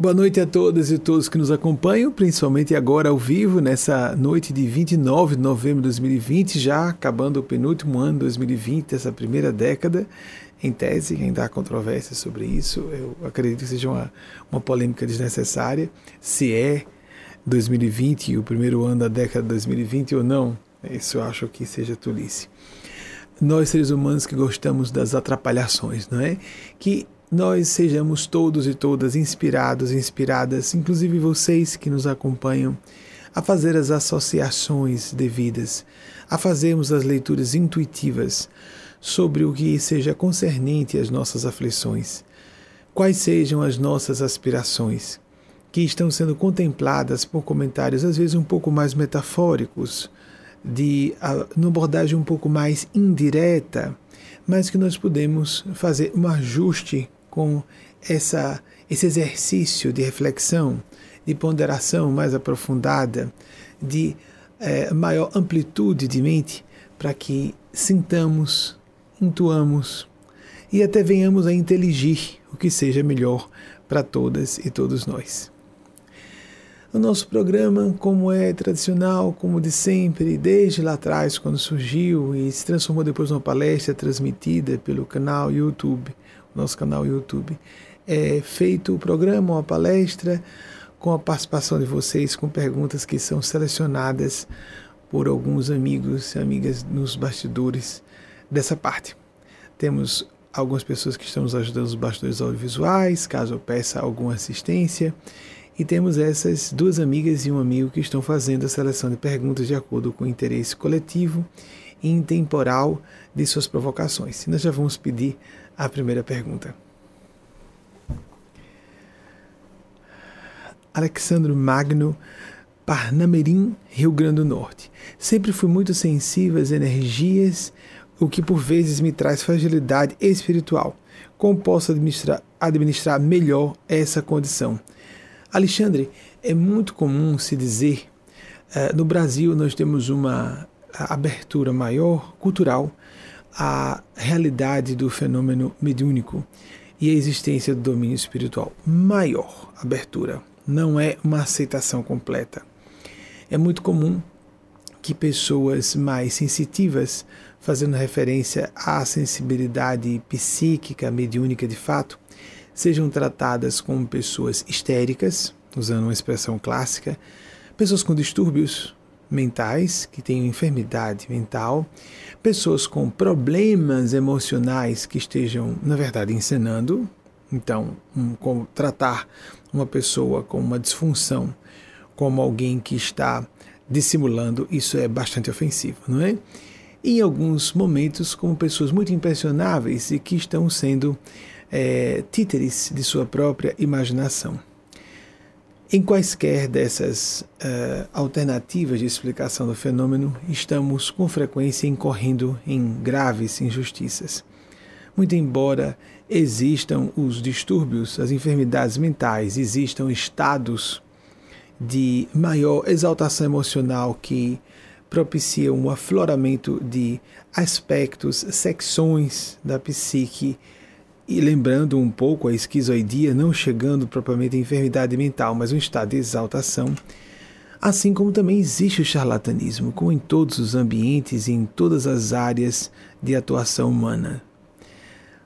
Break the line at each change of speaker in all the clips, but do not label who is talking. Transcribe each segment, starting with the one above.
Boa noite a todas e todos que nos acompanham, principalmente agora ao vivo, nessa noite de 29 de novembro de 2020, já acabando o penúltimo ano de 2020, essa primeira década. Em tese, ainda há controvérsia sobre isso. Eu acredito que seja uma, uma polêmica desnecessária, se é 2020 o primeiro ano da década de 2020 ou não. Isso eu acho que seja tolice. Nós, seres humanos que gostamos das atrapalhações, não é? Que nós sejamos todos e todas inspirados, inspiradas, inclusive vocês que nos acompanham, a fazer as associações devidas, a fazermos as leituras intuitivas sobre o que seja concernente às nossas aflições, quais sejam as nossas aspirações, que estão sendo contempladas por comentários às vezes um pouco mais metafóricos, de uma abordagem um pouco mais indireta, mas que nós podemos fazer um ajuste com essa, esse exercício de reflexão, de ponderação mais aprofundada, de é, maior amplitude de mente, para que sintamos, intuamos e até venhamos a inteligir o que seja melhor para todas e todos nós. O nosso programa, como é tradicional, como de sempre, desde lá atrás, quando surgiu e se transformou depois numa palestra transmitida pelo canal YouTube nosso canal YouTube. É feito o programa, uma palestra, com a participação de vocês, com perguntas que são selecionadas por alguns amigos e amigas nos bastidores dessa parte. Temos algumas pessoas que estão nos ajudando nos bastidores audiovisuais, caso eu peça alguma assistência. E temos essas duas amigas e um amigo que estão fazendo a seleção de perguntas de acordo com o interesse coletivo e intemporal de suas provocações. E nós já vamos pedir a primeira pergunta. Alexandro Magno, Parnamirim, Rio Grande do Norte. Sempre fui muito sensível às energias, o que por vezes me traz fragilidade espiritual. Como posso administrar, administrar melhor essa condição? Alexandre, é muito comum se dizer, uh, no Brasil nós temos uma abertura maior cultural a realidade do fenômeno mediúnico e a existência do domínio espiritual. Maior abertura, não é uma aceitação completa. É muito comum que pessoas mais sensitivas, fazendo referência à sensibilidade psíquica, mediúnica de fato, sejam tratadas como pessoas histéricas, usando uma expressão clássica, pessoas com distúrbios mentais, que têm enfermidade mental, pessoas com problemas emocionais que estejam, na verdade, encenando. Então, um, como tratar uma pessoa com uma disfunção como alguém que está dissimulando, isso é bastante ofensivo, não é? Em alguns momentos, como pessoas muito impressionáveis e que estão sendo é, títeres de sua própria imaginação. Em quaisquer dessas uh, alternativas de explicação do fenômeno, estamos com frequência incorrendo em graves injustiças. Muito embora existam os distúrbios, as enfermidades mentais, existam estados de maior exaltação emocional que propiciam o afloramento de aspectos, secções da psique e lembrando um pouco a esquizoidia, não chegando propriamente à enfermidade mental, mas um estado de exaltação, assim como também existe o charlatanismo, como em todos os ambientes e em todas as áreas de atuação humana.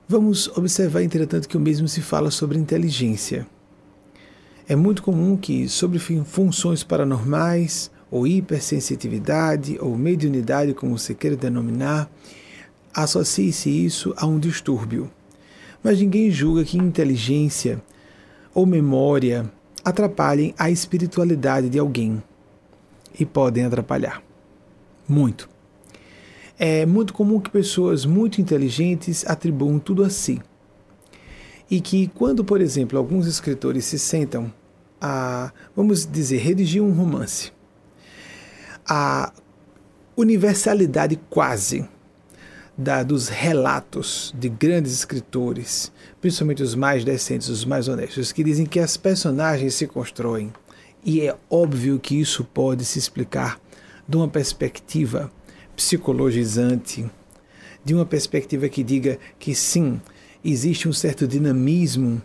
Vamos observar, entretanto, que o mesmo se fala sobre inteligência. É muito comum que, sobre funções paranormais, ou hipersensitividade, ou mediunidade, como se queira denominar, associe-se isso a um distúrbio mas ninguém julga que inteligência ou memória atrapalhem a espiritualidade de alguém. E podem atrapalhar. Muito. É muito comum que pessoas muito inteligentes atribuam tudo a si. E que, quando, por exemplo, alguns escritores se sentam a, vamos dizer, redigir um romance, a universalidade quase da, dos relatos de grandes escritores, principalmente os mais decentes, os mais honestos, que dizem que as personagens se constroem. E é óbvio que isso pode se explicar de uma perspectiva psicologizante, de uma perspectiva que diga que sim, existe um certo dinamismo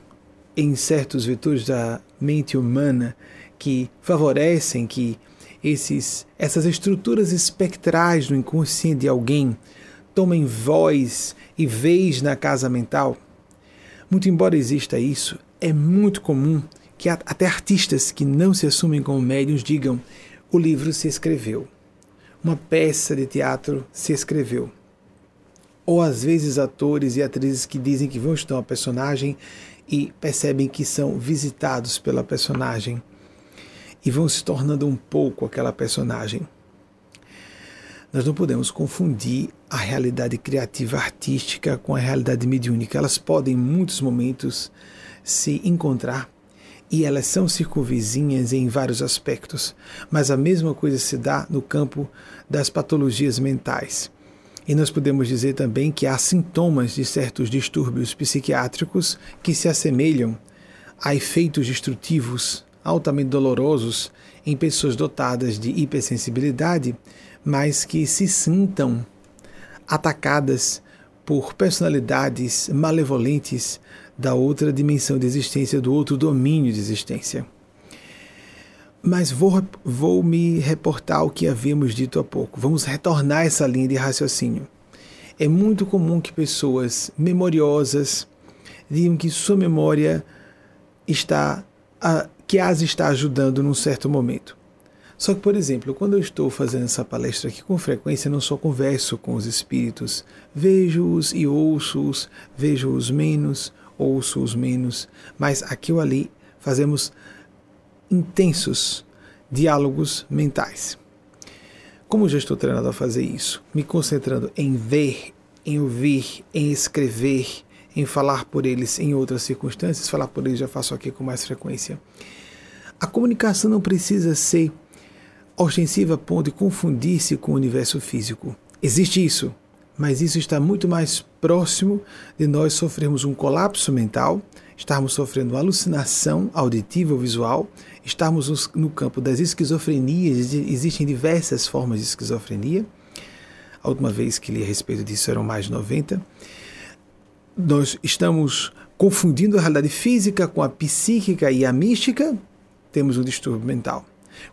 em certos vetores da mente humana que favorecem que esses, essas estruturas espectrais no inconsciente de alguém tomem voz e vez na casa mental? Muito embora exista isso, é muito comum que até artistas que não se assumem como médiums digam: o livro se escreveu, uma peça de teatro se escreveu. Ou às vezes atores e atrizes que dizem que vão estudar uma personagem e percebem que são visitados pela personagem e vão se tornando um pouco aquela personagem. Nós não podemos confundir a realidade criativa artística com a realidade mediúnica. Elas podem, em muitos momentos, se encontrar e elas são circunvizinhas em vários aspectos, mas a mesma coisa se dá no campo das patologias mentais. E nós podemos dizer também que há sintomas de certos distúrbios psiquiátricos que se assemelham a efeitos destrutivos altamente dolorosos em pessoas dotadas de hipersensibilidade, mas que se sintam atacadas por personalidades malevolentes da outra dimensão de existência, do outro domínio de existência. Mas vou, vou me reportar ao que havíamos dito há pouco. Vamos retornar essa linha de raciocínio. É muito comum que pessoas memoriosas digam que sua memória está a, que as está ajudando num certo momento. Só que, por exemplo, quando eu estou fazendo essa palestra aqui, com frequência não só converso com os espíritos, vejo-os e ouço-os, vejo-os menos, ouço-os menos, mas aqui ou ali fazemos intensos diálogos mentais. Como já estou treinado a fazer isso, me concentrando em ver, em ouvir, em escrever, em falar por eles em outras circunstâncias, falar por eles já faço aqui com mais frequência. A comunicação não precisa ser ostensiva a ponto de confundir-se com o universo físico. Existe isso, mas isso está muito mais próximo de nós sofrermos um colapso mental, estarmos sofrendo alucinação auditiva ou visual, estarmos no campo das esquizofrenias, existem diversas formas de esquizofrenia. A última vez que li a respeito disso eram mais de 90. Nós estamos confundindo a realidade física com a psíquica e a mística, temos um distúrbio mental.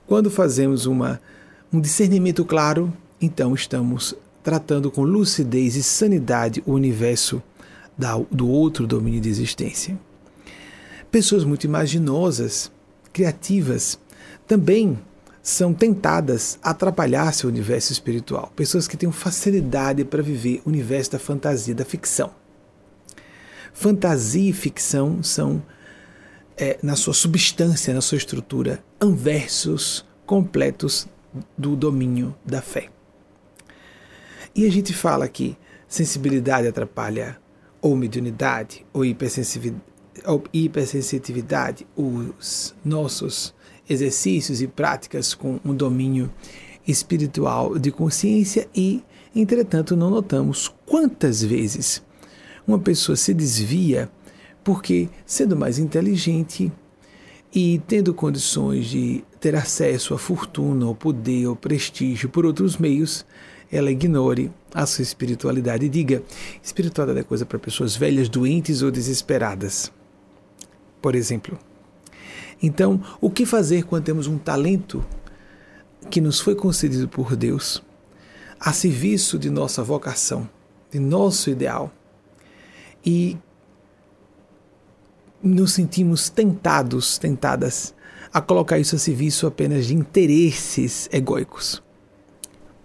Quando fazemos uma, um discernimento claro, então estamos tratando com lucidez e sanidade o universo da, do outro domínio de existência. Pessoas muito imaginosas, criativas, também são tentadas a atrapalhar seu universo espiritual. Pessoas que têm facilidade para viver o universo da fantasia, da ficção. Fantasia e ficção são, é, na sua substância, na sua estrutura, anversos completos do domínio da fé. E a gente fala que sensibilidade atrapalha ou mediunidade, ou hipersensitividade, os nossos exercícios e práticas com um domínio espiritual de consciência e, entretanto, não notamos quantas vezes uma pessoa se desvia porque, sendo mais inteligente e tendo condições de ter acesso à fortuna, ao poder, ao prestígio por outros meios, ela ignore a sua espiritualidade e diga: espiritualidade é coisa para pessoas velhas, doentes ou desesperadas. Por exemplo. Então, o que fazer quando temos um talento que nos foi concedido por Deus a serviço de nossa vocação, de nosso ideal e nos sentimos tentados, tentadas a colocar isso a serviço apenas de interesses egóicos?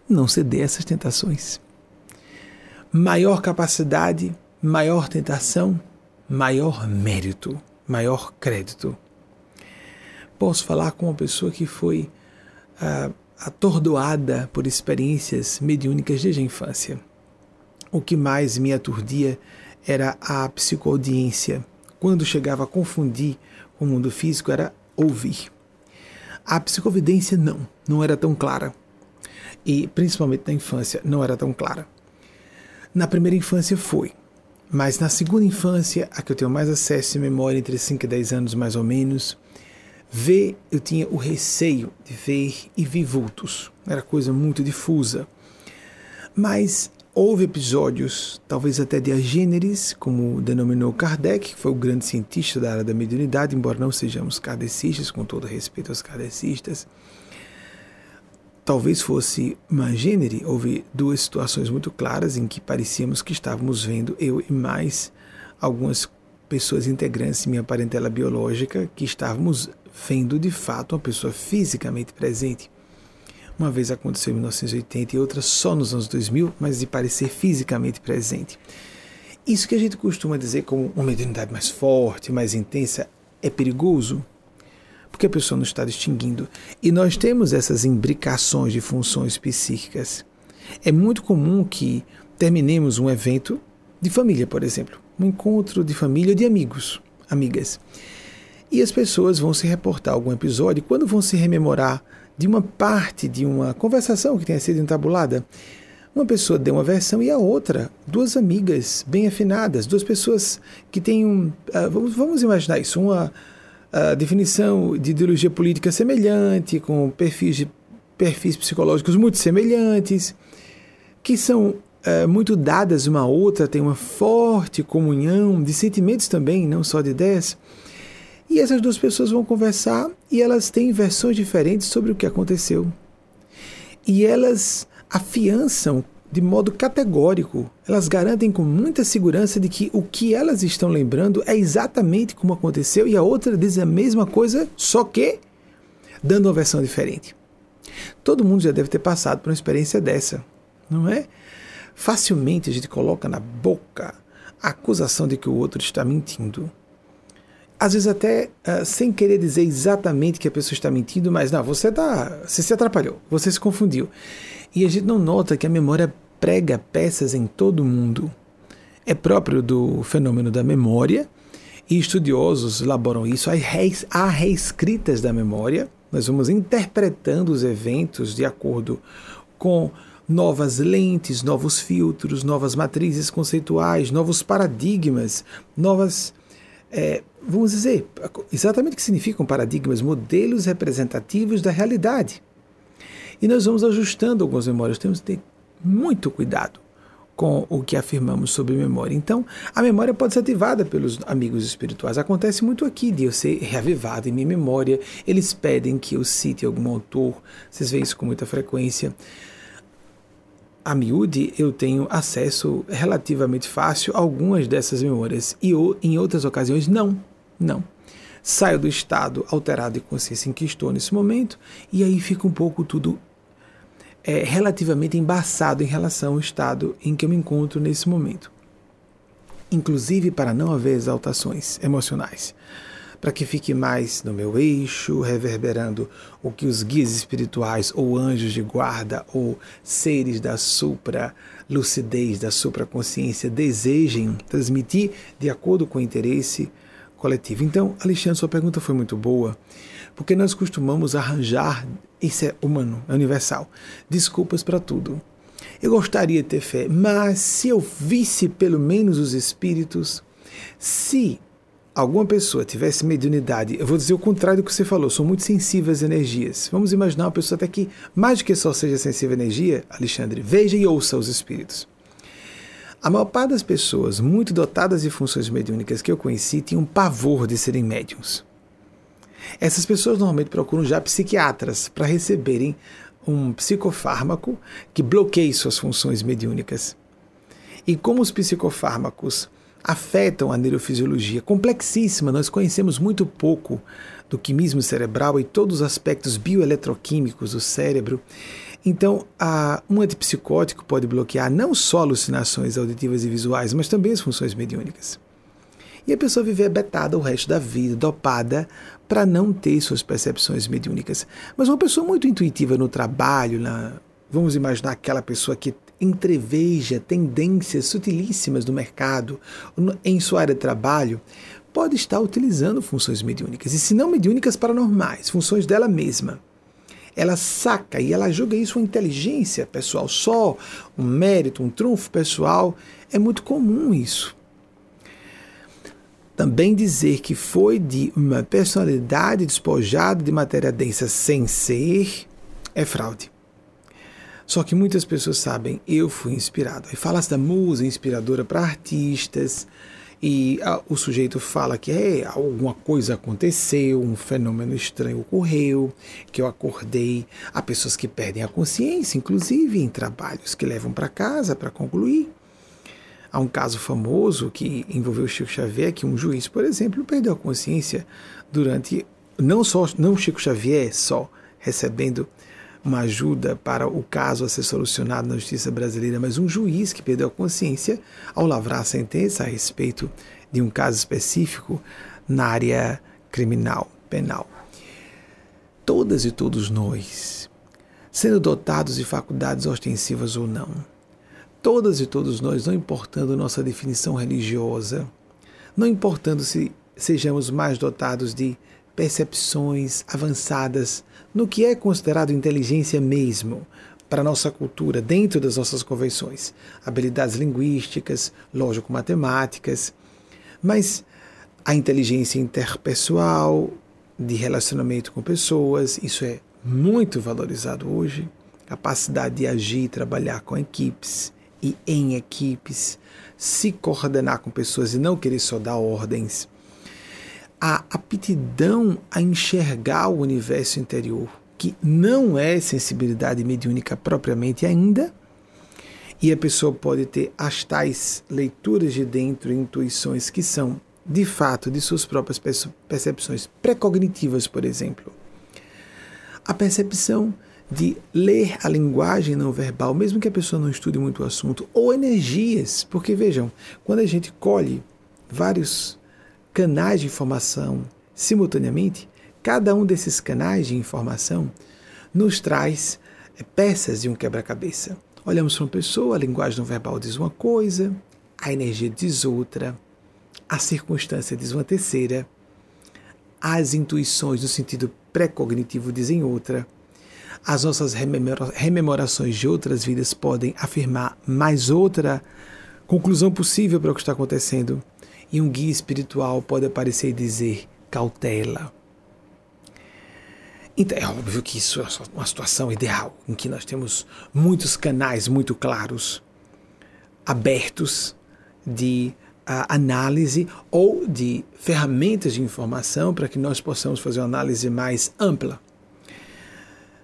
não ceder a essas tentações. Maior capacidade, maior tentação, maior mérito, maior crédito. Posso falar com uma pessoa que foi ah, atordoada por experiências mediúnicas desde a infância. O que mais me aturdia era a psicoaudiência. Quando chegava a confundir o mundo físico, era ouvir. A psicovidência não, não era tão clara e principalmente na infância não era tão clara. Na primeira infância foi, mas na segunda infância, a que eu tenho mais acesso e memória, entre 5 e 10 anos mais ou menos, ver, eu tinha o receio de ver e ver vultos. Era coisa muito difusa. Mas houve episódios, talvez até de agêneres, como denominou Kardec, que foi o grande cientista da área da mediunidade, embora não sejamos kardecistas, com todo respeito aos kardecistas. Talvez fosse uma gênere, houve duas situações muito claras em que parecíamos que estávamos vendo eu e mais algumas pessoas integrantes minha parentela biológica que estávamos vendo de fato uma pessoa fisicamente presente. Uma vez aconteceu em 1980 e outra só nos anos 2000, mas de parecer fisicamente presente. Isso que a gente costuma dizer como uma mediunidade mais forte, mais intensa, é perigoso, porque a pessoa não está distinguindo. E nós temos essas imbricações de funções psíquicas. É muito comum que terminemos um evento de família, por exemplo, um encontro de família ou de amigos, amigas. E as pessoas vão se reportar algum episódio, e quando vão se rememorar de uma parte de uma conversação que tenha sido entabulada. Uma pessoa deu uma versão e a outra, duas amigas bem afinadas, duas pessoas que têm um. Uh, vamos, vamos imaginar isso, uma uh, definição de ideologia política semelhante, com perfis, perfis psicológicos muito semelhantes, que são uh, muito dadas uma à outra, têm uma forte comunhão de sentimentos também, não só de ideias. E essas duas pessoas vão conversar e elas têm versões diferentes sobre o que aconteceu. E elas afiançam de modo categórico, elas garantem com muita segurança de que o que elas estão lembrando é exatamente como aconteceu e a outra diz a mesma coisa, só que dando uma versão diferente. Todo mundo já deve ter passado por uma experiência dessa, não é? Facilmente a gente coloca na boca a acusação de que o outro está mentindo às vezes até uh, sem querer dizer exatamente que a pessoa está mentindo, mas não, você tá, você se atrapalhou, você se confundiu. E a gente não nota que a memória prega peças em todo mundo. É próprio do fenômeno da memória e estudiosos elaboram isso. Há reescritas da memória. Nós vamos interpretando os eventos de acordo com novas lentes, novos filtros, novas matrizes conceituais, novos paradigmas, novas é, vamos dizer, exatamente o que significam paradigmas, modelos representativos da realidade. E nós vamos ajustando algumas memórias, temos que ter muito cuidado com o que afirmamos sobre memória. Então, a memória pode ser ativada pelos amigos espirituais. Acontece muito aqui de eu ser reavivado em minha memória. Eles pedem que eu cite algum autor. Vocês veem isso com muita frequência a miúde eu tenho acesso relativamente fácil a algumas dessas memórias e em outras ocasiões não, não. Saio do estado alterado de consciência em que estou nesse momento e aí fica um pouco tudo é, relativamente embaçado em relação ao estado em que eu me encontro nesse momento. Inclusive para não haver exaltações emocionais para que fique mais no meu eixo, reverberando o que os guias espirituais ou anjos de guarda ou seres da supra lucidez, da supra consciência desejem transmitir de acordo com o interesse coletivo. Então, Alexandre, sua pergunta foi muito boa, porque nós costumamos arranjar, isso é humano, é universal, desculpas para tudo. Eu gostaria de ter fé, mas se eu visse pelo menos os espíritos, se alguma pessoa tivesse mediunidade, eu vou dizer o contrário do que você falou, sou muito sensível às energias. Vamos imaginar uma pessoa até que, mais do que só seja sensível à energia, Alexandre, veja e ouça os espíritos. A maior parte das pessoas muito dotadas de funções mediúnicas que eu conheci tinham pavor de serem médiums. Essas pessoas normalmente procuram já psiquiatras para receberem um psicofármaco que bloqueie suas funções mediúnicas. E como os psicofármacos afetam a neurofisiologia complexíssima. Nós conhecemos muito pouco do quimismo cerebral e todos os aspectos bioeletroquímicos do cérebro. Então, a, um antipsicótico pode bloquear não só alucinações auditivas e visuais, mas também as funções mediúnicas. E a pessoa viver betada o resto da vida, dopada, para não ter suas percepções mediúnicas. Mas uma pessoa muito intuitiva no trabalho, na, vamos imaginar aquela pessoa que entreveja tendências sutilíssimas do mercado em sua área de trabalho, pode estar utilizando funções mediúnicas, e se não mediúnicas paranormais, funções dela mesma. Ela saca e ela julga isso uma inteligência pessoal só, um mérito, um trunfo pessoal. É muito comum isso. Também dizer que foi de uma personalidade despojada de matéria densa sem ser é fraude. Só que muitas pessoas sabem, eu fui inspirado. E fala-se da musa inspiradora para artistas, e ah, o sujeito fala que é, alguma coisa aconteceu, um fenômeno estranho ocorreu, que eu acordei. Há pessoas que perdem a consciência, inclusive em trabalhos que levam para casa para concluir. Há um caso famoso que envolveu Chico Xavier, que um juiz, por exemplo, perdeu a consciência durante não só não Chico Xavier só recebendo uma ajuda para o caso a ser solucionado na justiça brasileira, mas um juiz que perdeu a consciência ao lavrar a sentença a respeito de um caso específico na área criminal, penal. Todas e todos nós, sendo dotados de faculdades ostensivas ou não, todas e todos nós, não importando nossa definição religiosa, não importando se sejamos mais dotados de percepções avançadas no que é considerado inteligência mesmo para nossa cultura, dentro das nossas convenções. Habilidades linguísticas, lógico-matemáticas, mas a inteligência interpessoal, de relacionamento com pessoas, isso é muito valorizado hoje. Capacidade de agir, trabalhar com equipes e em equipes, se coordenar com pessoas e não querer só dar ordens a aptidão a enxergar o universo interior, que não é sensibilidade mediúnica propriamente ainda, e a pessoa pode ter as tais leituras de dentro, intuições que são, de fato, de suas próprias percepções precognitivas, por exemplo. A percepção de ler a linguagem não verbal, mesmo que a pessoa não estude muito o assunto, ou energias, porque vejam, quando a gente colhe vários canais de informação simultaneamente, cada um desses canais de informação nos traz eh, peças de um quebra-cabeça. Olhamos para uma pessoa, a linguagem não verbal diz uma coisa, a energia diz outra, a circunstância diz uma terceira, as intuições no sentido pré-cognitivo dizem outra, as nossas rememorações de outras vidas podem afirmar mais outra conclusão possível para o que está acontecendo e um guia espiritual pode aparecer e dizer cautela. Então, é óbvio que isso é uma situação ideal, em que nós temos muitos canais muito claros, abertos de uh, análise ou de ferramentas de informação para que nós possamos fazer uma análise mais ampla.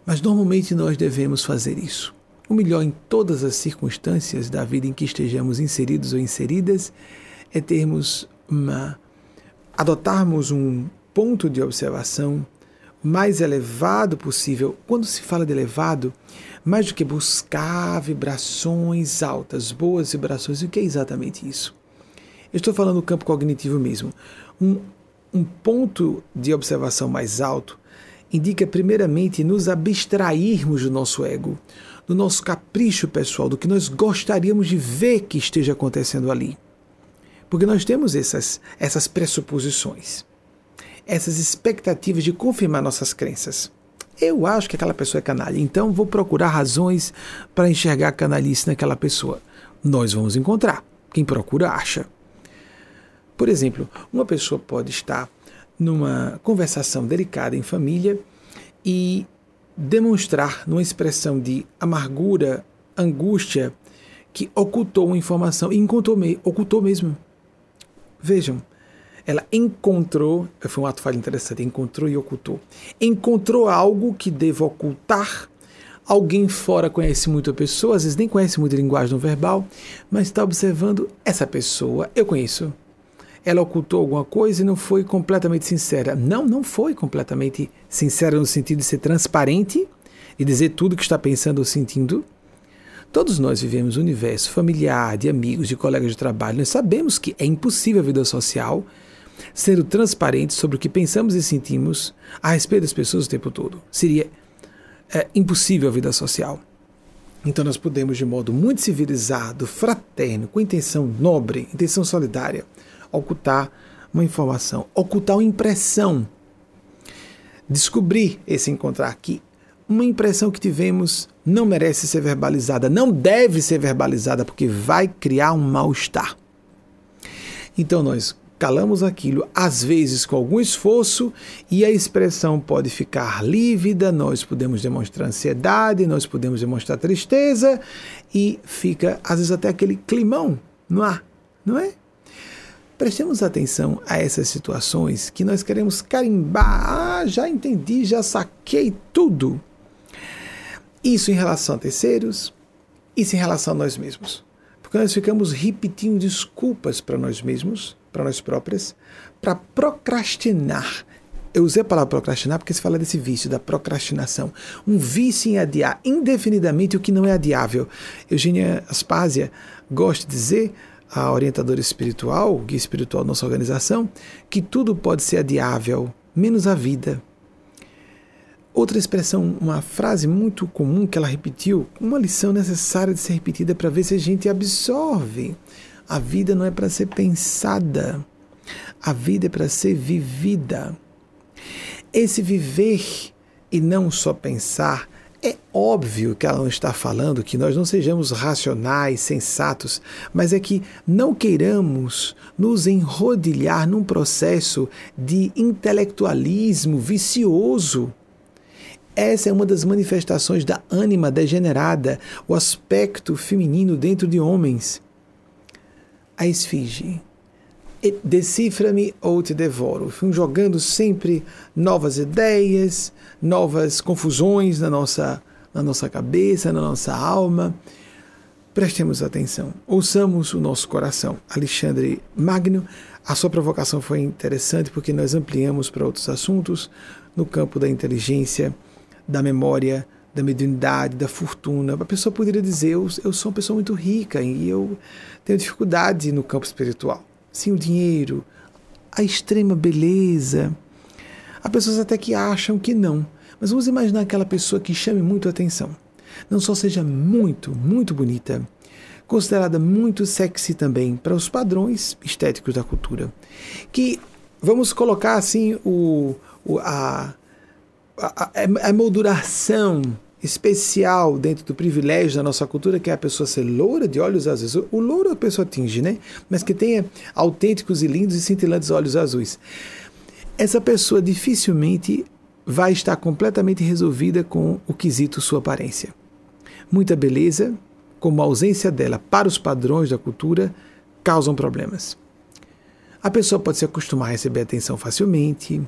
Mas normalmente nós devemos fazer isso. O melhor em todas as circunstâncias da vida em que estejamos inseridos ou inseridas é termos uma adotarmos um ponto de observação mais elevado possível. Quando se fala de elevado, mais do que buscar vibrações altas, boas vibrações, o que é exatamente isso? Eu estou falando do campo cognitivo mesmo. Um, um ponto de observação mais alto indica, primeiramente, nos abstrairmos do nosso ego, do nosso capricho pessoal, do que nós gostaríamos de ver que esteja acontecendo ali. Porque nós temos essas, essas pressuposições, essas expectativas de confirmar nossas crenças. Eu acho que aquela pessoa é canalha, então vou procurar razões para enxergar canalice naquela pessoa. Nós vamos encontrar. Quem procura, acha. Por exemplo, uma pessoa pode estar numa conversação delicada em família e demonstrar numa expressão de amargura, angústia, que ocultou uma informação e encontrou, ocultou mesmo. Vejam, ela encontrou, foi um ato falho interessante, encontrou e ocultou. Encontrou algo que deva ocultar. Alguém fora conhece muito a pessoa, às vezes nem conhece muito a linguagem não verbal, mas está observando essa pessoa, eu conheço. Ela ocultou alguma coisa e não foi completamente sincera. Não, não foi completamente sincera no sentido de ser transparente e dizer tudo que está pensando ou sentindo Todos nós vivemos um universo familiar, de amigos, de colegas de trabalho. Nós sabemos que é impossível a vida social sendo transparente sobre o que pensamos e sentimos a respeito das pessoas o tempo todo. Seria é, impossível a vida social. Então nós podemos, de modo muito civilizado, fraterno, com intenção nobre, intenção solidária, ocultar uma informação, ocultar uma impressão, descobrir esse encontrar aqui uma impressão que tivemos não merece ser verbalizada, não deve ser verbalizada, porque vai criar um mal-estar. Então nós calamos aquilo, às vezes com algum esforço, e a expressão pode ficar lívida, nós podemos demonstrar ansiedade, nós podemos demonstrar tristeza, e fica, às vezes, até aquele climão no ar, não é? Prestemos atenção a essas situações que nós queremos carimbar. Ah, já entendi, já saquei tudo. Isso em relação a terceiros, isso em relação a nós mesmos. Porque nós ficamos repetindo desculpas para nós mesmos, para nós próprias, para procrastinar. Eu usei a palavra procrastinar porque se fala desse vício, da procrastinação. Um vício em adiar indefinidamente o que não é adiável. Eugênia Aspásia gosta de dizer a orientadora espiritual, guia espiritual da nossa organização, que tudo pode ser adiável, menos a vida. Outra expressão, uma frase muito comum que ela repetiu, uma lição necessária de ser repetida para ver se a gente absorve. A vida não é para ser pensada, a vida é para ser vivida. Esse viver e não só pensar é óbvio que ela não está falando que nós não sejamos racionais, sensatos, mas é que não queiramos nos enrodilhar num processo de intelectualismo vicioso. Essa é uma das manifestações da ânima degenerada, o aspecto feminino dentro de homens. A esfinge decifra-me ou te devoro. Fui jogando sempre novas ideias, novas confusões na nossa, na nossa cabeça, na nossa alma. Prestemos atenção, ouçamos o nosso coração. Alexandre Magno, a sua provocação foi interessante porque nós ampliamos para outros assuntos no campo da inteligência, da memória, da mediunidade, da fortuna. A pessoa poderia dizer: eu, eu sou uma pessoa muito rica e eu tenho dificuldade no campo espiritual sim o dinheiro, a extrema beleza. Há pessoas até que acham que não, mas vamos imaginar aquela pessoa que chame muito a atenção. Não só seja muito, muito bonita, considerada muito sexy também para os padrões estéticos da cultura. Que vamos colocar assim o, o a, a, a, a molduração especial dentro do privilégio da nossa cultura, que é a pessoa ser loura de olhos azuis. O louro a pessoa atinge, né? Mas que tenha autênticos e lindos e cintilantes olhos azuis. Essa pessoa dificilmente vai estar completamente resolvida com o quesito sua aparência. Muita beleza, como a ausência dela para os padrões da cultura, causam problemas. A pessoa pode se acostumar a receber atenção facilmente,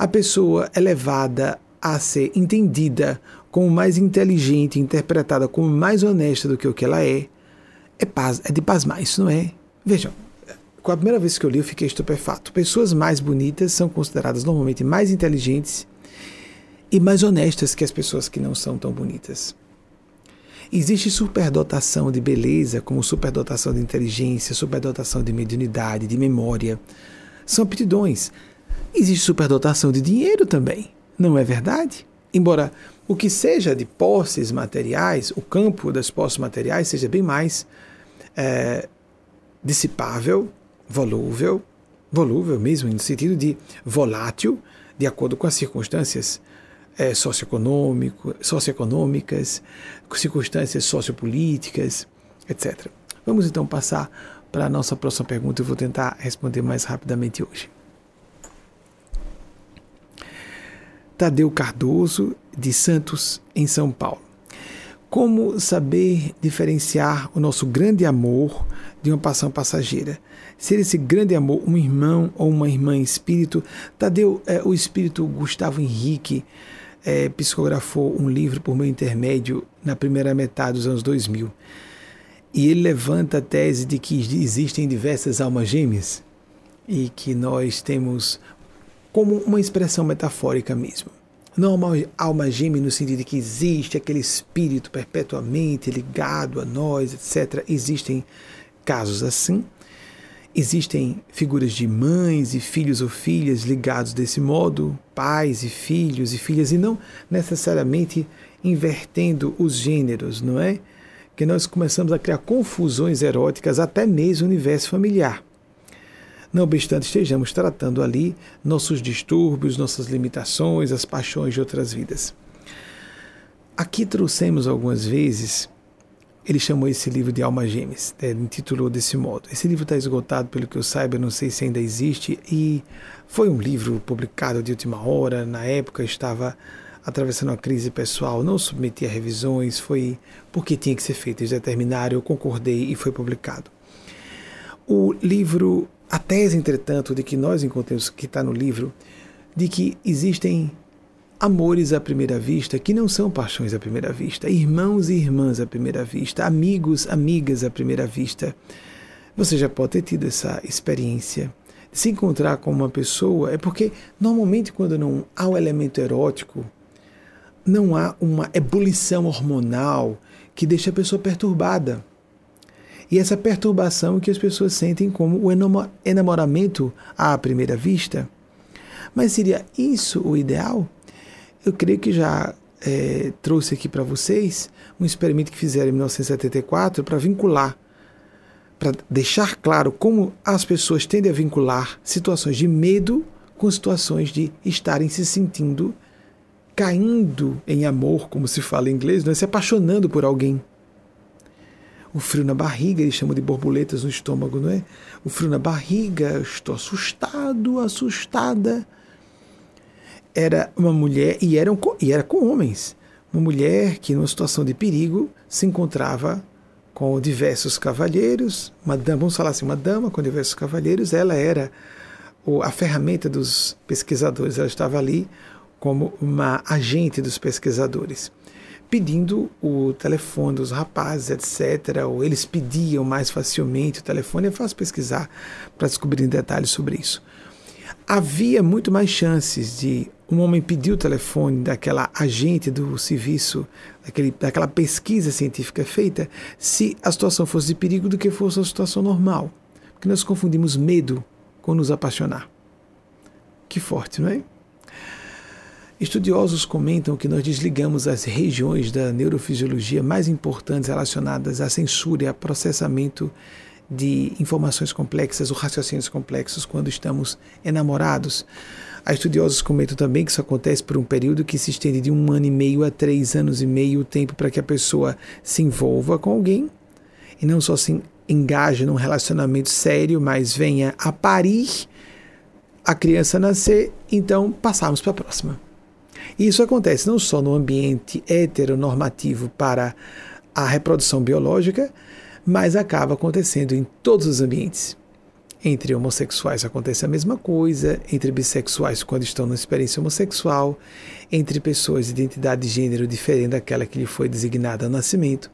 a pessoa é levada a ser entendida como mais inteligente, interpretada como mais honesta do que o que ela é, é, é de pasmar, isso não é? Vejam, com a primeira vez que eu li eu fiquei estupefato. Pessoas mais bonitas são consideradas normalmente mais inteligentes e mais honestas que as pessoas que não são tão bonitas. Existe superdotação de beleza, como superdotação de inteligência, superdotação de mediunidade, de memória. São aptidões. Existe superdotação de dinheiro também, não é verdade? Embora o que seja de posses materiais, o campo das posses materiais seja bem mais é, dissipável, volúvel, volúvel mesmo, no sentido de volátil, de acordo com as circunstâncias é, socioeconômicas, circunstâncias sociopolíticas, etc. Vamos então passar para a nossa próxima pergunta. Eu vou tentar responder mais rapidamente hoje. Tadeu Cardoso, de Santos, em São Paulo. Como saber diferenciar o nosso grande amor de uma paixão passageira? Ser esse grande amor um irmão ou uma irmã espírito? Tadeu, é, o espírito Gustavo Henrique é, psicografou um livro por meu intermédio na primeira metade dos anos 2000. E ele levanta a tese de que existem diversas almas gêmeas e que nós temos como uma expressão metafórica mesmo. Não uma alma gêmea no sentido de que existe aquele espírito perpetuamente ligado a nós, etc. Existem casos assim. Existem figuras de mães e filhos ou filhas ligados desse modo, pais e filhos e filhas, e não necessariamente invertendo os gêneros, não é? Que nós começamos a criar confusões eróticas até mesmo no universo familiar. Não obstante, estejamos tratando ali nossos distúrbios, nossas limitações, as paixões de outras vidas. Aqui trouxemos algumas vezes ele chamou esse livro de Alma Gêmeas, né, intitulou desse modo. Esse livro está esgotado, pelo que eu saiba, não sei se ainda existe, e foi um livro publicado de última hora, na época estava atravessando uma crise pessoal, não submeti a revisões, foi porque tinha que ser feito, eles determinaram, eu concordei e foi publicado. O livro, a tese, entretanto, de que nós encontramos, que está no livro, de que existem amores à primeira vista que não são paixões à primeira vista, irmãos e irmãs à primeira vista, amigos, amigas à primeira vista. Você já pode ter tido essa experiência se encontrar com uma pessoa, é porque normalmente quando não há o elemento erótico, não há uma ebulição hormonal que deixa a pessoa perturbada. E essa perturbação que as pessoas sentem como o enamoramento à primeira vista. Mas seria isso o ideal? Eu creio que já é, trouxe aqui para vocês um experimento que fizeram em 1974 para vincular, para deixar claro como as pessoas tendem a vincular situações de medo com situações de estarem se sentindo caindo em amor, como se fala em inglês, não é? se apaixonando por alguém. O frio na barriga, eles chamam de borboletas no estômago, não é? O frio na barriga, estou assustado, assustada. Era uma mulher, e, eram, e era com homens, uma mulher que, numa situação de perigo, se encontrava com diversos cavalheiros, uma dama, vamos falar assim, uma dama com diversos cavalheiros, ela era a ferramenta dos pesquisadores, ela estava ali como uma agente dos pesquisadores, pedindo o telefone dos rapazes, etc. Ou eles pediam mais facilmente o telefone, é fácil pesquisar para descobrir detalhes sobre isso. Havia muito mais chances de um homem pedir o telefone daquela agente do serviço, daquele, daquela pesquisa científica feita, se a situação fosse de perigo do que fosse a situação normal. Porque nós confundimos medo com nos apaixonar. Que forte, não é? Estudiosos comentam que nós desligamos as regiões da neurofisiologia mais importantes relacionadas à censura e a processamento de informações complexas ou raciocínios complexos quando estamos enamorados. Há estudiosos comentam também que isso acontece por um período que se estende de um ano e meio a três anos e meio, o tempo para que a pessoa se envolva com alguém e não só se engaje num relacionamento sério, mas venha a parir a criança nascer, então passarmos para a próxima. E isso acontece não só no ambiente heteronormativo para a reprodução biológica, mas acaba acontecendo em todos os ambientes. Entre homossexuais acontece a mesma coisa, entre bissexuais quando estão na experiência homossexual, entre pessoas de identidade de gênero diferente daquela que lhe foi designada ao nascimento.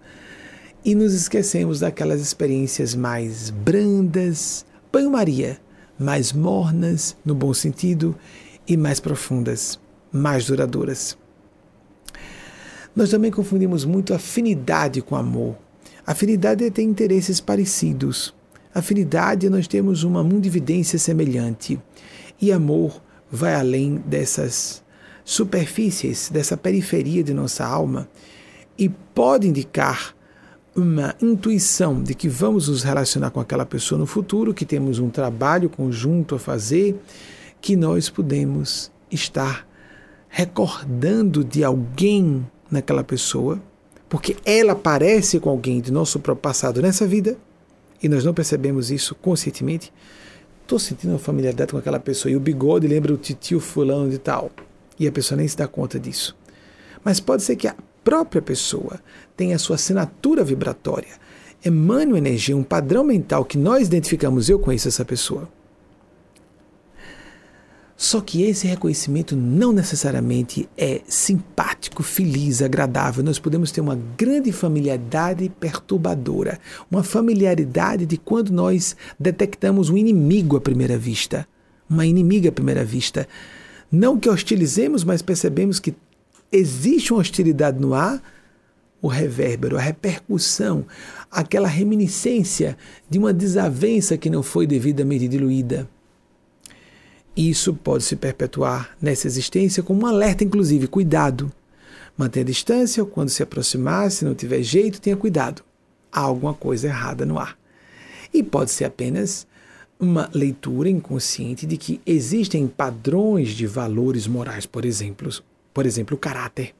E nos esquecemos daquelas experiências mais brandas, banho-maria, mais mornas, no bom sentido, e mais profundas, mais duradouras. Nós também confundimos muito afinidade com amor. Afinidade é ter interesses parecidos. Afinidade, nós temos uma mundividência semelhante. E amor vai além dessas superfícies, dessa periferia de nossa alma e pode indicar uma intuição de que vamos nos relacionar com aquela pessoa no futuro, que temos um trabalho conjunto a fazer, que nós podemos estar recordando de alguém naquela pessoa, porque ela parece com alguém de nosso próprio passado nessa vida e nós não percebemos isso conscientemente, estou sentindo uma familiaridade com aquela pessoa e o bigode lembra o titio fulano de tal. E a pessoa nem se dá conta disso. Mas pode ser que a própria pessoa tenha a sua assinatura vibratória, emane uma energia, um padrão mental que nós identificamos, eu conheço essa pessoa. Só que esse reconhecimento não necessariamente é simpático, feliz, agradável. Nós podemos ter uma grande familiaridade perturbadora, uma familiaridade de quando nós detectamos um inimigo à primeira vista, uma inimiga à primeira vista. Não que hostilizemos, mas percebemos que existe uma hostilidade no ar, o revérbero, a repercussão, aquela reminiscência de uma desavença que não foi devidamente diluída. Isso pode se perpetuar nessa existência como um alerta, inclusive, cuidado. Mantenha a distância, quando se aproximar, se não tiver jeito, tenha cuidado. Há alguma coisa errada no ar. E pode ser apenas uma leitura inconsciente de que existem padrões de valores morais, por exemplo, por exemplo, o caráter.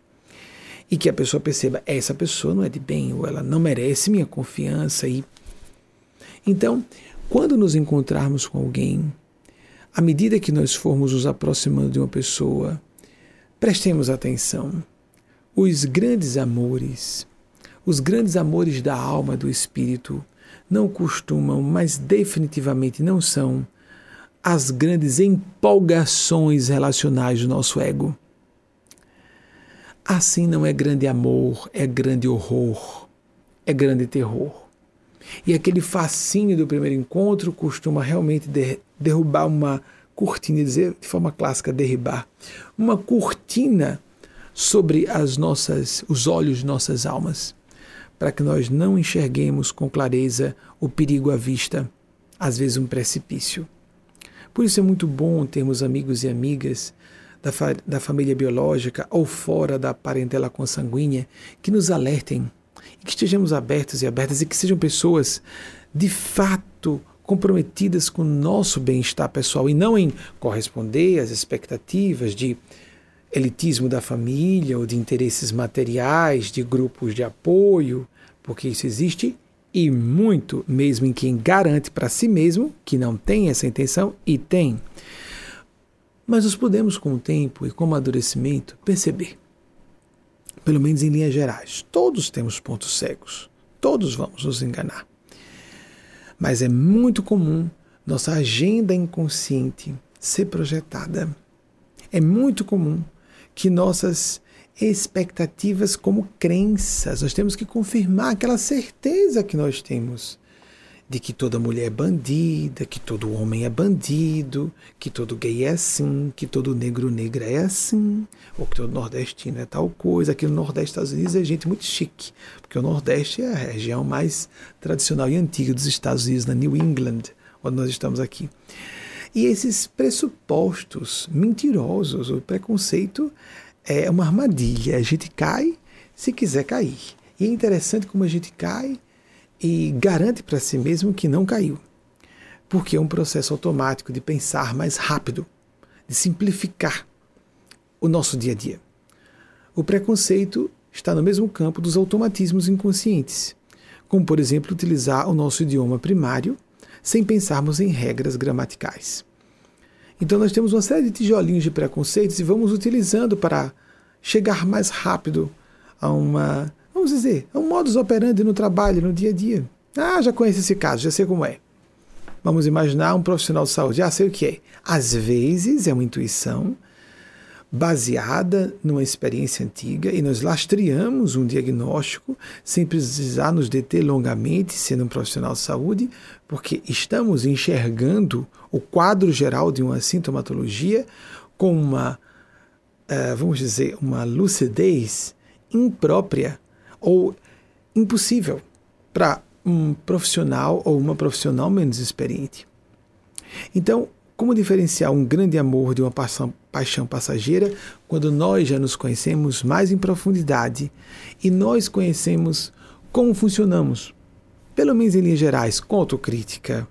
e que a pessoa perceba essa pessoa não é de bem ou ela não merece minha confiança e então quando nos encontrarmos com alguém à medida que nós formos nos aproximando de uma pessoa prestemos atenção os grandes amores os grandes amores da alma do espírito não costumam mas definitivamente não são as grandes empolgações relacionais do nosso ego Assim não é grande amor, é grande horror, é grande terror. E aquele fascínio do primeiro encontro costuma realmente de, derrubar uma cortina, dizer de forma clássica, derribar, uma cortina sobre as nossas, os olhos de nossas almas, para que nós não enxerguemos com clareza o perigo à vista, às vezes um precipício. Por isso é muito bom termos amigos e amigas da, fa da família biológica ou fora da parentela consanguínea que nos alertem e que estejamos abertos e abertas e que sejam pessoas de fato comprometidas com o nosso bem-estar pessoal e não em corresponder às expectativas de elitismo da família ou de interesses materiais, de grupos de apoio, porque isso existe e muito mesmo em quem garante para si mesmo que não tem essa intenção e tem. Mas nós podemos, com o tempo e com o amadurecimento, perceber, pelo menos em linhas gerais, todos temos pontos cegos, todos vamos nos enganar. Mas é muito comum nossa agenda inconsciente ser projetada. É muito comum que nossas expectativas como crenças, nós temos que confirmar aquela certeza que nós temos de que toda mulher é bandida, que todo homem é bandido, que todo gay é assim, que todo negro negra é assim, ou que todo nordestino é tal coisa. Aqui no Nordeste dos Estados Unidos é gente muito chique, porque o Nordeste é a região mais tradicional e antiga dos Estados Unidos, na New England, onde nós estamos aqui. E esses pressupostos mentirosos, o preconceito é uma armadilha. A gente cai se quiser cair. E é interessante como a gente cai e garante para si mesmo que não caiu. Porque é um processo automático de pensar mais rápido, de simplificar o nosso dia a dia. O preconceito está no mesmo campo dos automatismos inconscientes, como, por exemplo, utilizar o nosso idioma primário sem pensarmos em regras gramaticais. Então, nós temos uma série de tijolinhos de preconceitos e vamos utilizando para chegar mais rápido a uma vamos dizer, é um modus operandi no trabalho, no dia a dia. Ah, já conheço esse caso, já sei como é. Vamos imaginar um profissional de saúde, já sei o que é. Às vezes é uma intuição baseada numa experiência antiga e nós lastreamos um diagnóstico sem precisar nos deter longamente sendo um profissional de saúde, porque estamos enxergando o quadro geral de uma sintomatologia com uma, uh, vamos dizer, uma lucidez imprópria ou impossível para um profissional ou uma profissional menos experiente. Então, como diferenciar um grande amor de uma paixão, paixão passageira quando nós já nos conhecemos mais em profundidade e nós conhecemos como funcionamos, pelo menos em linhas gerais, com autocrítica?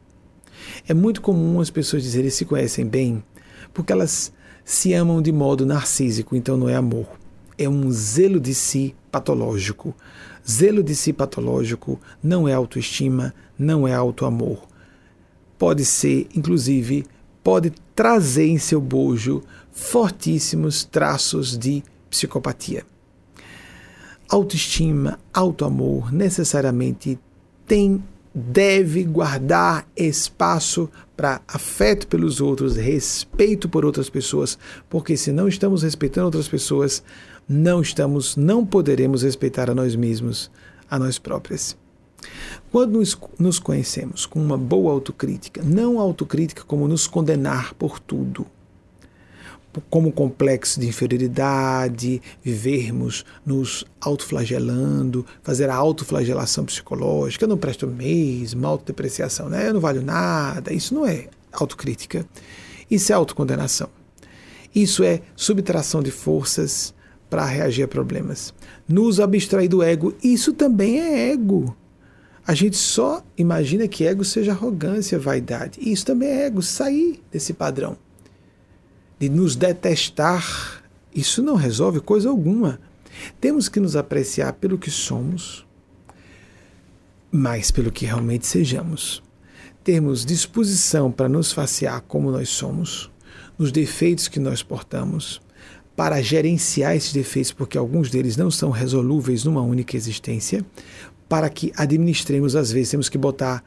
É muito comum as pessoas dizerem que se conhecem bem porque elas se amam de modo narcísico, então não é amor é um zelo de si patológico. Zelo de si patológico não é autoestima, não é autoamor. Pode ser, inclusive, pode trazer em seu bojo fortíssimos traços de psicopatia. Autoestima, autoamor necessariamente tem deve guardar espaço para afeto pelos outros, respeito por outras pessoas, porque se não estamos respeitando outras pessoas, não estamos, não poderemos respeitar a nós mesmos, a nós próprios. Quando nos, conhecemos com uma boa autocrítica, não autocrítica como nos condenar por tudo, como complexo de inferioridade, vivermos nos autoflagelando, fazer a autoflagelação psicológica, eu não presto mesmo, autodepreciação, né? eu não valho nada, isso não é autocrítica, isso é autocondenação. Isso é subtração de forças, para reagir a problemas. Nos abstrair do ego, isso também é ego. A gente só imagina que ego seja arrogância, vaidade. Isso também é ego, sair desse padrão. De nos detestar, isso não resolve coisa alguma. Temos que nos apreciar pelo que somos, mais pelo que realmente sejamos. Termos disposição para nos facear como nós somos, nos defeitos que nós portamos, para gerenciar esses defeitos, porque alguns deles não são resolúveis numa única existência, para que administremos, às vezes, temos que botar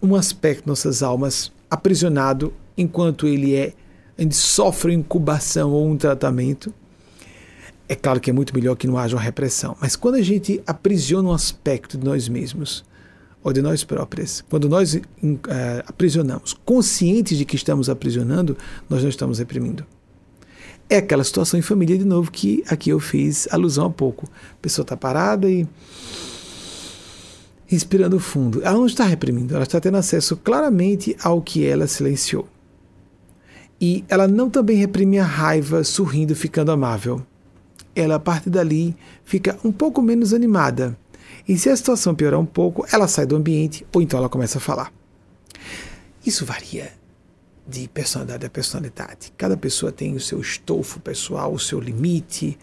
um aspecto de nossas almas aprisionado enquanto ele é, ele sofre incubação ou um tratamento. É claro que é muito melhor que não haja uma repressão, mas quando a gente aprisiona um aspecto de nós mesmos, ou de nós próprias, quando nós uh, aprisionamos, conscientes de que estamos aprisionando, nós não estamos reprimindo. É aquela situação em família, de novo, que aqui eu fiz alusão há pouco. A pessoa está parada e respirando fundo. Ela não está reprimindo, ela está tendo acesso claramente ao que ela silenciou. E ela não também reprime a raiva sorrindo, ficando amável. Ela, a partir dali, fica um pouco menos animada. E se a situação piorar um pouco, ela sai do ambiente ou então ela começa a falar. Isso varia de personalidade a personalidade. Cada pessoa tem o seu estofo pessoal, o seu limite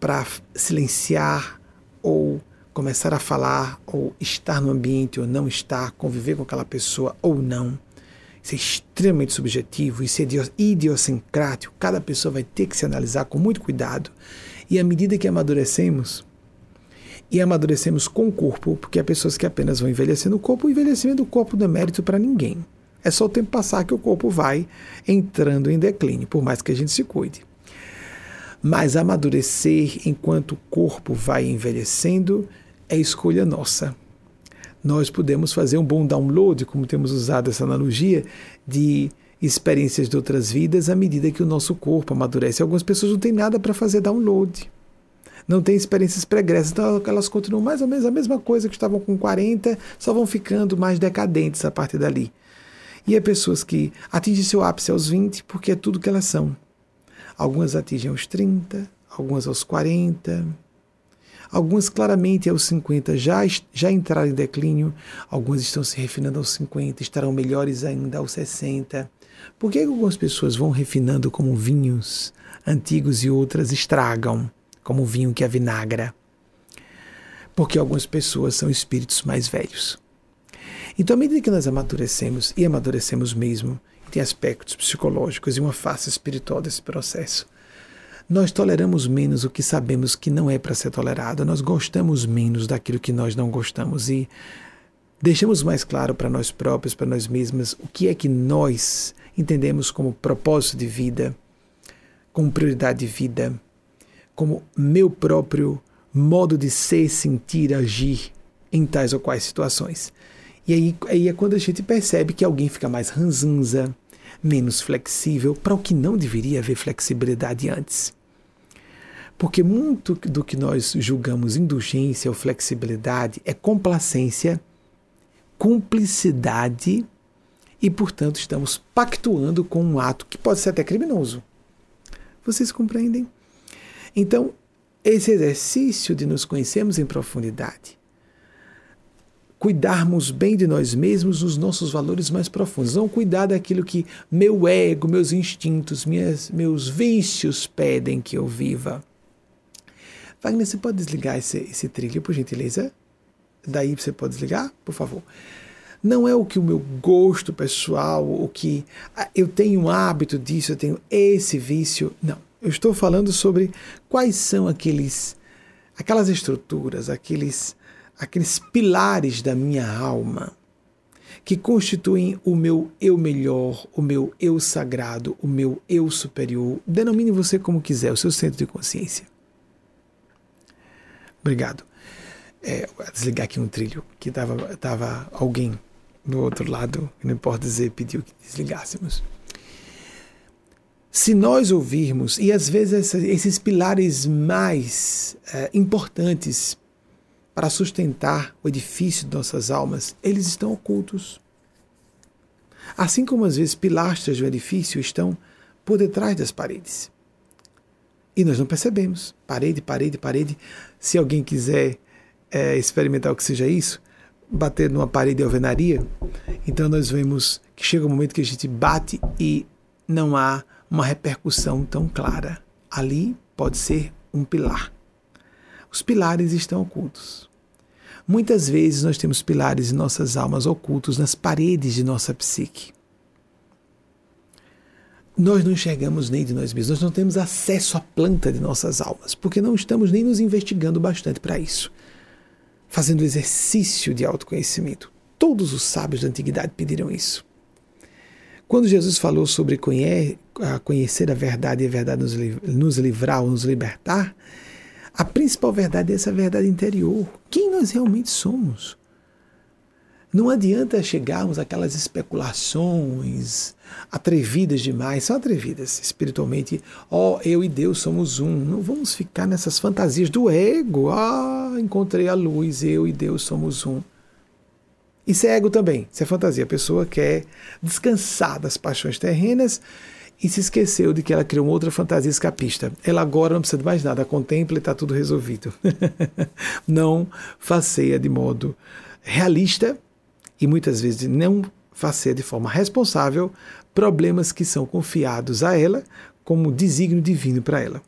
para silenciar ou começar a falar ou estar no ambiente ou não estar, conviver com aquela pessoa ou não. Isso é extremamente subjetivo, isso é idiosincrático. Cada pessoa vai ter que se analisar com muito cuidado. E à medida que amadurecemos, e amadurecemos com o corpo, porque há pessoas que apenas vão envelhecendo o corpo, o envelhecimento do corpo não é mérito para ninguém. É só o tempo passar que o corpo vai entrando em declínio, por mais que a gente se cuide. Mas amadurecer enquanto o corpo vai envelhecendo é escolha nossa. Nós podemos fazer um bom download, como temos usado essa analogia, de experiências de outras vidas à medida que o nosso corpo amadurece. Algumas pessoas não têm nada para fazer download. Não têm experiências pregressas, então elas continuam mais ou menos a mesma coisa que estavam com 40, só vão ficando mais decadentes a partir dali. E há pessoas que atingem seu ápice aos 20 porque é tudo que elas são. Algumas atingem aos 30, algumas aos 40, algumas claramente aos 50 já, já entraram em declínio, algumas estão se refinando aos 50, estarão melhores ainda aos 60. Por que algumas pessoas vão refinando como vinhos antigos e outras estragam, como vinho que avinagra? Porque algumas pessoas são espíritos mais velhos. Então, à medida que nós amadurecemos, e amadurecemos mesmo, tem aspectos psicológicos e uma face espiritual desse processo, nós toleramos menos o que sabemos que não é para ser tolerado, nós gostamos menos daquilo que nós não gostamos e deixamos mais claro para nós próprios, para nós mesmos, o que é que nós entendemos como propósito de vida, como prioridade de vida, como meu próprio modo de ser, sentir, agir em tais ou quais situações. E aí, aí é quando a gente percebe que alguém fica mais ranzinza, menos flexível, para o que não deveria haver flexibilidade antes. Porque muito do que nós julgamos indulgência ou flexibilidade é complacência, cumplicidade e, portanto, estamos pactuando com um ato que pode ser até criminoso. Vocês compreendem? Então, esse exercício de nos conhecermos em profundidade cuidarmos bem de nós mesmos, os nossos valores mais profundos. Não cuidar daquilo que meu ego, meus instintos, minhas, meus vícios pedem que eu viva. Wagner, você pode desligar esse, esse trilho, por gentileza? Daí você pode desligar, por favor. Não é o que o meu gosto pessoal, o que ah, eu tenho um hábito disso, eu tenho esse vício. Não. Eu estou falando sobre quais são aqueles, aquelas estruturas, aqueles aqueles pilares da minha alma que constituem o meu eu melhor, o meu eu sagrado, o meu eu superior. Denomine você como quiser, o seu centro de consciência. Obrigado. É, vou desligar aqui um trilho, que estava tava alguém do outro lado, não importa dizer, pediu que desligássemos. Se nós ouvirmos, e às vezes esses pilares mais é, importantes para sustentar o edifício de nossas almas, eles estão ocultos. Assim como às vezes pilastras do edifício estão por detrás das paredes. E nós não percebemos. Parede, parede, parede. Se alguém quiser é, experimentar o que seja isso, bater numa parede de alvenaria, então nós vemos que chega um momento que a gente bate e não há uma repercussão tão clara. Ali pode ser um pilar. Os pilares estão ocultos. Muitas vezes nós temos pilares em nossas almas ocultos nas paredes de nossa psique. Nós não enxergamos nem de nós mesmos, nós não temos acesso à planta de nossas almas, porque não estamos nem nos investigando bastante para isso, fazendo exercício de autoconhecimento. Todos os sábios da antiguidade pediram isso. Quando Jesus falou sobre conhecer a verdade e a verdade nos livrar ou nos libertar, a principal verdade é essa verdade interior. Quem nós realmente somos? Não adianta chegarmos àquelas especulações atrevidas demais, são atrevidas espiritualmente. Ó, oh, eu e Deus somos um. Não vamos ficar nessas fantasias do ego. Ah, encontrei a luz, eu e Deus somos um. Isso é ego também, isso é fantasia. A pessoa quer descansar das paixões terrenas e se esqueceu de que ela criou uma outra fantasia escapista. Ela agora não precisa de mais nada, contempla e está tudo resolvido. não faceia de modo realista e muitas vezes não faceia de forma responsável problemas que são confiados a ela como desígnio divino para ela.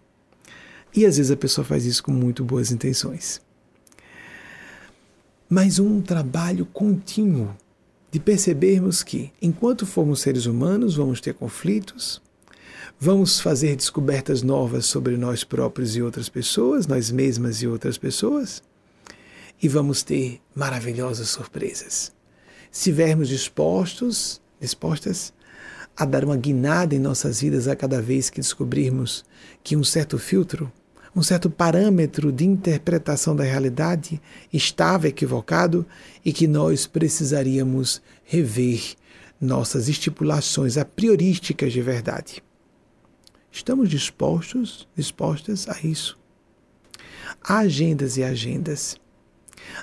E às vezes a pessoa faz isso com muito boas intenções. Mas um trabalho contínuo de percebermos que, enquanto formos seres humanos, vamos ter conflitos, vamos fazer descobertas novas sobre nós próprios e outras pessoas, nós mesmas e outras pessoas, e vamos ter maravilhosas surpresas. Estivermos dispostos, dispostas a dar uma guinada em nossas vidas a cada vez que descobrirmos que um certo filtro um certo parâmetro de interpretação da realidade estava equivocado e que nós precisaríamos rever nossas estipulações a priorísticas de verdade. Estamos dispostos, dispostas a isso? Há agendas e agendas.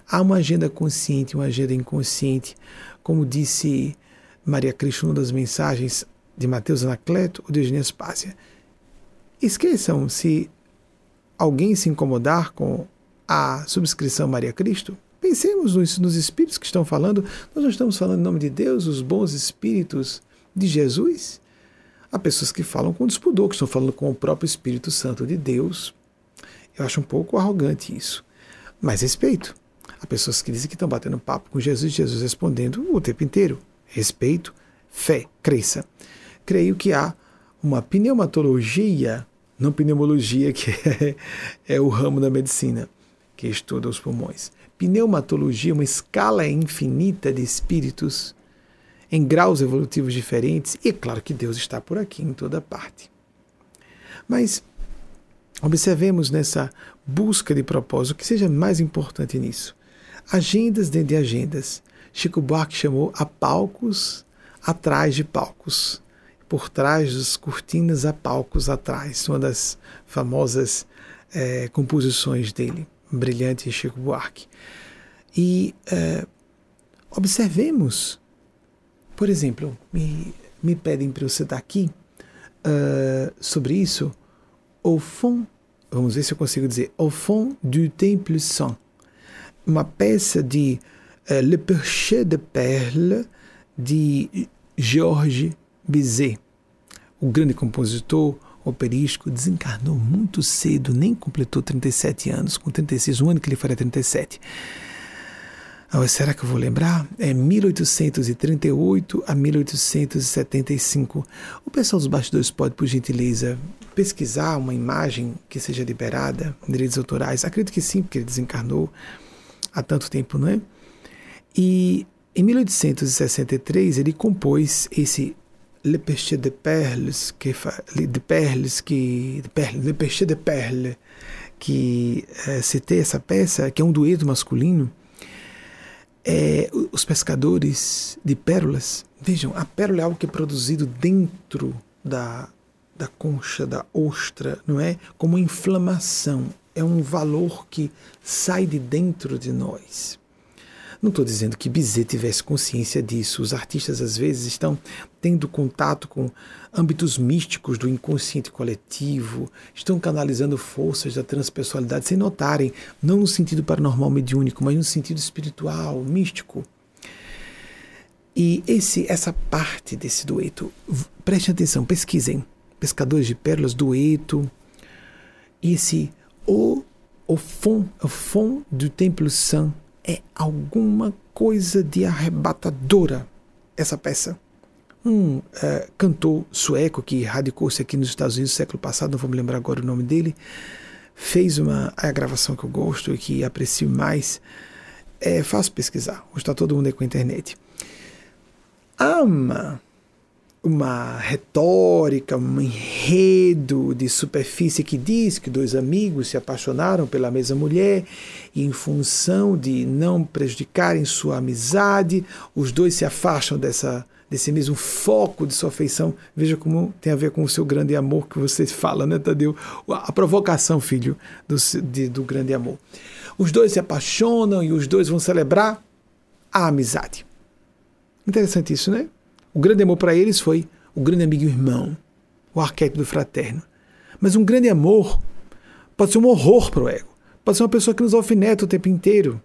Há uma agenda consciente uma agenda inconsciente, como disse Maria Cristo numa das mensagens de Mateus Anacleto ou de Eugênia Spásia. Esqueçam se alguém se incomodar com a subscrição Maria Cristo? Pensemos nos, nos espíritos que estão falando. Nós não estamos falando em nome de Deus, os bons espíritos de Jesus. Há pessoas que falam com despudor, que estão falando com o próprio Espírito Santo de Deus. Eu acho um pouco arrogante isso. Mas respeito. Há pessoas que dizem que estão batendo papo com Jesus, Jesus respondendo o tempo inteiro. Respeito, fé, cresça. Creio que há uma pneumatologia não pneumologia, que é, é o ramo da medicina que estuda os pulmões. Pneumatologia, uma escala infinita de espíritos em graus evolutivos diferentes, e é claro que Deus está por aqui em toda parte. Mas observemos nessa busca de propósito o que seja mais importante nisso. Agendas dentro de agendas. Chico Buarque chamou a palcos atrás de palcos por trás das cortinas há palcos atrás, uma das famosas é, composições dele, brilhante Chico Buarque. E é, observemos, por exemplo, me, me pedem para eu citar aqui uh, sobre isso, au fond, vamos ver se eu consigo dizer, au fond du Temple Saint, uma peça de uh, Le Perché de Perle de Georges Bizet o grande compositor operístico, desencarnou muito cedo, nem completou 37 anos, com 36, um ano que ele faria 37. Ah, será que eu vou lembrar? É 1838 a 1875. O pessoal dos bastidores pode, por gentileza, pesquisar uma imagem que seja liberada, direitos autorais? Acredito que sim, porque ele desencarnou há tanto tempo, não é? E em 1863 ele compôs esse Le Péché de Perles, que, de Perles, que, de Perles, Le Péché de Perles, que é, citei essa peça, que é um dueto masculino, é, os pescadores de pérolas, vejam, a pérola é algo que é produzido dentro da, da concha, da ostra, não é? Como inflamação, é um valor que sai de dentro de nós. Não estou dizendo que Bizet tivesse consciência disso. Os artistas, às vezes, estão tendo contato com âmbitos místicos do inconsciente coletivo, estão canalizando forças da transpessoalidade sem notarem, não no sentido paranormal mediúnico, mas no sentido espiritual, místico. E esse, essa parte desse dueto, prestem atenção, pesquisem. Pescadores de pérolas, dueto. E esse O o fond, o fond do Templo Saint é alguma coisa de arrebatadora, essa peça. Um uh, cantor sueco que radicou-se aqui nos Estados Unidos no século passado, não vou me lembrar agora o nome dele, fez uma a gravação que eu gosto e que aprecio mais. É fácil pesquisar, hoje está todo mundo aí com a internet. Ama uma retórica, um enredo de superfície que diz que dois amigos se apaixonaram pela mesma mulher e, em função de não prejudicarem sua amizade, os dois se afastam dessa, desse mesmo foco de sua afeição. Veja como tem a ver com o seu grande amor que você fala, né, Tadeu? A provocação, filho, do, de, do grande amor. Os dois se apaixonam e os dois vão celebrar a amizade. Interessante isso, né? O grande amor para eles foi o grande amigo e irmão, o arquétipo do fraterno. Mas um grande amor pode ser um horror para o ego. Pode ser uma pessoa que nos alfineta o tempo inteiro.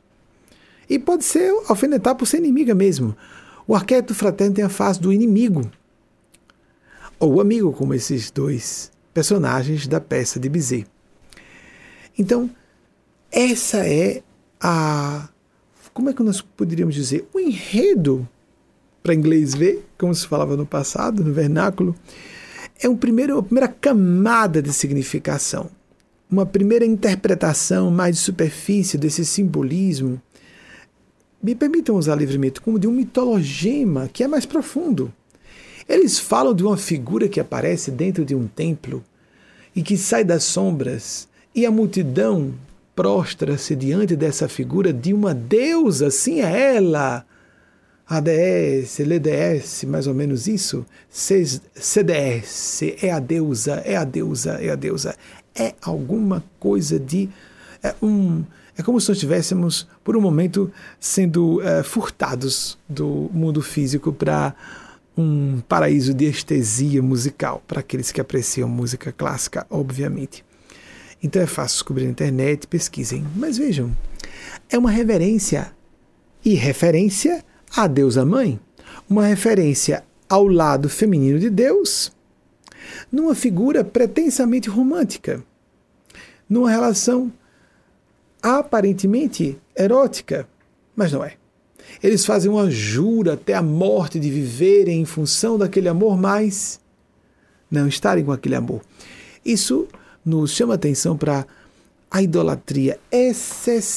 E pode ser alfinetar por ser inimiga mesmo. O arquétipo fraterno tem a face do inimigo. Ou amigo, como esses dois personagens da peça de Bizet. Então, essa é a. Como é que nós poderíamos dizer? O enredo para inglês ver, como se falava no passado, no vernáculo, é um primeiro, uma primeira camada de significação, uma primeira interpretação mais de superfície desse simbolismo. Me permitam usar livremente como de um mitologema que é mais profundo. Eles falam de uma figura que aparece dentro de um templo e que sai das sombras, e a multidão prostra-se diante dessa figura de uma deusa, sim, é ela, ADS, LDS, mais ou menos isso. CDS, é a deusa, é a deusa, é a deusa. É alguma coisa de. É, um, é como se nós estivéssemos, por um momento, sendo é, furtados do mundo físico para um paraíso de estesia musical, para aqueles que apreciam música clássica, obviamente. Então é fácil descobrir na internet, pesquisem. Mas vejam, é uma reverência e referência a deusa mãe, uma referência ao lado feminino de Deus, numa figura pretensamente romântica, numa relação aparentemente erótica, mas não é. Eles fazem uma jura até a morte de viverem em função daquele amor, mas não estarem com aquele amor. Isso nos chama atenção para a idolatria excessiva.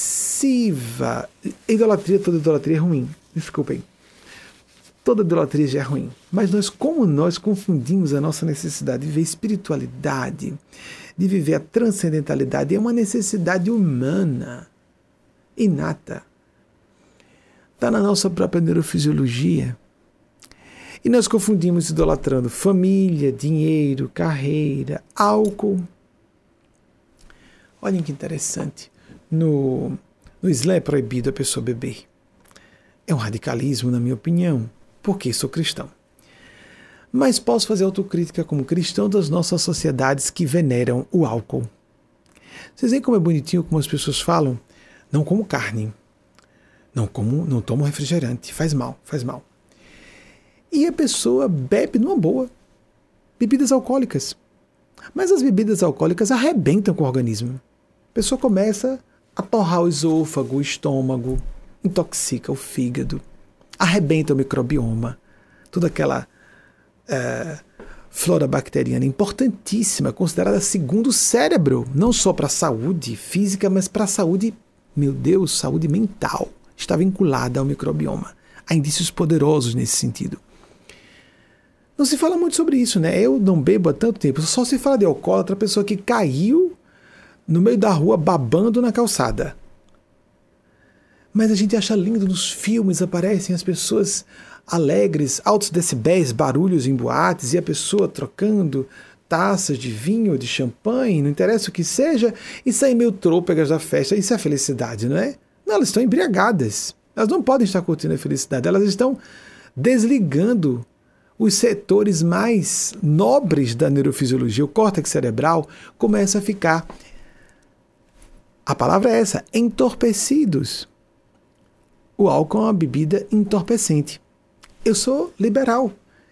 Idolatria, toda idolatria é ruim. Desculpem. Toda idolatria já é ruim. Mas nós, como nós confundimos a nossa necessidade de viver espiritualidade, de viver a transcendentalidade, é uma necessidade humana, inata. Está na nossa própria neurofisiologia. E nós confundimos idolatrando família, dinheiro, carreira, álcool. Olhem que interessante. No, no Islã é proibido a pessoa beber. É um radicalismo, na minha opinião, porque sou cristão. Mas posso fazer autocrítica como cristão das nossas sociedades que veneram o álcool. Vocês veem como é bonitinho como as pessoas falam? Não como carne. Não como, não tomo refrigerante, faz mal, faz mal. E a pessoa bebe numa boa. Bebidas alcoólicas. Mas as bebidas alcoólicas arrebentam com o organismo. A pessoa começa a torrar o esôfago, o estômago, intoxica o fígado, arrebenta o microbioma, toda aquela é, flora bacteriana importantíssima, considerada segundo cérebro, não só para a saúde física, mas para a saúde, meu Deus, saúde mental, está vinculada ao microbioma. Há indícios poderosos nesse sentido. Não se fala muito sobre isso, né? Eu não bebo há tanto tempo, só se fala de alcoólatra, pessoa que caiu no meio da rua babando na calçada. Mas a gente acha lindo nos filmes, aparecem as pessoas alegres, altos decibéis, barulhos em boates, e a pessoa trocando taças de vinho, de champanhe, não interessa o que seja, e saem meio trôpegas da festa. Isso é felicidade, não é? Não, elas estão embriagadas. Elas não podem estar curtindo a felicidade, elas estão desligando os setores mais nobres da neurofisiologia, o córtex cerebral, começa a ficar. A palavra é essa, entorpecidos o álcool é uma bebida entorpecente. Eu sou liberal.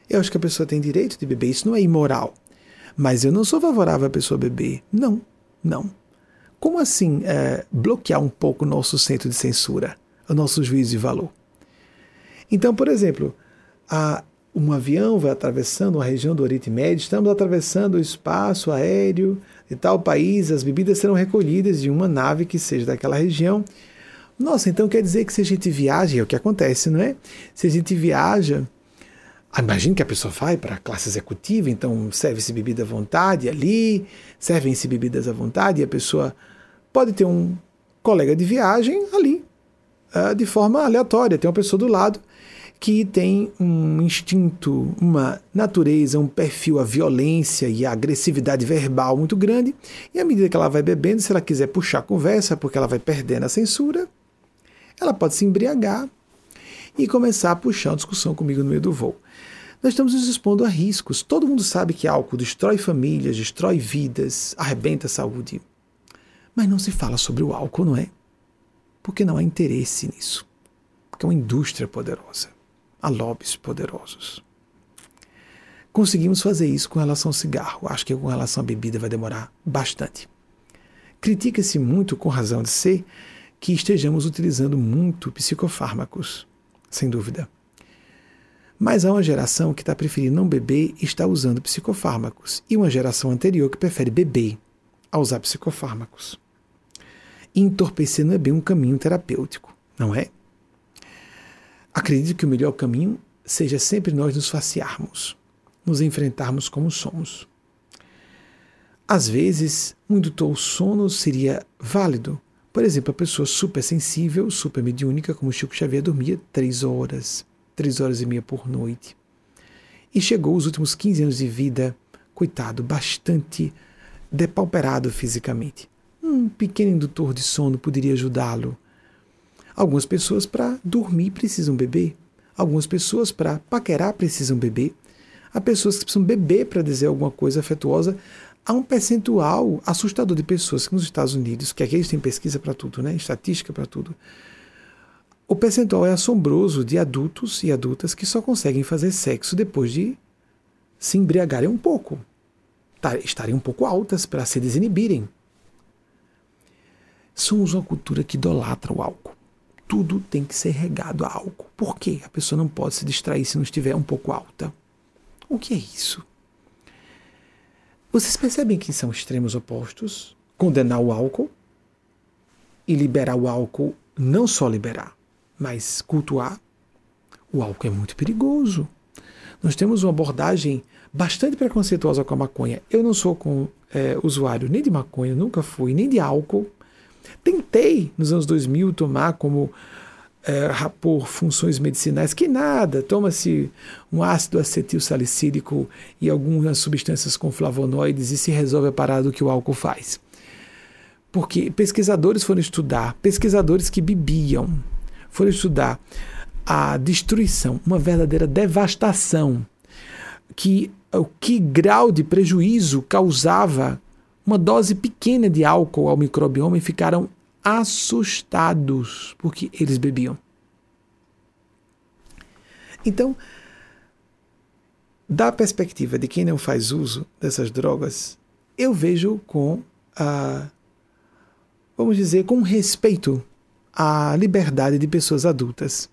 Eu acho que a pessoa tem direito de beber. Isso não é imoral. Mas eu não sou favorável à pessoa beber. Não, não. como assim é, bloquear um pouco o nosso centro de censura, o nosso juízo de valor? Então, por exemplo, a, um avião vai atravessando uma região do Oriente Médio, estamos atravessando o espaço aéreo de tal país, as bebidas serão recolhidas de uma nave que seja daquela região. Nossa, então quer dizer que se a gente viaja, é o que acontece, não é? Se a gente viaja, ah, imagine que a pessoa vai para a classe executiva, então serve-se bebida à vontade ali, servem-se bebidas à vontade, e a pessoa pode ter um colega de viagem ali, ah, de forma aleatória, tem uma pessoa do lado que tem um instinto, uma natureza, um perfil, a violência e a agressividade verbal muito grande. E à medida que ela vai bebendo, se ela quiser puxar a conversa, porque ela vai perdendo a censura, ela pode se embriagar e começar a puxar uma discussão comigo no meio do voo. Nós estamos nos expondo a riscos. Todo mundo sabe que álcool destrói famílias, destrói vidas, arrebenta a saúde. Mas não se fala sobre o álcool, não é? Porque não há interesse nisso. Porque é uma indústria poderosa a lobbies poderosos. Conseguimos fazer isso com relação ao cigarro. Acho que com relação à bebida vai demorar bastante. Critica-se muito, com razão de ser, que estejamos utilizando muito psicofármacos, sem dúvida. Mas há uma geração que está preferindo não beber e está usando psicofármacos, e uma geração anterior que prefere beber a usar psicofármacos. Entorpecer não é bem um caminho terapêutico, não é? Acredito que o melhor caminho seja sempre nós nos facearmos, nos enfrentarmos como somos. Às vezes, um indutor sono seria válido. Por exemplo, a pessoa super sensível, super mediúnica, como Chico Xavier, dormia três horas, três horas e meia por noite. E chegou os últimos 15 anos de vida, coitado, bastante depauperado fisicamente. Um pequeno indutor de sono poderia ajudá-lo Algumas pessoas para dormir precisam beber. Algumas pessoas para paquerar precisam beber. Há pessoas que precisam beber para dizer alguma coisa afetuosa. Há um percentual assustador de pessoas que nos Estados Unidos, que aqui eles têm pesquisa para tudo, né? estatística para tudo. O percentual é assombroso de adultos e adultas que só conseguem fazer sexo depois de se embriagarem um pouco, tá, estarem um pouco altas para se desinibirem. Somos uma cultura que idolatra o álcool tudo tem que ser regado a álcool. Por quê? A pessoa não pode se distrair se não estiver um pouco alta. O que é isso? Vocês percebem que são extremos opostos? Condenar o álcool e liberar o álcool, não só liberar, mas cultuar. O álcool é muito perigoso. Nós temos uma abordagem bastante preconceituosa com a maconha. Eu não sou com, é, usuário nem de maconha, nunca fui, nem de álcool. Tentei, nos anos 2000, tomar como é, por funções medicinais, que nada, toma-se um ácido acetil salicílico e algumas substâncias com flavonoides e se resolve a parada que o álcool faz. Porque pesquisadores foram estudar, pesquisadores que bebiam, foram estudar a destruição, uma verdadeira devastação, que o que grau de prejuízo causava uma dose pequena de álcool ao microbioma e ficaram assustados porque eles bebiam. Então, da perspectiva de quem não faz uso dessas drogas, eu vejo com, a, vamos dizer, com respeito à liberdade de pessoas adultas.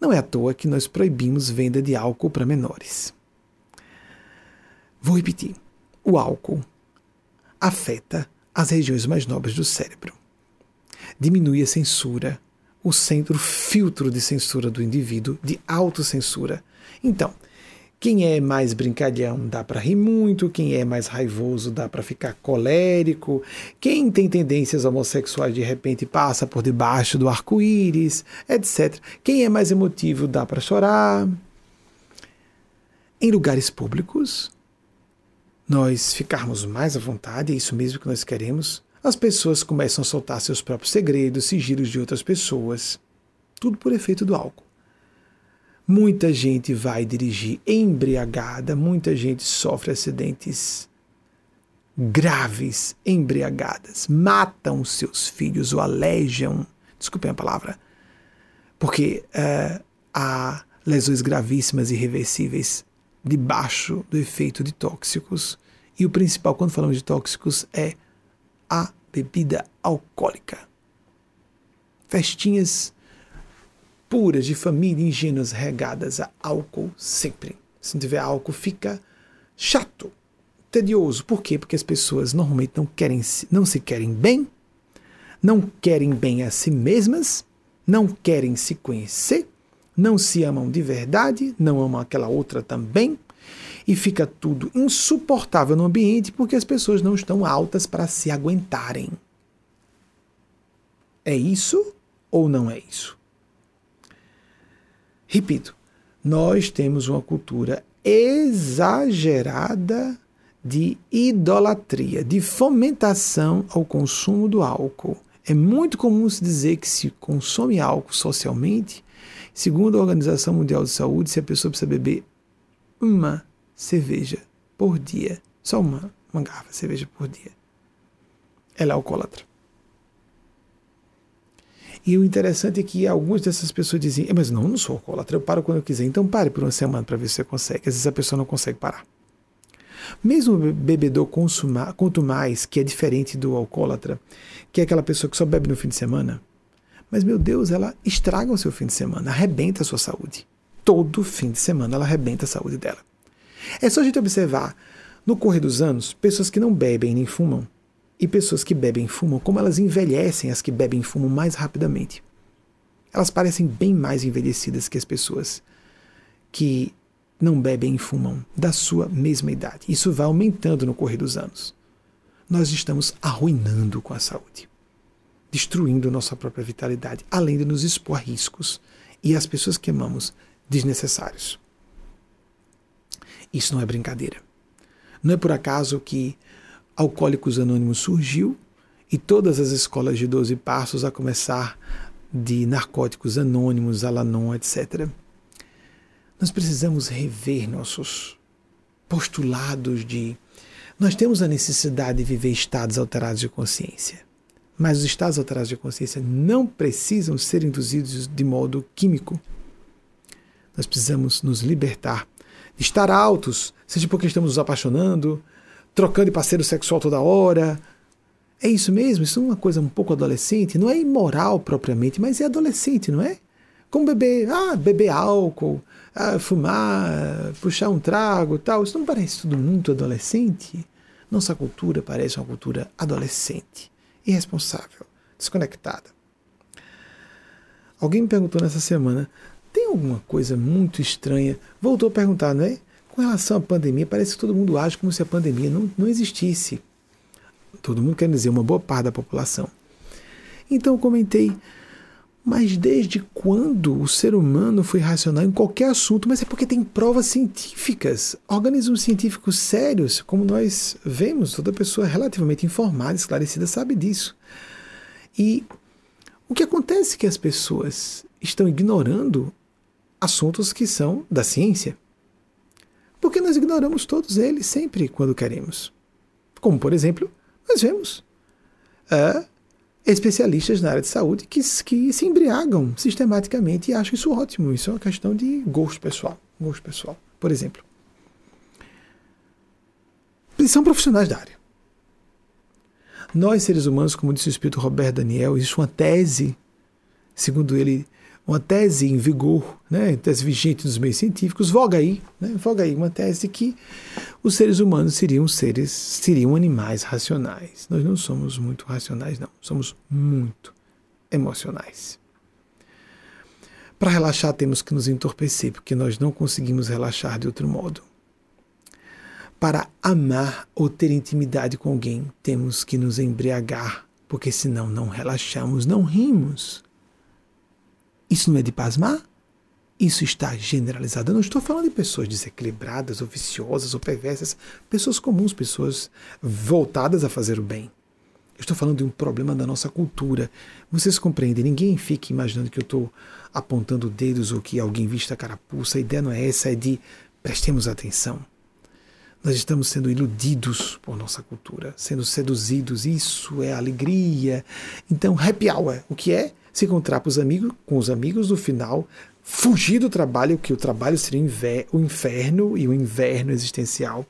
Não é à toa que nós proibimos venda de álcool para menores. Vou repetir: o álcool afeta as regiões mais nobres do cérebro. Diminui a censura, o centro filtro de censura do indivíduo, de autocensura. Então, quem é mais brincalhão dá para rir muito, quem é mais raivoso dá para ficar colérico, quem tem tendências homossexuais de repente passa por debaixo do arco-íris, etc. Quem é mais emotivo dá para chorar. Em lugares públicos, nós ficarmos mais à vontade, é isso mesmo que nós queremos, as pessoas começam a soltar seus próprios segredos, sigilos de outras pessoas. Tudo por efeito do álcool. Muita gente vai dirigir embriagada, muita gente sofre acidentes graves embriagadas, matam seus filhos ou alejam, desculpem a palavra, porque uh, há lesões gravíssimas e irreversíveis debaixo do efeito de tóxicos. E o principal, quando falamos de tóxicos, é bebida alcoólica. Festinhas puras de família ingênuas regadas a álcool sempre. Se não tiver álcool, fica chato, tedioso. Por quê? Porque as pessoas normalmente não querem não se querem bem, não querem bem a si mesmas, não querem se conhecer, não se amam de verdade, não amam aquela outra também, e fica tudo insuportável no ambiente porque as pessoas não estão altas para se aguentarem. É isso ou não é isso? Repito, nós temos uma cultura exagerada de idolatria, de fomentação ao consumo do álcool. É muito comum se dizer que se consome álcool socialmente, segundo a Organização Mundial de Saúde, se a pessoa precisa beber uma cerveja por dia, só uma, uma garrafa de cerveja por dia, ela é alcoólatra. E o interessante é que algumas dessas pessoas dizem, é, mas não, não sou alcoólatra, eu paro quando eu quiser. Então pare por uma semana para ver se você consegue. Às vezes a pessoa não consegue parar. Mesmo o bebedor consumar, quanto mais, que é diferente do alcoólatra, que é aquela pessoa que só bebe no fim de semana, mas meu Deus, ela estraga o seu fim de semana, arrebenta a sua saúde. Todo fim de semana ela arrebenta a saúde dela. É só a gente observar, no correr dos anos, pessoas que não bebem nem fumam e pessoas que bebem e fumam, como elas envelhecem as que bebem e fumam mais rapidamente. Elas parecem bem mais envelhecidas que as pessoas que não bebem e fumam da sua mesma idade. Isso vai aumentando no correr dos anos. Nós estamos arruinando com a saúde, destruindo nossa própria vitalidade, além de nos expor a riscos e as pessoas que amamos desnecessários. Isso não é brincadeira. Não é por acaso que Alcoólicos Anônimos surgiu e todas as escolas de 12 passos, a começar de narcóticos anônimos, Alanon, etc. Nós precisamos rever nossos postulados de. Nós temos a necessidade de viver estados alterados de consciência, mas os estados alterados de consciência não precisam ser induzidos de modo químico. Nós precisamos nos libertar de estar altos, seja porque estamos nos apaixonando, trocando de parceiro sexual toda hora. É isso mesmo? Isso é uma coisa um pouco adolescente? Não é imoral propriamente, mas é adolescente, não é? Como beber, ah, beber álcool, ah, fumar, puxar um trago tal. Isso não parece tudo muito adolescente? Nossa cultura parece uma cultura adolescente, irresponsável, desconectada. Alguém me perguntou nessa semana: tem alguma coisa muito estranha? Voltou a perguntar, não é? Com relação à pandemia, parece que todo mundo age como se a pandemia não, não existisse. Todo mundo quer dizer, uma boa parte da população. Então eu comentei, mas desde quando o ser humano foi racional em qualquer assunto? Mas é porque tem provas científicas. Organismos científicos sérios, como nós vemos, toda pessoa relativamente informada, esclarecida, sabe disso. E o que acontece é que as pessoas estão ignorando assuntos que são da ciência. Porque nós ignoramos todos eles sempre quando queremos. Como, por exemplo, nós vemos uh, especialistas na área de saúde que, que se embriagam sistematicamente e acham isso ótimo. Isso é uma questão de gosto pessoal. Gosto pessoal, por exemplo. Eles são profissionais da área. Nós, seres humanos, como disse o espírito Roberto Daniel, existe uma tese, segundo ele, uma tese em vigor, né, tese vigente dos meios científicos, voga aí, né, voga aí uma tese que os seres humanos seriam seres, seriam animais racionais. Nós não somos muito racionais, não, somos muito emocionais. Para relaxar temos que nos entorpecer, porque nós não conseguimos relaxar de outro modo. Para amar ou ter intimidade com alguém, temos que nos embriagar, porque senão não relaxamos, não rimos. Isso não é de pasmar? Isso está generalizado. Eu não estou falando de pessoas desequilibradas, ou viciosas, ou perversas. Pessoas comuns, pessoas voltadas a fazer o bem. Eu estou falando de um problema da nossa cultura. Vocês compreendem? Ninguém fique imaginando que eu estou apontando dedos ou que alguém vista a carapuça. A ideia não é essa, é de prestemos atenção. Nós estamos sendo iludidos por nossa cultura, sendo seduzidos. Isso é alegria. Então, happy hour, o que é? Se encontrar com os amigos, com os amigos no final, fugir do trabalho, que o trabalho seria o inferno e o inverno existencial.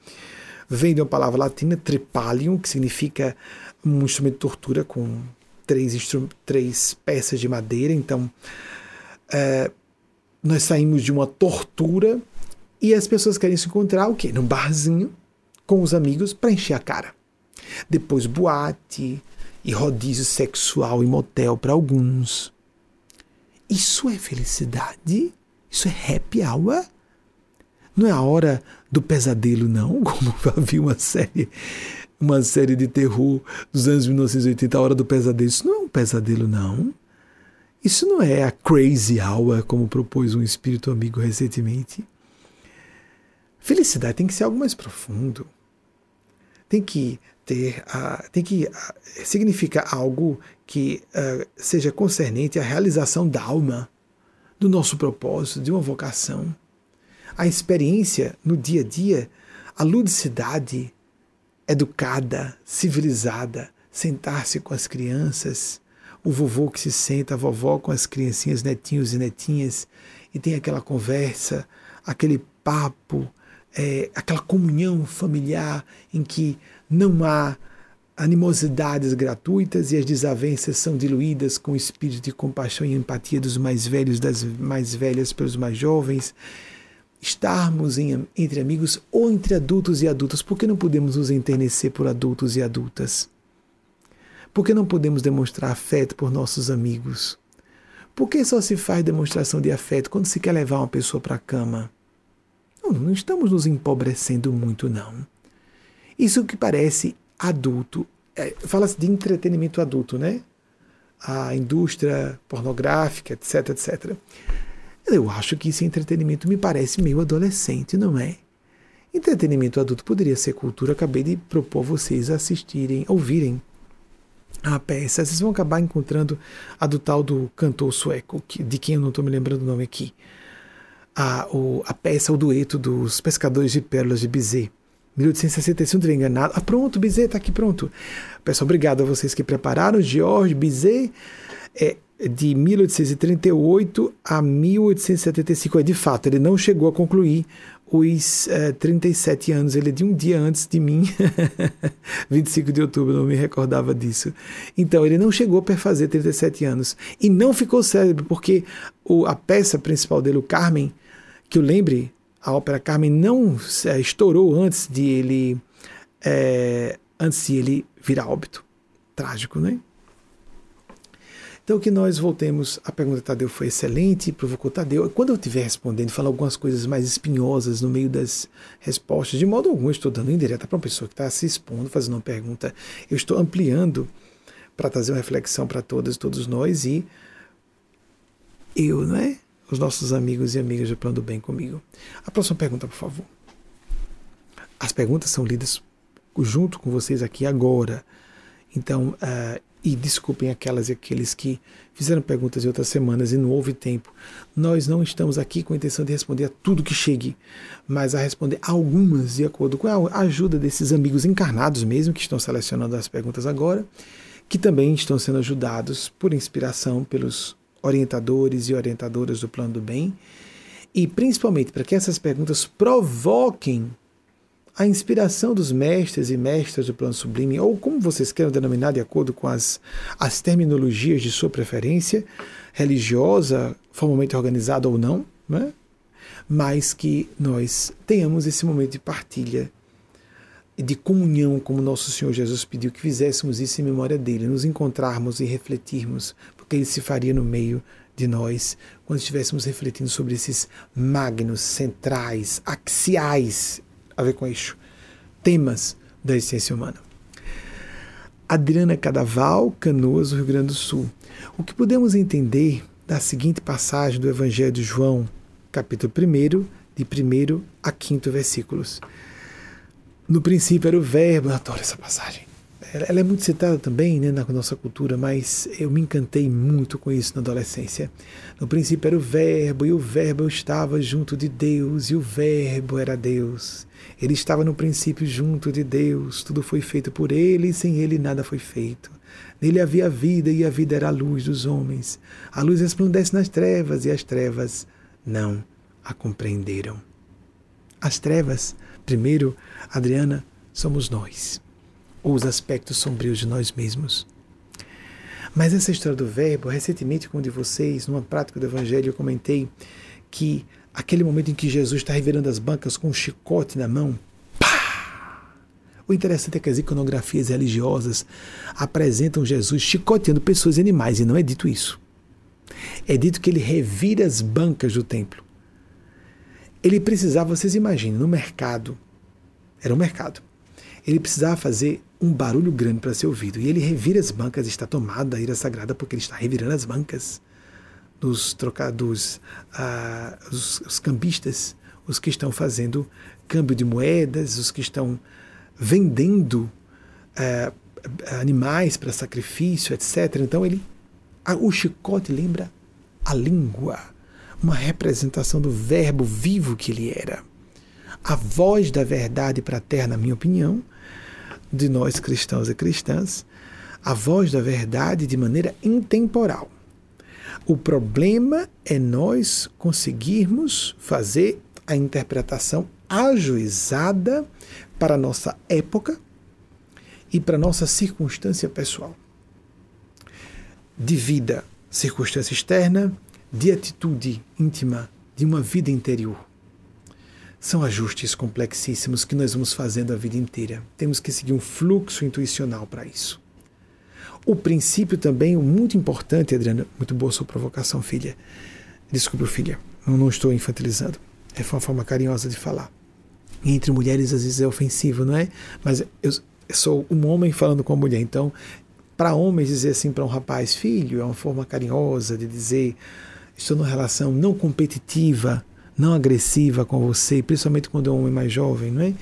Vem de uma palavra latina, tripalium, que significa um instrumento de tortura com três, três peças de madeira. Então, é, nós saímos de uma tortura e as pessoas querem se encontrar o quê? Num barzinho com os amigos para encher a cara. Depois boate e rodízio sexual e motel para alguns. Isso é felicidade? Isso é happy hour? Não é a hora do pesadelo, não, como havia uma série, uma série de terror dos anos 1980, a hora do pesadelo. Isso não é um pesadelo, não. Isso não é a crazy hour, como propôs um espírito amigo recentemente. Felicidade tem que ser algo mais profundo. Tem que ter, uh, tem que significar algo que uh, seja concernente à realização da alma, do nosso propósito, de uma vocação. A experiência no dia a dia, a ludicidade educada, civilizada, sentar-se com as crianças, o vovô que se senta, a vovó com as criancinhas, netinhos e netinhas, e tem aquela conversa, aquele papo, é, aquela comunhão familiar em que não há animosidades gratuitas e as desavenças são diluídas com o espírito de compaixão e empatia dos mais velhos, das mais velhas pelos mais jovens. Estarmos em, entre amigos ou entre adultos e adultas, por que não podemos nos enternecer por adultos e adultas? Por que não podemos demonstrar afeto por nossos amigos? Por que só se faz demonstração de afeto quando se quer levar uma pessoa para a cama? Não, não estamos nos empobrecendo muito, não. Isso que parece adulto. É, Fala-se de entretenimento adulto, né? A indústria pornográfica, etc, etc. Eu acho que esse entretenimento me parece meio adolescente, não é? Entretenimento adulto poderia ser cultura. Acabei de propor vocês assistirem, ouvirem a peça. Vocês vão acabar encontrando a do tal do cantor sueco, de quem eu não estou me lembrando o nome aqui. A, o, a peça, o dueto dos Pescadores de Pérolas de Bizet. 1865, não estiver enganado. Ah, pronto, Bizet está aqui pronto. Pessoal, obrigado a vocês que prepararam. Georges Bizet, é, de 1838 a 1875. É, de fato, ele não chegou a concluir os é, 37 anos. Ele é de um dia antes de mim, 25 de outubro, não me recordava disso. Então, ele não chegou a perfazer 37 anos. E não ficou célebre, porque o, a peça principal dele, o Carmen, que eu lembre, a ópera Carmen não é, estourou antes de ele é, antes de ele virar óbito. Trágico, né? Então que nós voltemos, a pergunta de Tadeu foi excelente, provocou Tadeu. Quando eu estiver respondendo, falar algumas coisas mais espinhosas no meio das respostas, de modo algum estou dando indireta para uma pessoa que está se expondo, fazendo uma pergunta, eu estou ampliando para trazer uma reflexão para todas todos nós e eu, não é? Os nossos amigos e amigas do Plano do Bem comigo. A próxima pergunta, por favor. As perguntas são lidas junto com vocês aqui agora. Então, uh, e desculpem aquelas e aqueles que fizeram perguntas em outras semanas e não houve tempo. Nós não estamos aqui com a intenção de responder a tudo que chegue, mas a responder algumas de acordo com a ajuda desses amigos encarnados mesmo, que estão selecionando as perguntas agora, que também estão sendo ajudados por inspiração pelos orientadores e orientadoras do plano do bem, e principalmente para que essas perguntas provoquem a inspiração dos mestres e mestras do plano sublime, ou como vocês queiram denominar, de acordo com as, as terminologias de sua preferência, religiosa, formalmente organizada ou não, né? mas que nós tenhamos esse momento de partilha de comunhão, como nosso Senhor Jesus pediu que fizéssemos isso em memória dele, nos encontrarmos e refletirmos, porque ele se faria no meio de nós quando estivéssemos refletindo sobre esses magnos, centrais, axiais, a ver com eixo, temas da essência humana. Adriana Cadaval, Canoas, Rio Grande do Sul. O que podemos entender da seguinte passagem do Evangelho de João, capítulo 1, de 1 a 5 versículos. No princípio era o verbo, eu adoro essa passagem. Ela é muito citada também né, na nossa cultura, mas eu me encantei muito com isso na adolescência. No princípio era o Verbo, e o Verbo estava junto de Deus, e o Verbo era Deus. Ele estava no princípio junto de Deus, tudo foi feito por ele, e sem ele nada foi feito. Nele havia vida, e a vida era a luz dos homens. A luz resplandece nas trevas, e as trevas não a compreenderam. As trevas Primeiro, Adriana, somos nós. Ou os aspectos sombrios de nós mesmos. Mas essa história do verbo, recentemente com um de vocês, numa prática do Evangelho, eu comentei que aquele momento em que Jesus está revirando as bancas com um chicote na mão, pá! O interessante é que as iconografias religiosas apresentam Jesus chicoteando pessoas e animais, e não é dito isso. É dito que ele revira as bancas do templo. Ele precisava, vocês imaginem, no mercado, era um mercado, ele precisava fazer um barulho grande para ser ouvido. E ele revira as bancas, está tomado da ira sagrada porque ele está revirando as bancas dos trocados, ah, os, os cambistas, os que estão fazendo câmbio de moedas, os que estão vendendo ah, animais para sacrifício, etc. Então ele, o chicote lembra a língua, uma representação do verbo vivo que ele era. A voz da verdade para a terra, na minha opinião, de nós cristãos e cristãs, a voz da verdade de maneira intemporal. O problema é nós conseguirmos fazer a interpretação ajuizada para a nossa época e para a nossa circunstância pessoal. De vida, circunstância externa, de atitude íntima, de uma vida interior. São ajustes complexíssimos que nós vamos fazendo a vida inteira. Temos que seguir um fluxo intuicional para isso. O princípio também, muito importante, Adriana, muito boa sua provocação, filha. Desculpe, filha, eu não estou infantilizando. É uma forma carinhosa de falar. Entre mulheres, às vezes, é ofensivo, não é? Mas eu sou um homem falando com a mulher, então, para homens, dizer assim para um rapaz, filho, é uma forma carinhosa de dizer, estou numa relação não competitiva, não agressiva com você, principalmente quando é um homem mais jovem, não é?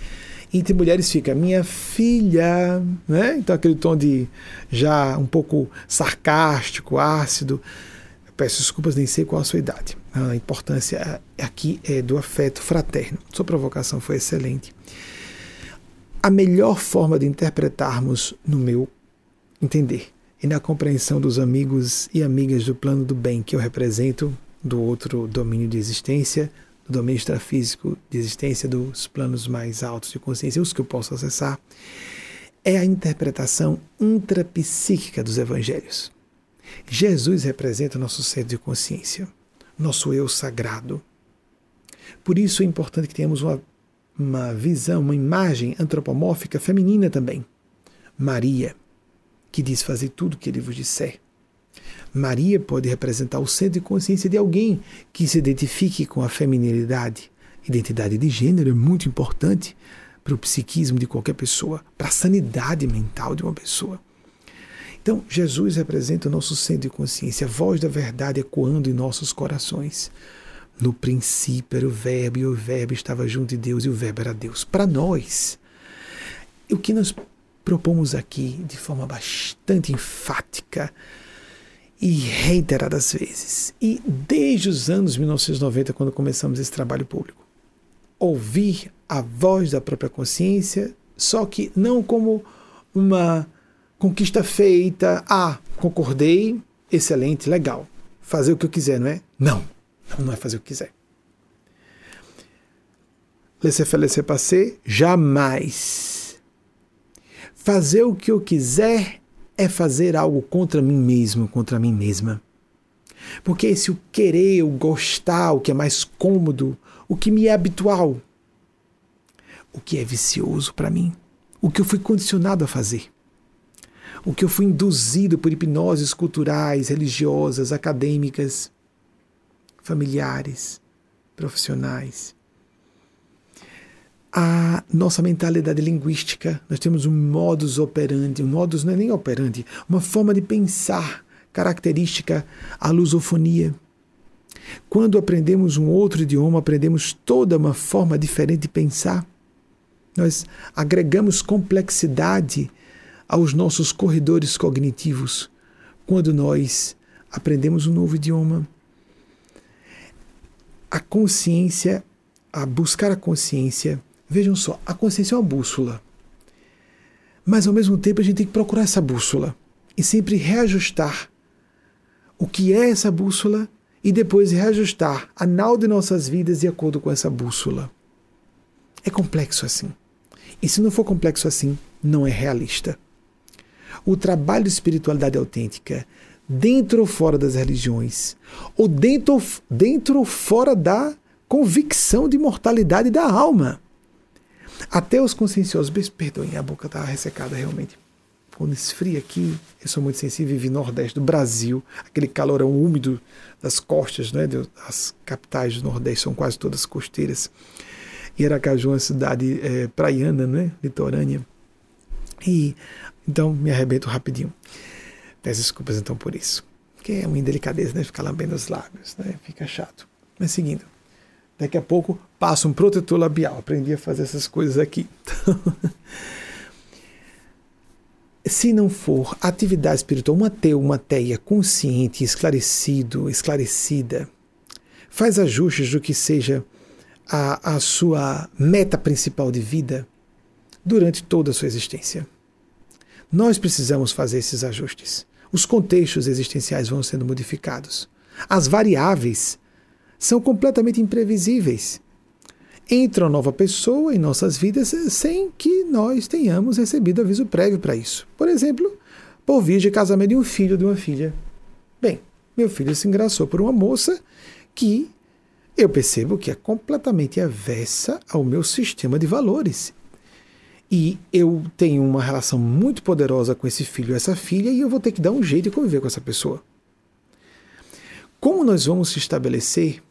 Entre mulheres fica minha filha, né? Então aquele tom de já um pouco sarcástico, ácido. Peço desculpas, nem sei qual a sua idade. A importância aqui é do afeto fraterno. Sua provocação foi excelente. A melhor forma de interpretarmos, no meu entender, e na compreensão dos amigos e amigas do plano do bem que eu represento, do outro domínio de existência, do domínio extrafísico de existência, dos planos mais altos de consciência, os que eu posso acessar, é a interpretação intrapsíquica dos evangelhos. Jesus representa nosso ser de consciência, nosso eu sagrado. Por isso é importante que tenhamos uma, uma visão, uma imagem antropomórfica feminina também. Maria, que diz fazer tudo o que ele vos disser. Maria pode representar o centro de consciência de alguém que se identifique com a feminilidade. Identidade de gênero é muito importante para o psiquismo de qualquer pessoa, para a sanidade mental de uma pessoa. Então, Jesus representa o nosso centro de consciência, a voz da verdade ecoando em nossos corações. No princípio era o Verbo, e o Verbo estava junto de Deus, e o Verbo era Deus. Para nós, o que nós propomos aqui de forma bastante enfática e reiteradas vezes. E desde os anos 1990, quando começamos esse trabalho público, ouvir a voz da própria consciência, só que não como uma conquista feita, ah, concordei, excelente, legal, fazer o que eu quiser, não é? Não, não é fazer o que quiser. Laissez-faire, laissez-passer, jamais. Fazer o que eu quiser é fazer algo contra mim mesmo, contra mim mesma. Porque esse o querer, o gostar, o que é mais cômodo, o que me é habitual, o que é vicioso para mim, o que eu fui condicionado a fazer, o que eu fui induzido por hipnoses culturais, religiosas, acadêmicas, familiares, profissionais a nossa mentalidade linguística. Nós temos um modus operandi, um modus não é nem operandi, uma forma de pensar característica à lusofonia. Quando aprendemos um outro idioma, aprendemos toda uma forma diferente de pensar. Nós agregamos complexidade aos nossos corredores cognitivos quando nós aprendemos um novo idioma. A consciência, a buscar a consciência, Vejam só, a consciência é uma bússola. Mas ao mesmo tempo a gente tem que procurar essa bússola e sempre reajustar o que é essa bússola e depois reajustar a nau de nossas vidas de acordo com essa bússola. É complexo assim. E se não for complexo assim, não é realista. O trabalho de espiritualidade autêntica, dentro ou fora das religiões, ou dentro, dentro ou fora da convicção de mortalidade da alma. Até os conscienciosos, perdoem, a boca está ressecada realmente. Quando esfria aqui, eu sou muito sensível, vivi nordeste do Brasil, aquele calorão úmido das costas, né, as capitais do Nordeste são quase todas costeiras. E Aracaju é uma cidade é, praiana, né, litorânea. E então me arrebento rapidinho. Peço desculpas então por isso. Que é uma indelicadeza, né, ficar lambendo os lábios, né, fica chato. Mas seguindo. Daqui a pouco passo um protetor labial. Aprendi a fazer essas coisas aqui. se não for atividade espiritual, um ateu, uma teia consciente, esclarecido, esclarecida, faz ajustes do que seja a, a sua meta principal de vida durante toda a sua existência. Nós precisamos fazer esses ajustes. Os contextos existenciais vão sendo modificados. As variáveis são completamente imprevisíveis. Entra uma nova pessoa em nossas vidas sem que nós tenhamos recebido aviso prévio para isso. Por exemplo, por via de casamento de um filho de uma filha. Bem, meu filho se engraçou por uma moça que eu percebo que é completamente avessa ao meu sistema de valores. E eu tenho uma relação muito poderosa com esse filho, essa filha, e eu vou ter que dar um jeito de conviver com essa pessoa. Como nós vamos estabelecer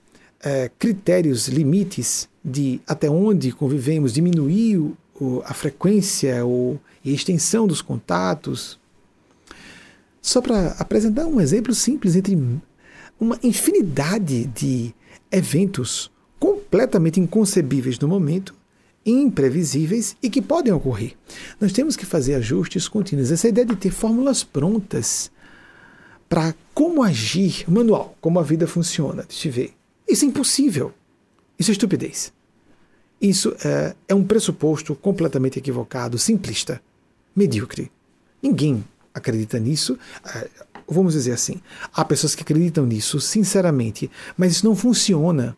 é, critérios, limites de até onde convivemos, diminuir o, a frequência ou, e a extensão dos contatos. Só para apresentar um exemplo simples entre uma infinidade de eventos completamente inconcebíveis no momento, imprevisíveis e que podem ocorrer. Nós temos que fazer ajustes contínuos. Essa ideia de ter fórmulas prontas para como agir, manual, como a vida funciona. Deixa eu ver. Isso é impossível. Isso é estupidez. Isso é, é um pressuposto completamente equivocado, simplista, medíocre. Ninguém acredita nisso. É, vamos dizer assim, há pessoas que acreditam nisso, sinceramente, mas isso não funciona.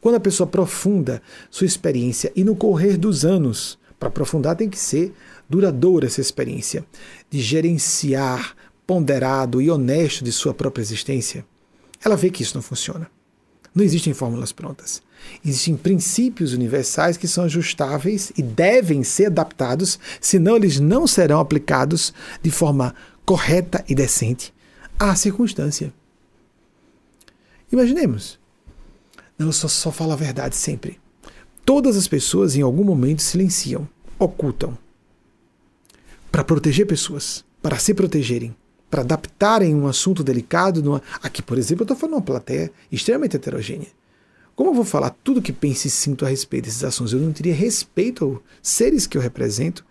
Quando a pessoa aprofunda sua experiência e no correr dos anos, para aprofundar tem que ser duradoura essa experiência, de gerenciar ponderado e honesto de sua própria existência, ela vê que isso não funciona. Não existem fórmulas prontas. Existem princípios universais que são ajustáveis e devem ser adaptados, senão eles não serão aplicados de forma correta e decente à circunstância. Imaginemos. Não, só, só falo a verdade sempre. Todas as pessoas em algum momento silenciam, ocultam. Para proteger pessoas, para se protegerem para adaptarem um assunto delicado. Numa... Aqui, por exemplo, eu estou falando uma plateia extremamente heterogênea. Como eu vou falar tudo que penso e sinto a respeito desses assuntos? Eu não teria respeito aos seres que eu represento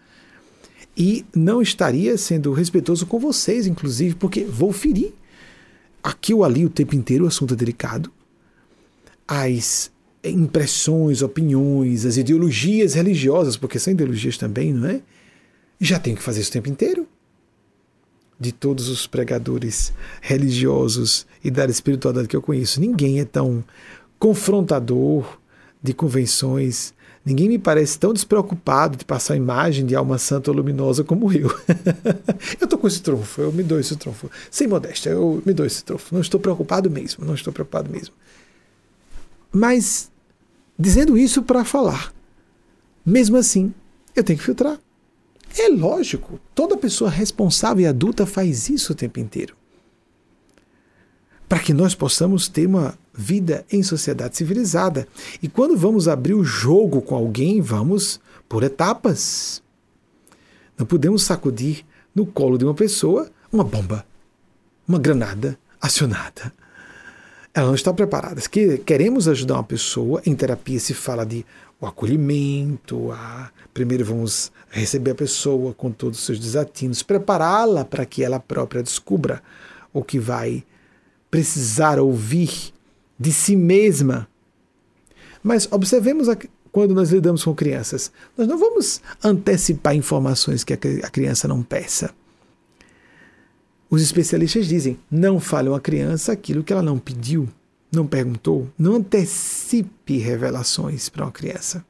e não estaria sendo respeitoso com vocês, inclusive, porque vou ferir aqui ou ali o tempo inteiro o assunto é delicado. As impressões, opiniões, as ideologias religiosas, porque são ideologias também, não é? Já tenho que fazer isso o tempo inteiro de todos os pregadores religiosos e da espiritualidade que eu conheço. Ninguém é tão confrontador de convenções. Ninguém me parece tão despreocupado de passar a imagem de alma santa ou luminosa como eu. eu estou com esse trunfo, eu me dou esse trunfo. Sem modéstia, eu me dou esse trunfo. Não estou preocupado mesmo, não estou preocupado mesmo. Mas, dizendo isso para falar, mesmo assim, eu tenho que filtrar. É lógico, toda pessoa responsável e adulta faz isso o tempo inteiro. Para que nós possamos ter uma vida em sociedade civilizada. E quando vamos abrir o jogo com alguém, vamos por etapas. Não podemos sacudir no colo de uma pessoa uma bomba, uma granada acionada. Ela não está preparada. Se queremos ajudar uma pessoa, em terapia se fala de o acolhimento, a... primeiro vamos receber a pessoa com todos os seus desatinos, prepará-la para que ela própria descubra o que vai precisar ouvir de si mesma. Mas observemos a... quando nós lidamos com crianças, nós não vamos antecipar informações que a criança não peça. Os especialistas dizem: não fale uma criança aquilo que ela não pediu não perguntou, não antecipe revelações para uma criança.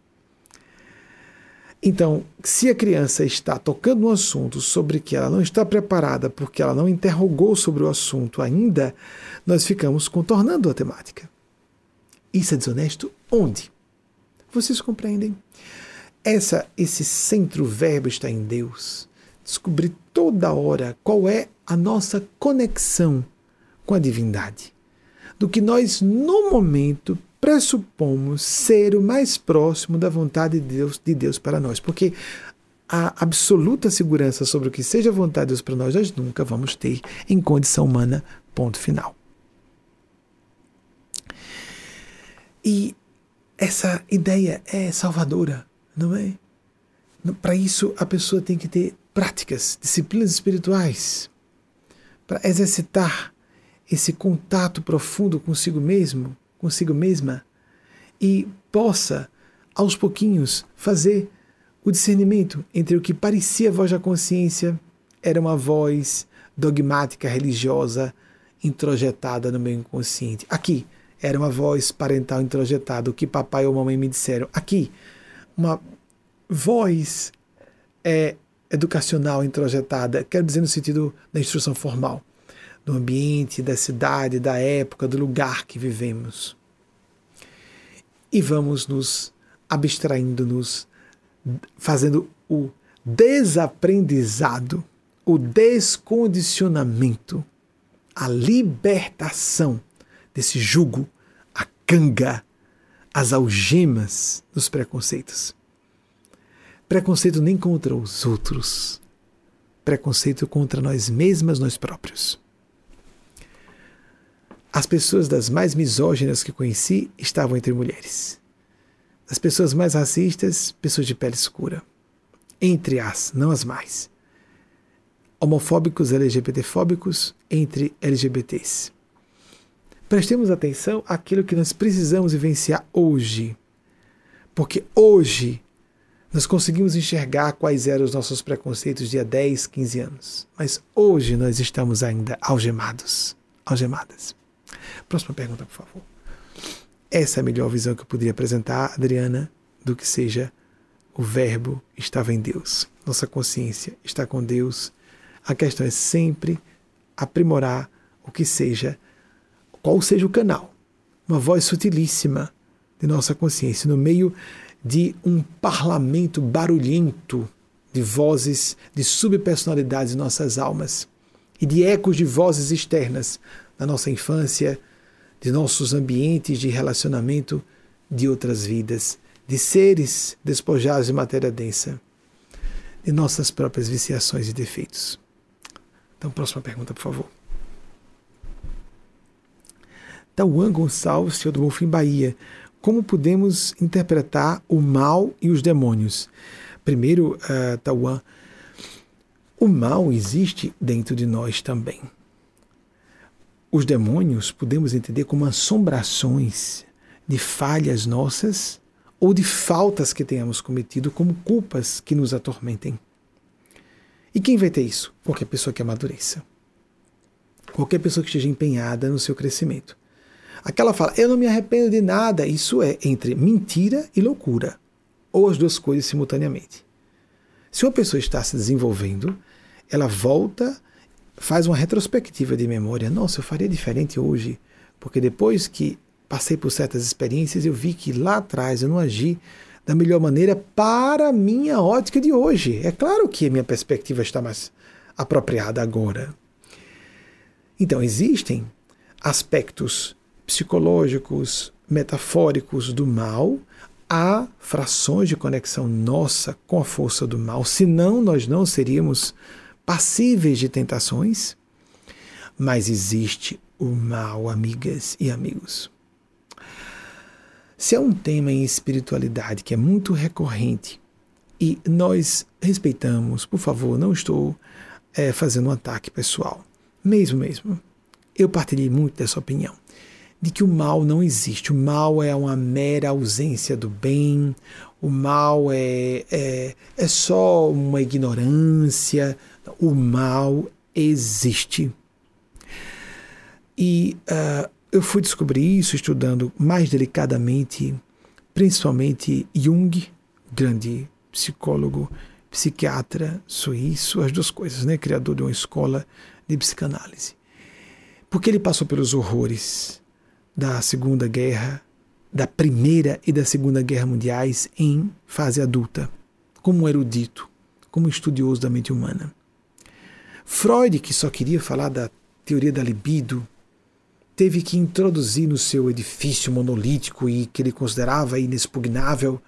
Então, se a criança está tocando um assunto sobre que ela não está preparada porque ela não interrogou sobre o assunto ainda, nós ficamos contornando a temática. Isso é desonesto onde? Vocês compreendem? Essa, esse centro verbo está em Deus. Descobrir toda hora qual é a nossa conexão com a divindade. Do que nós, no momento, pressupomos ser o mais próximo da vontade de Deus, de Deus para nós. Porque a absoluta segurança sobre o que seja a vontade de Deus para nós, nós nunca vamos ter em condição humana, ponto final. E essa ideia é salvadora, não é? Para isso, a pessoa tem que ter práticas, disciplinas espirituais, para exercitar esse contato profundo consigo mesmo, consigo mesma, e possa, aos pouquinhos, fazer o discernimento entre o que parecia voz da consciência, era uma voz dogmática, religiosa, introjetada no meu inconsciente. Aqui, era uma voz parental introjetada, o que papai ou mamãe me disseram. Aqui, uma voz é, educacional introjetada, quero dizer no sentido da instrução formal, do ambiente, da cidade, da época, do lugar que vivemos. E vamos nos abstraindo-nos, fazendo o desaprendizado, o descondicionamento, a libertação desse jugo, a canga, as algemas dos preconceitos. Preconceito nem contra os outros, preconceito contra nós mesmas, nós próprios. As pessoas das mais misóginas que conheci estavam entre mulheres. As pessoas mais racistas, pessoas de pele escura. Entre as, não as mais. Homofóbicos, LGBTfóbicos, entre LGBTs. Prestemos atenção àquilo que nós precisamos vivenciar hoje. Porque hoje nós conseguimos enxergar quais eram os nossos preconceitos dia 10, 15 anos. Mas hoje nós estamos ainda algemados, algemadas. Próxima pergunta, por favor. Essa é a melhor visão que eu poderia apresentar, Adriana, do que seja o verbo estava em Deus. Nossa consciência está com Deus. A questão é sempre aprimorar o que seja qual seja o canal, uma voz sutilíssima de nossa consciência, no meio de um parlamento barulhento de vozes, de subpersonalidades em nossas almas e de ecos de vozes externas da nossa infância, de nossos ambientes de relacionamento de outras vidas, de seres despojados de matéria densa, de nossas próprias viciações e defeitos. Então, próxima pergunta, por favor. Tauan Gonçalves, Senhor do Bonfim, Bahia. Como podemos interpretar o mal e os demônios? Primeiro, uh, Tauan, o mal existe dentro de nós também. Os demônios podemos entender como assombrações de falhas nossas ou de faltas que tenhamos cometido como culpas que nos atormentem. E quem vai ter isso? Qualquer pessoa que amadureça. Qualquer pessoa que esteja empenhada no seu crescimento. Aquela fala, eu não me arrependo de nada, isso é entre mentira e loucura, ou as duas coisas simultaneamente. Se uma pessoa está se desenvolvendo, ela volta, faz uma retrospectiva de memória. Nossa, eu faria diferente hoje, porque depois que passei por certas experiências, eu vi que lá atrás eu não agi da melhor maneira para a minha ótica de hoje. É claro que a minha perspectiva está mais apropriada agora. Então, existem aspectos psicológicos, metafóricos do mal, há frações de conexão nossa com a força do mal, senão nós não seríamos passíveis de tentações. Mas existe o mal, amigas e amigos. Se é um tema em espiritualidade que é muito recorrente e nós respeitamos, por favor, não estou é, fazendo um ataque pessoal, mesmo mesmo. Eu partilhei muito dessa opinião de que o mal não existe. O mal é uma mera ausência do bem, o mal é, é, é só uma ignorância. O mal existe. E uh, eu fui descobrir isso estudando mais delicadamente, principalmente Jung, grande psicólogo, psiquiatra suíço, as duas coisas, né? Criador de uma escola de psicanálise. Porque ele passou pelos horrores da Segunda Guerra, da Primeira e da Segunda Guerra Mundiais em fase adulta, como um erudito, como um estudioso da mente humana. Freud, que só queria falar da teoria da libido, teve que introduzir no seu edifício monolítico e que ele considerava inexpugnável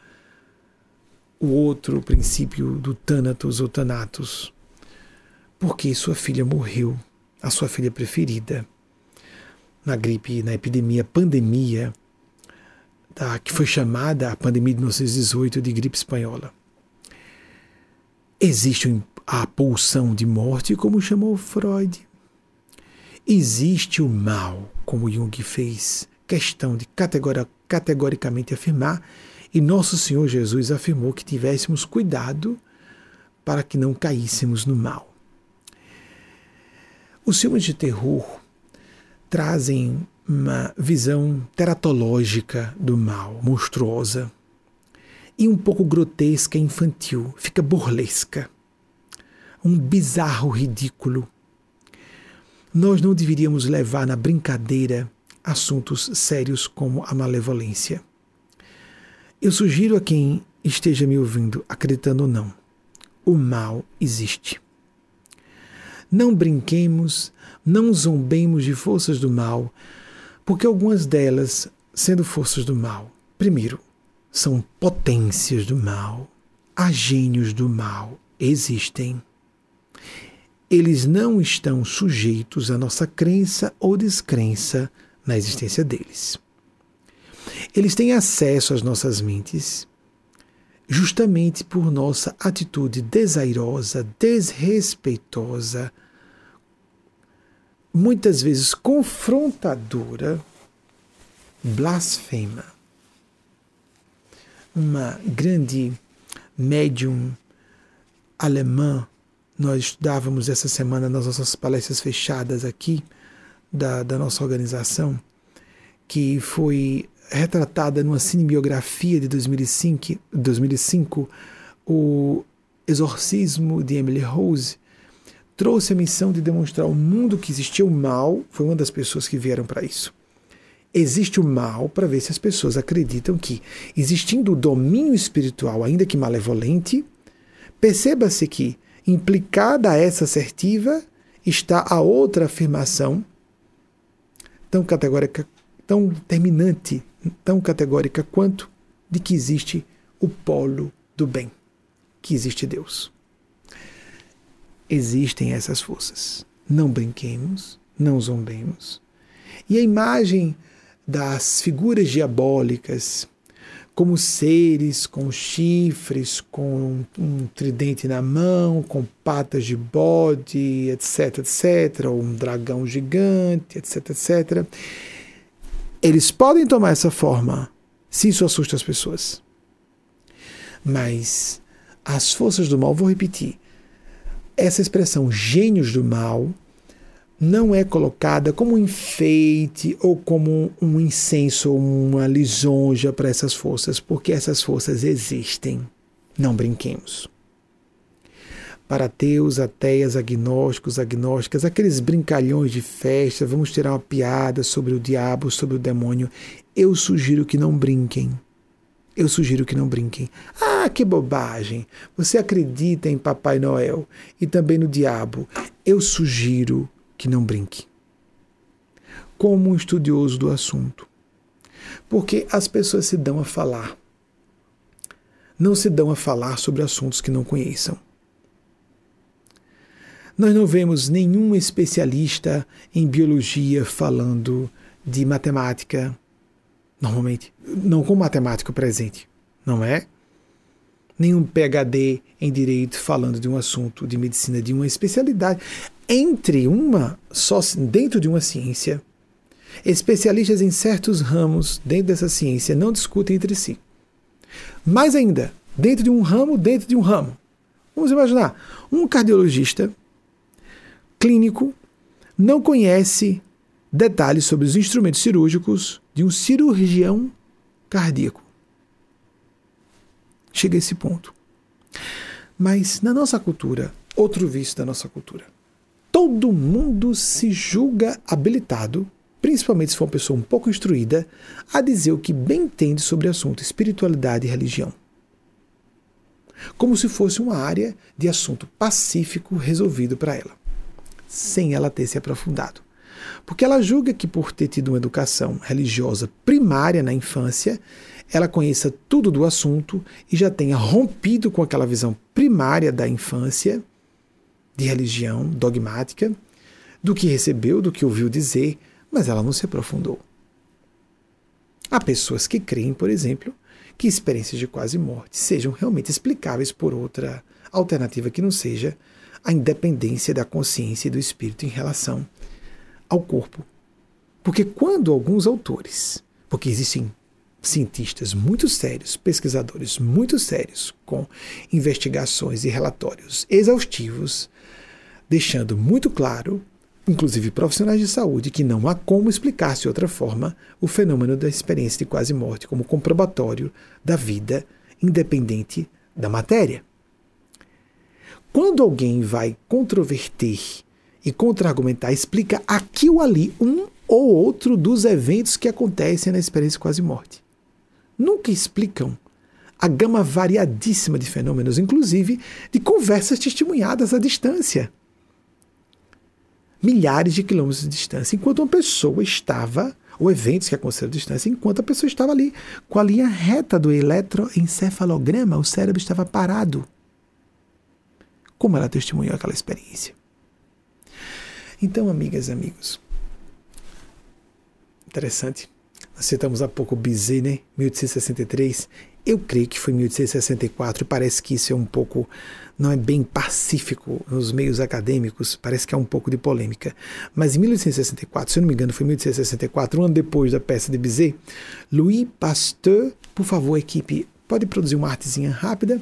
o outro princípio do Thanatos ou Thanatos, porque sua filha morreu, a sua filha preferida, na gripe, na epidemia, pandemia, da, que foi chamada a pandemia de 1918 de gripe espanhola. Existe a pulsão de morte, como chamou Freud. Existe o mal, como Jung fez questão de categoricamente afirmar, e nosso Senhor Jesus afirmou que tivéssemos cuidado para que não caíssemos no mal. Os filmes de terror trazem uma visão teratológica do mal, monstruosa, e um pouco grotesca infantil, fica burlesca. Um bizarro ridículo nós não deveríamos levar na brincadeira assuntos sérios como a malevolência. Eu sugiro a quem esteja me ouvindo, acreditando ou não, o mal existe. Não brinquemos, não zombemos de forças do mal, porque algumas delas, sendo forças do mal, primeiro, são potências do mal, agênios do mal, existem eles não estão sujeitos à nossa crença ou descrença na existência deles. Eles têm acesso às nossas mentes justamente por nossa atitude desairosa, desrespeitosa, muitas vezes confrontadora, blasfema. Uma grande médium alemã nós estudávamos essa semana nas nossas palestras fechadas aqui da, da nossa organização, que foi retratada numa cinebiografia de 2005, 2005 o Exorcismo de Emily Rose, trouxe a missão de demonstrar ao mundo que existia o mal, foi uma das pessoas que vieram para isso. Existe o mal para ver se as pessoas acreditam que, existindo o domínio espiritual, ainda que malevolente, perceba-se que Implicada a essa assertiva está a outra afirmação tão categórica, tão terminante, tão categórica quanto de que existe o polo do bem, que existe Deus. Existem essas forças. Não brinquemos, não zombemos. E a imagem das figuras diabólicas como seres com chifres, com um tridente na mão, com patas de bode, etc, etc, ou um dragão gigante, etc, etc. Eles podem tomar essa forma se isso assusta as pessoas. Mas as forças do mal, vou repetir, essa expressão gênios do mal não é colocada como um enfeite ou como um incenso ou uma lisonja para essas forças, porque essas forças existem. Não brinquemos. Para ateus, ateias, agnósticos, agnósticas, aqueles brincalhões de festa, vamos tirar uma piada sobre o diabo, sobre o demônio. Eu sugiro que não brinquem. Eu sugiro que não brinquem. Ah, que bobagem! Você acredita em Papai Noel e também no diabo. Eu sugiro que não brinque. Como um estudioso do assunto. Porque as pessoas se dão a falar. Não se dão a falar sobre assuntos que não conheçam. Nós não vemos nenhum especialista em biologia falando de matemática, normalmente, não com matemático presente, não é? Nenhum PhD em direito falando de um assunto de medicina, de uma especialidade entre uma só dentro de uma ciência, especialistas em certos ramos dentro dessa ciência não discutem entre si. Mais ainda, dentro de um ramo, dentro de um ramo. Vamos imaginar, um cardiologista clínico não conhece detalhes sobre os instrumentos cirúrgicos de um cirurgião cardíaco. Chega a esse ponto. Mas na nossa cultura, outro vício da nossa cultura, todo mundo se julga habilitado, principalmente se for uma pessoa um pouco instruída, a dizer o que bem entende sobre assunto espiritualidade e religião. Como se fosse uma área de assunto pacífico resolvido para ela, sem ela ter se aprofundado. Porque ela julga que, por ter tido uma educação religiosa primária na infância, ela conheça tudo do assunto e já tenha rompido com aquela visão primária da infância, de religião dogmática, do que recebeu, do que ouviu dizer, mas ela não se aprofundou. Há pessoas que creem, por exemplo, que experiências de quase morte sejam realmente explicáveis por outra alternativa que não seja a independência da consciência e do espírito em relação ao corpo. Porque quando alguns autores, porque existem cientistas muito sérios, pesquisadores muito sérios, com investigações e relatórios exaustivos, deixando muito claro, inclusive profissionais de saúde, que não há como explicar-se de outra forma o fenômeno da experiência de quase morte como comprobatório da vida independente da matéria. Quando alguém vai controverter e contra-argumentar, explica aqui ou ali um ou outro dos eventos que acontecem na experiência quase-morte. Nunca explicam a gama variadíssima de fenômenos, inclusive de conversas testemunhadas à distância. Milhares de quilômetros de distância, enquanto uma pessoa estava, ou eventos que aconteceram à distância, enquanto a pessoa estava ali com a linha reta do eletroencefalograma, o cérebro estava parado. Como ela testemunhou aquela experiência? Então, amigas e amigos, interessante. Nós citamos há pouco Bizet, né? 1863. Eu creio que foi 1864 e parece que isso é um pouco, não é bem pacífico nos meios acadêmicos, parece que há um pouco de polêmica. Mas em 1864, se eu não me engano, foi 1864, um ano depois da peça de Bizet, Louis Pasteur, por favor, equipe, pode produzir uma artezinha rápida.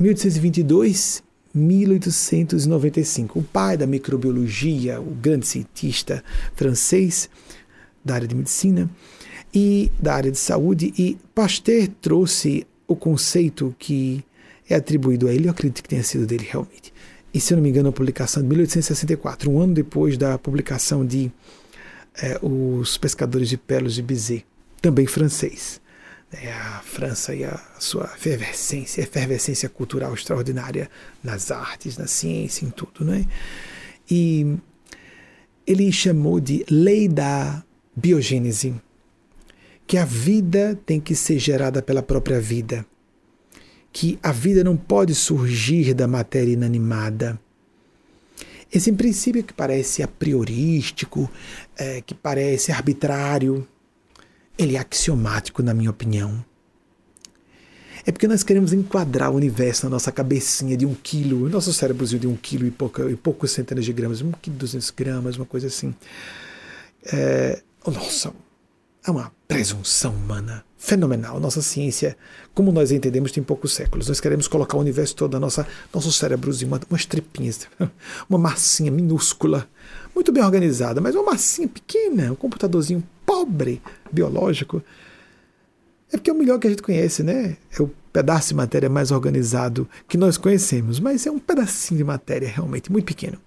1822, 1895. O pai da microbiologia, o grande cientista francês da área de medicina e da área de saúde, e Pasteur trouxe o conceito que é atribuído a ele, eu acredito que tenha sido dele realmente. E se eu não me engano, a publicação de 1864, um ano depois da publicação de é, Os Pescadores de Pérolas de Bizet, também francês é a França e a sua efervescência, efervescência cultural extraordinária nas artes, na ciência, em tudo, não é? E ele chamou de lei da biogênese, que a vida tem que ser gerada pela própria vida, que a vida não pode surgir da matéria inanimada. Esse princípio que parece a priorístico, é, que parece arbitrário, ele é axiomático, na minha opinião. É porque nós queremos enquadrar o universo na nossa cabecinha de um quilo, nosso cérebrozinho de um quilo e, pouca, e poucos centenas de gramas, um quilo duzentos gramas, uma coisa assim. É, nossa, é uma presunção humana fenomenal. Nossa ciência, como nós entendemos, tem poucos séculos. Nós queremos colocar o universo todo nossa nosso cérebrozinho, uma, umas tripinhas, uma massinha minúscula, muito bem organizada, mas uma massinha pequena, um computadorzinho pobre biológico. É porque é o melhor que a gente conhece, né? É o pedaço de matéria mais organizado que nós conhecemos, mas é um pedacinho de matéria realmente muito pequeno.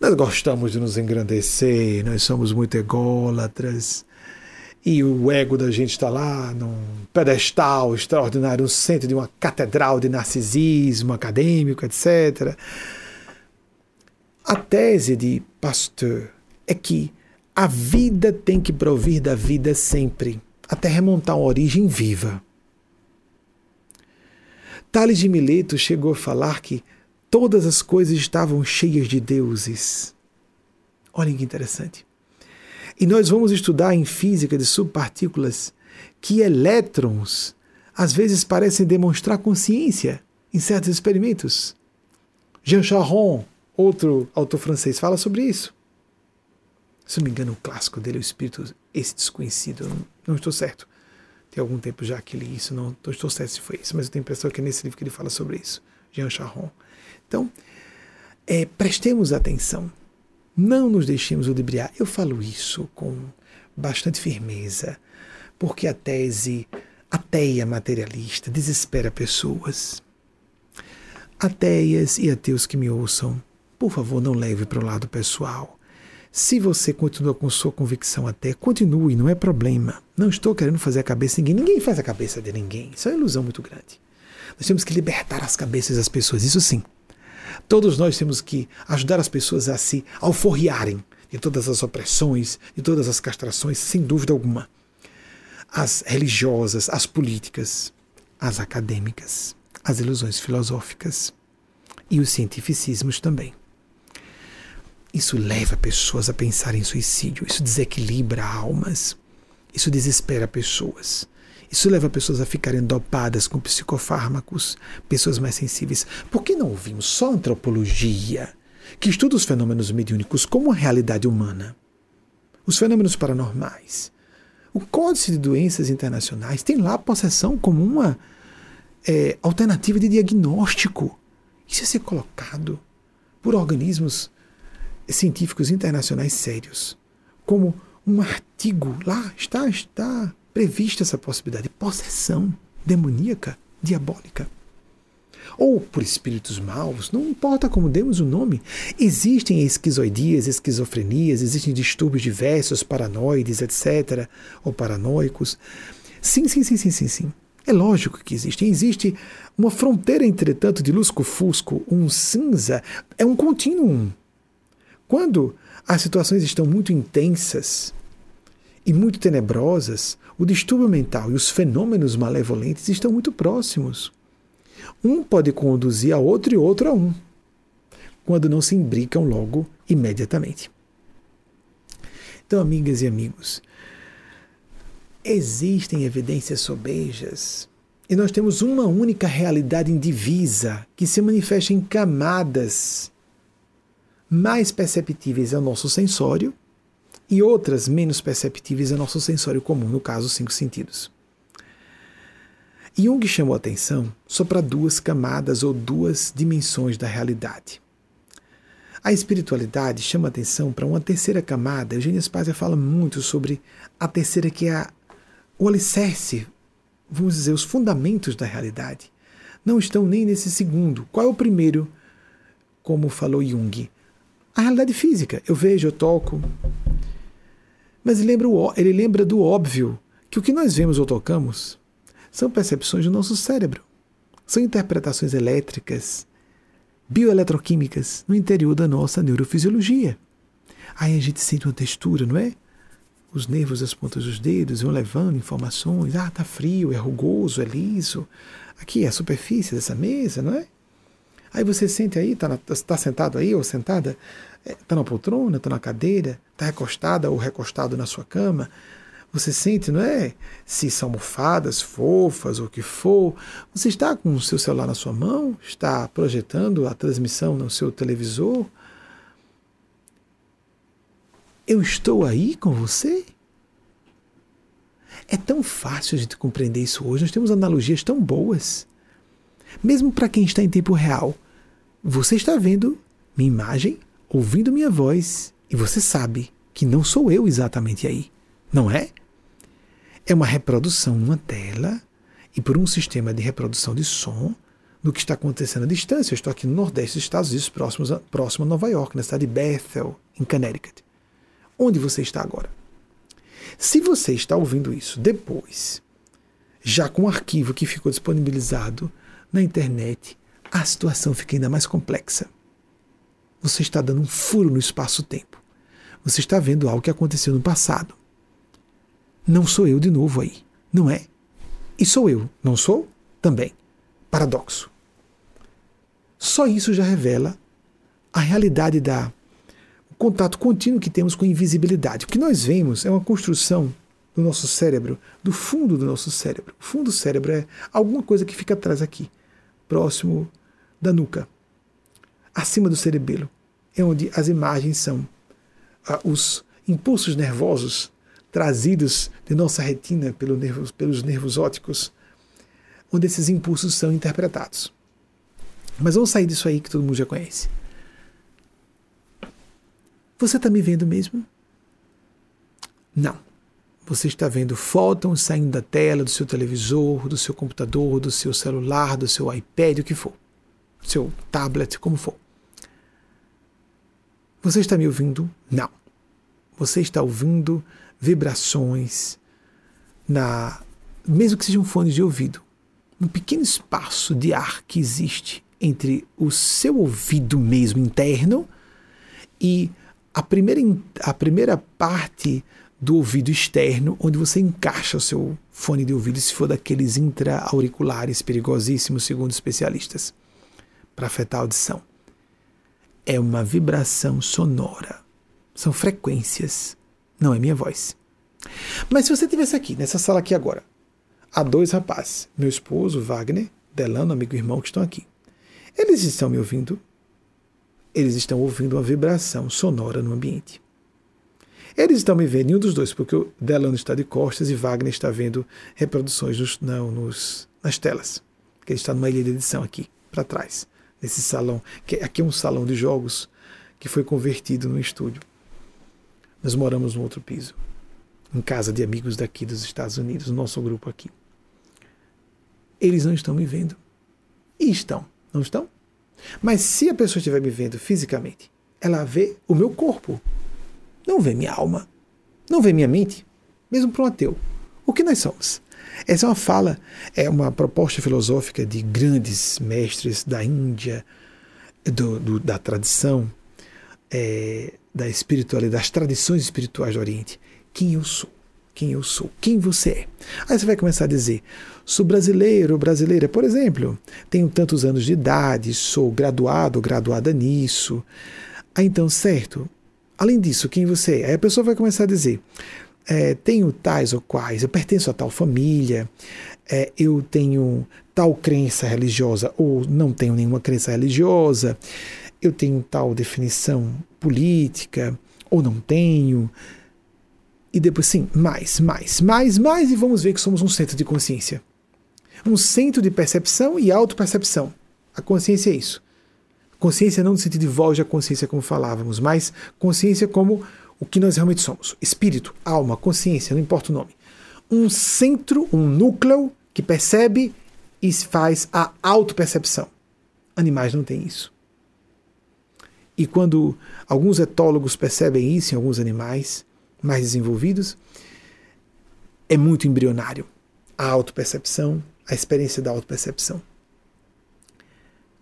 Nós gostamos de nos engrandecer, nós somos muito ególatras, e o ego da gente está lá num pedestal extraordinário, no centro de uma catedral de narcisismo acadêmico, etc. A tese de Pasteur é que a vida tem que provir da vida sempre, até remontar uma origem viva. Tales de Mileto chegou a falar que todas as coisas estavam cheias de deuses. Olhem que interessante. E nós vamos estudar em física de subpartículas que elétrons às vezes parecem demonstrar consciência em certos experimentos. Jean Charron, outro autor francês, fala sobre isso. Se não me engano, o clássico dele, o Espírito, esse desconhecido, não, não, estou certo. Tem algum tempo já que li isso, não, não estou certo se foi isso, mas eu tenho a impressão que é nesse livro que ele fala sobre isso, Jean Charron. Então, é, prestemos atenção, não nos deixemos ludibriar. Eu falo isso com bastante firmeza, porque a tese ateia materialista desespera pessoas. Ateias e ateus que me ouçam, por favor, não leve para o lado pessoal. Se você continua com sua convicção até, continue, não é problema. Não estou querendo fazer a cabeça de ninguém. Ninguém faz a cabeça de ninguém. Isso é uma ilusão muito grande. Nós temos que libertar as cabeças das pessoas, isso sim. Todos nós temos que ajudar as pessoas a se alforriarem de todas as opressões, de todas as castrações, sem dúvida alguma. As religiosas, as políticas, as acadêmicas, as ilusões filosóficas e os cientificismos também. Isso leva pessoas a pensar em suicídio, isso desequilibra almas, isso desespera pessoas. Isso leva pessoas a ficarem dopadas com psicofármacos, pessoas mais sensíveis. Por que não ouvimos só antropologia, que estuda os fenômenos mediúnicos como a realidade humana? Os fenômenos paranormais. O Códice de Doenças Internacionais tem lá a possessão como uma é, alternativa de diagnóstico. Isso é ser colocado por organismos científicos internacionais sérios, como um artigo lá está está prevista essa possibilidade de possessão demoníaca, diabólica. Ou por espíritos maus, não importa como demos o nome. Existem esquizoidias, esquizofrenias, existem distúrbios diversos, paranoides, etc., ou paranoicos. Sim, sim, sim, sim, sim, sim. É lógico que existem. Existe uma fronteira, entretanto, de lusco-fusco, um cinza, é um contínuo. Quando as situações estão muito intensas e muito tenebrosas, o distúrbio mental e os fenômenos malevolentes estão muito próximos. Um pode conduzir a outro e outro a um, quando não se imbricam logo imediatamente. Então, amigas e amigos, existem evidências sobejas e nós temos uma única realidade indivisa que se manifesta em camadas mais perceptíveis ao nosso sensório e outras menos perceptíveis ao nosso sensório comum, no caso, os cinco sentidos. Jung chamou atenção só para duas camadas ou duas dimensões da realidade. A espiritualidade chama atenção para uma terceira camada. Eugênia Spazia fala muito sobre a terceira, que é o alicerce, vamos dizer, os fundamentos da realidade. Não estão nem nesse segundo. Qual é o primeiro? Como falou Jung, a realidade física. Eu vejo, eu toco. Mas ele lembra, o, ele lembra do óbvio, que o que nós vemos ou tocamos são percepções do nosso cérebro. São interpretações elétricas, bioeletroquímicas no interior da nossa neurofisiologia. Aí a gente sente uma textura, não é? Os nervos das pontas dos dedos vão levando informações. Ah, tá frio, é rugoso, é liso. Aqui é a superfície dessa mesa, não é? Aí você sente aí, está tá sentado aí ou sentada, está é, na poltrona, está na cadeira, está recostada ou recostado na sua cama. Você sente, não é? Se são almofadas fofas ou o que for. Você está com o seu celular na sua mão, está projetando a transmissão no seu televisor. Eu estou aí com você? É tão fácil a gente compreender isso hoje. Nós temos analogias tão boas. Mesmo para quem está em tempo real, você está vendo minha imagem, ouvindo minha voz, e você sabe que não sou eu exatamente aí, não é? É uma reprodução numa tela e por um sistema de reprodução de som do que está acontecendo à distância. Eu estou aqui no Nordeste dos Estados Unidos, próximo a, próximo a Nova York, na cidade de Bethel, em Connecticut. Onde você está agora? Se você está ouvindo isso depois, já com o arquivo que ficou disponibilizado na internet, a situação fica ainda mais complexa. Você está dando um furo no espaço-tempo. Você está vendo algo que aconteceu no passado. Não sou eu de novo aí, não é? E sou eu, não sou? Também. Paradoxo. Só isso já revela a realidade da o contato contínuo que temos com a invisibilidade. O que nós vemos é uma construção do nosso cérebro, do fundo do nosso cérebro. O fundo do cérebro é alguma coisa que fica atrás aqui, próximo da nuca, acima do cerebelo, é onde as imagens são ah, os impulsos nervosos trazidos de nossa retina pelo nervos, pelos nervos ópticos, onde esses impulsos são interpretados. Mas vamos sair disso aí que todo mundo já conhece. Você está me vendo mesmo? Não. você está vendo fótons saindo da tela do seu televisor, do seu computador, do seu celular, do seu iPad, o que for, seu tablet, como for. Você está me ouvindo? Não. Você está ouvindo vibrações na mesmo que sejam fones de ouvido, um pequeno espaço de ar que existe entre o seu ouvido mesmo interno e a primeira, a primeira parte do ouvido externo, onde você encaixa o seu fone de ouvido, se for daqueles intra-auriculares perigosíssimos, segundo especialistas, para afetar a audição. É uma vibração sonora. São frequências. Não é minha voz. Mas se você estivesse aqui, nessa sala aqui agora, há dois rapazes, meu esposo, Wagner, Delano, amigo e irmão, que estão aqui. Eles estão me ouvindo, eles estão ouvindo uma vibração sonora no ambiente. Eles estão me vendo, nenhum dos dois, porque o Delano está de costas e Wagner está vendo reproduções nos, não, nos, nas telas. Que ele está numa ilha de edição aqui, para trás, nesse salão. Que aqui é um salão de jogos que foi convertido num estúdio. Nós moramos no outro piso, em casa de amigos daqui dos Estados Unidos, nosso grupo aqui. Eles não estão me vendo. E estão, não estão? Mas se a pessoa estiver me vendo fisicamente, ela vê o meu corpo, não vê minha alma, não vê minha mente, mesmo para um ateu. O que nós somos? Essa é uma fala, é uma proposta filosófica de grandes mestres da Índia, do, do, da tradição, é, da espiritualidade, das tradições espirituais do Oriente. Quem eu sou? Quem eu sou? Quem você é? Aí você vai começar a dizer: sou brasileiro brasileira, por exemplo, tenho tantos anos de idade, sou graduado graduada nisso. Ah, então, certo, Além disso, quem você é? Aí a pessoa vai começar a dizer: é, tenho tais ou quais, eu pertenço a tal família, é, eu tenho tal crença religiosa ou não tenho nenhuma crença religiosa, eu tenho tal definição política ou não tenho. E depois, sim, mais, mais, mais, mais, e vamos ver que somos um centro de consciência. Um centro de percepção e autopercepção. A consciência é isso. Consciência não no sentido de voz da consciência, como falávamos, mas consciência como o que nós realmente somos: espírito, alma, consciência, não importa o nome. Um centro, um núcleo que percebe e faz a autopercepção. Animais não têm isso. E quando alguns etólogos percebem isso em alguns animais mais desenvolvidos, é muito embrionário. A autopercepção, a experiência da autopercepção.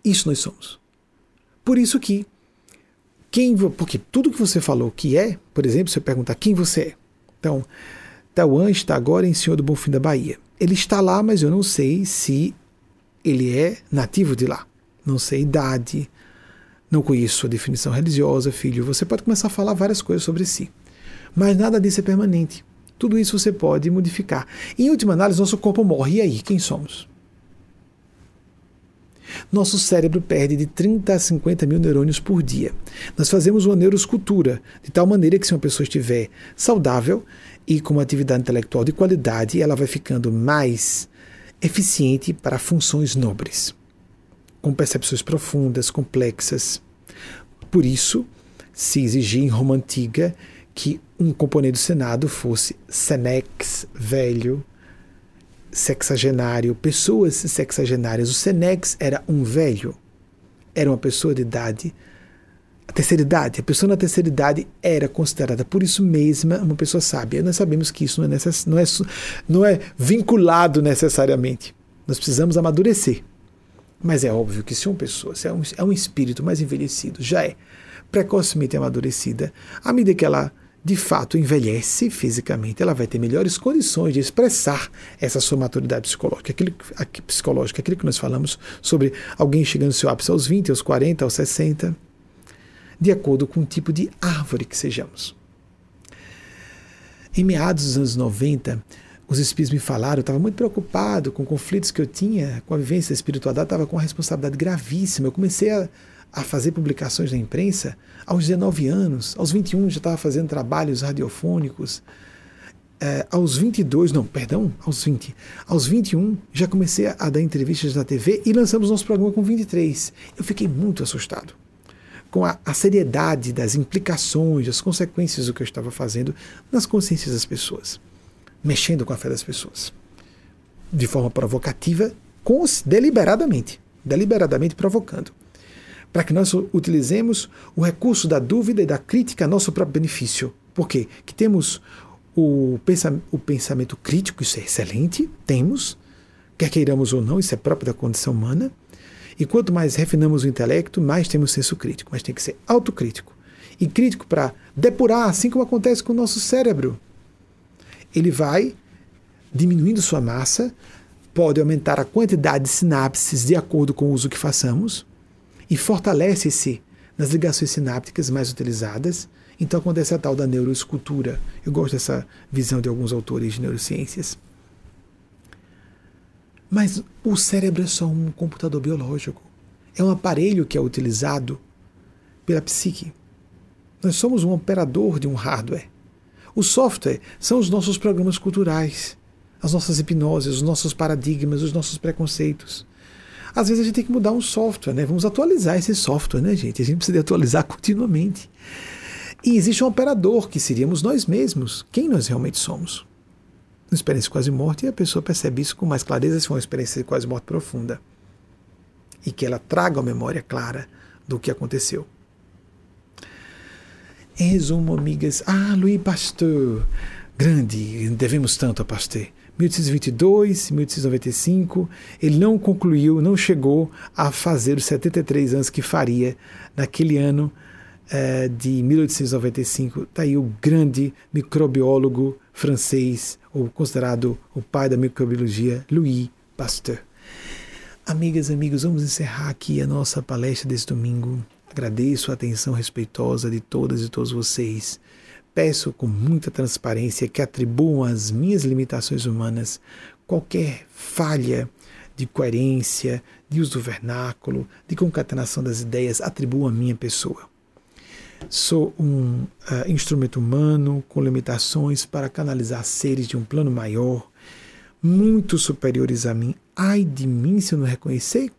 Isso nós somos. Por isso que quem, porque tudo que você falou que é, por exemplo, você perguntar quem você é. Então, Tauan está agora em Senhor do Bonfim da Bahia. Ele está lá, mas eu não sei se ele é nativo de lá. Não sei idade, não conheço sua definição religiosa, filho. Você pode começar a falar várias coisas sobre si. Mas nada disso é permanente. Tudo isso você pode modificar. Em última análise, nosso corpo morre. E aí, quem somos? Nosso cérebro perde de 30 a 50 mil neurônios por dia. Nós fazemos uma neuroscultura, de tal maneira que se uma pessoa estiver saudável e com uma atividade intelectual de qualidade, ela vai ficando mais eficiente para funções nobres, com percepções profundas, complexas. Por isso, se exigia em Roma Antiga que um componente do Senado fosse senex, velho, sexagenário, pessoas sexagenárias. O Senex era um velho, era uma pessoa de idade, a terceira idade. A pessoa na terceira idade era considerada, por isso mesma, uma pessoa sábia. Nós sabemos que isso não é, necess, não é, não é vinculado necessariamente. Nós precisamos amadurecer. Mas é óbvio que se uma pessoa, se é um, é um espírito mais envelhecido, já é precocemente amadurecida, à medida que ela de fato envelhece fisicamente, ela vai ter melhores condições de expressar essa sua maturidade psicológica. Aquilo, psicológica, aquilo que nós falamos sobre alguém chegando ao seu ápice aos 20, aos 40, aos 60, de acordo com o tipo de árvore que sejamos. Em meados dos anos 90, os espíritos me falaram, eu estava muito preocupado com conflitos que eu tinha com a vivência da espiritualidade, estava com uma responsabilidade gravíssima. Eu comecei a a fazer publicações na imprensa aos 19 anos, aos 21 já estava fazendo trabalhos radiofônicos, é, aos 22, não, perdão, aos 20, aos 21 já comecei a, dar entrevistas na TV e lançamos nosso programa com 23. Eu fiquei muito assustado com a, a seriedade das implicações, das consequências do que eu estava fazendo nas consciências das pessoas. mexendo com a fé das pessoas. De forma provocativa, deliberadamente. Deliberadamente provocando. Para que nós utilizemos o recurso da dúvida e da crítica a nosso próprio benefício. Por quê? Que temos o, o pensamento crítico, isso é excelente, temos, quer queiramos ou não, isso é próprio da condição humana. E quanto mais refinamos o intelecto, mais temos senso crítico. Mas tem que ser autocrítico. E crítico para depurar, assim como acontece com o nosso cérebro. Ele vai diminuindo sua massa, pode aumentar a quantidade de sinapses de acordo com o uso que façamos, e fortalece-se nas ligações sinápticas mais utilizadas. Então acontece a tal da neuroescultura. Eu gosto dessa visão de alguns autores de neurociências. Mas o cérebro é só um computador biológico. É um aparelho que é utilizado pela psique. Nós somos um operador de um hardware. O software são os nossos programas culturais, as nossas hipnoses, os nossos paradigmas, os nossos preconceitos. Às vezes a gente tem que mudar um software, né? Vamos atualizar esse software, né, gente? A gente precisa atualizar continuamente. E existe um operador que seríamos nós mesmos, quem nós realmente somos uma experiência de quase morte e a pessoa percebe isso com mais clareza se for uma experiência de quase morte profunda. E que ela traga a memória clara do que aconteceu. Em resumo, amigas, ah, Louis Pasteur, grande, devemos tanto a Pasteur. 1822, 1895, ele não concluiu, não chegou a fazer os 73 anos que faria naquele ano eh, de 1895. Está aí o grande microbiólogo francês, ou considerado o pai da microbiologia, Louis Pasteur. Amigas e amigos, vamos encerrar aqui a nossa palestra desse domingo. Agradeço a atenção respeitosa de todas e todos vocês. Peço com muita transparência que atribuam às minhas limitações humanas qualquer falha de coerência, de uso do vernáculo, de concatenação das ideias, atribuam à minha pessoa. Sou um uh, instrumento humano com limitações para canalizar seres de um plano maior, muito superiores a mim. Ai de mim se eu não reconhecer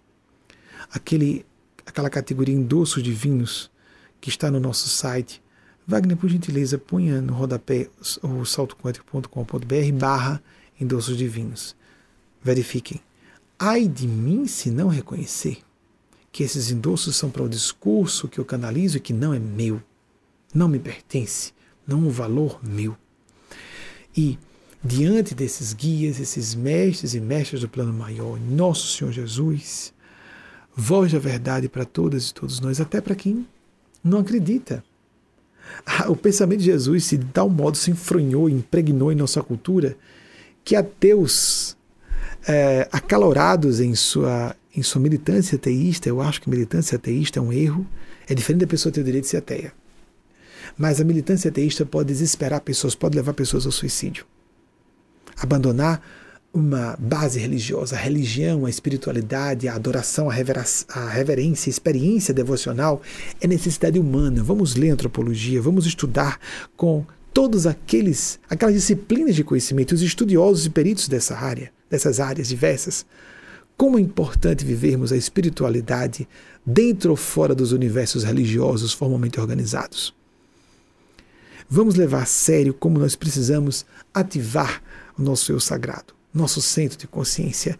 aquele, aquela categoria endossos divinos que está no nosso site. Wagner, por gentileza, ponha no rodapé o saltoquântico.com.br barra endossos divinos. Verifiquem. Ai de mim se não reconhecer que esses endossos são para o discurso que eu canalizo e que não é meu, não me pertence, não é um valor meu. E diante desses guias, esses mestres e mestras do plano maior, nosso Senhor Jesus, voz da verdade para todas e todos nós, até para quem não acredita. O pensamento de Jesus se de tal modo se enfronhou, impregnou em nossa cultura, que ateus é, acalorados em sua em sua militância ateísta, eu acho que militância ateísta é um erro, é diferente da pessoa ter o direito de ser ateia. Mas a militância ateísta pode desesperar pessoas, pode levar pessoas ao suicídio. Abandonar uma base religiosa, a religião, a espiritualidade, a adoração, a, a reverência, a experiência devocional é necessidade humana. Vamos ler antropologia, vamos estudar com todos aqueles aquelas disciplinas de conhecimento, os estudiosos e peritos dessa área, dessas áreas diversas, como é importante vivermos a espiritualidade dentro ou fora dos universos religiosos formalmente organizados. Vamos levar a sério como nós precisamos ativar o nosso eu sagrado, nosso centro de consciência,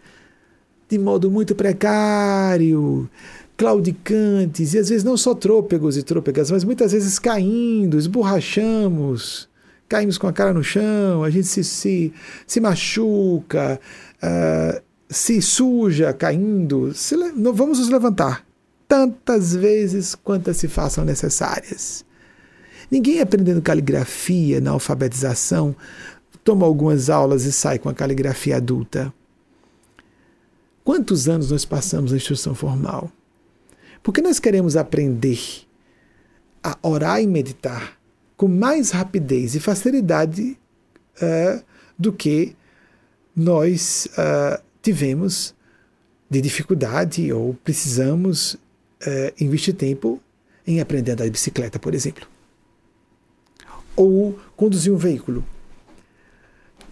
de modo muito precário, claudicantes, e às vezes não só trôpegos e trôpegas, mas muitas vezes caindo, esborrachamos, caímos com a cara no chão, a gente se, se, se machuca, uh, se suja, caindo, se, vamos nos levantar tantas vezes quantas se façam necessárias. Ninguém aprendendo caligrafia na alfabetização toma algumas aulas e sai com a caligrafia adulta. Quantos anos nós passamos na instrução formal? Porque nós queremos aprender a orar e meditar com mais rapidez e facilidade uh, do que nós uh, tivemos de dificuldade ou precisamos é, investir tempo em aprender a andar de bicicleta, por exemplo. Ou conduzir um veículo.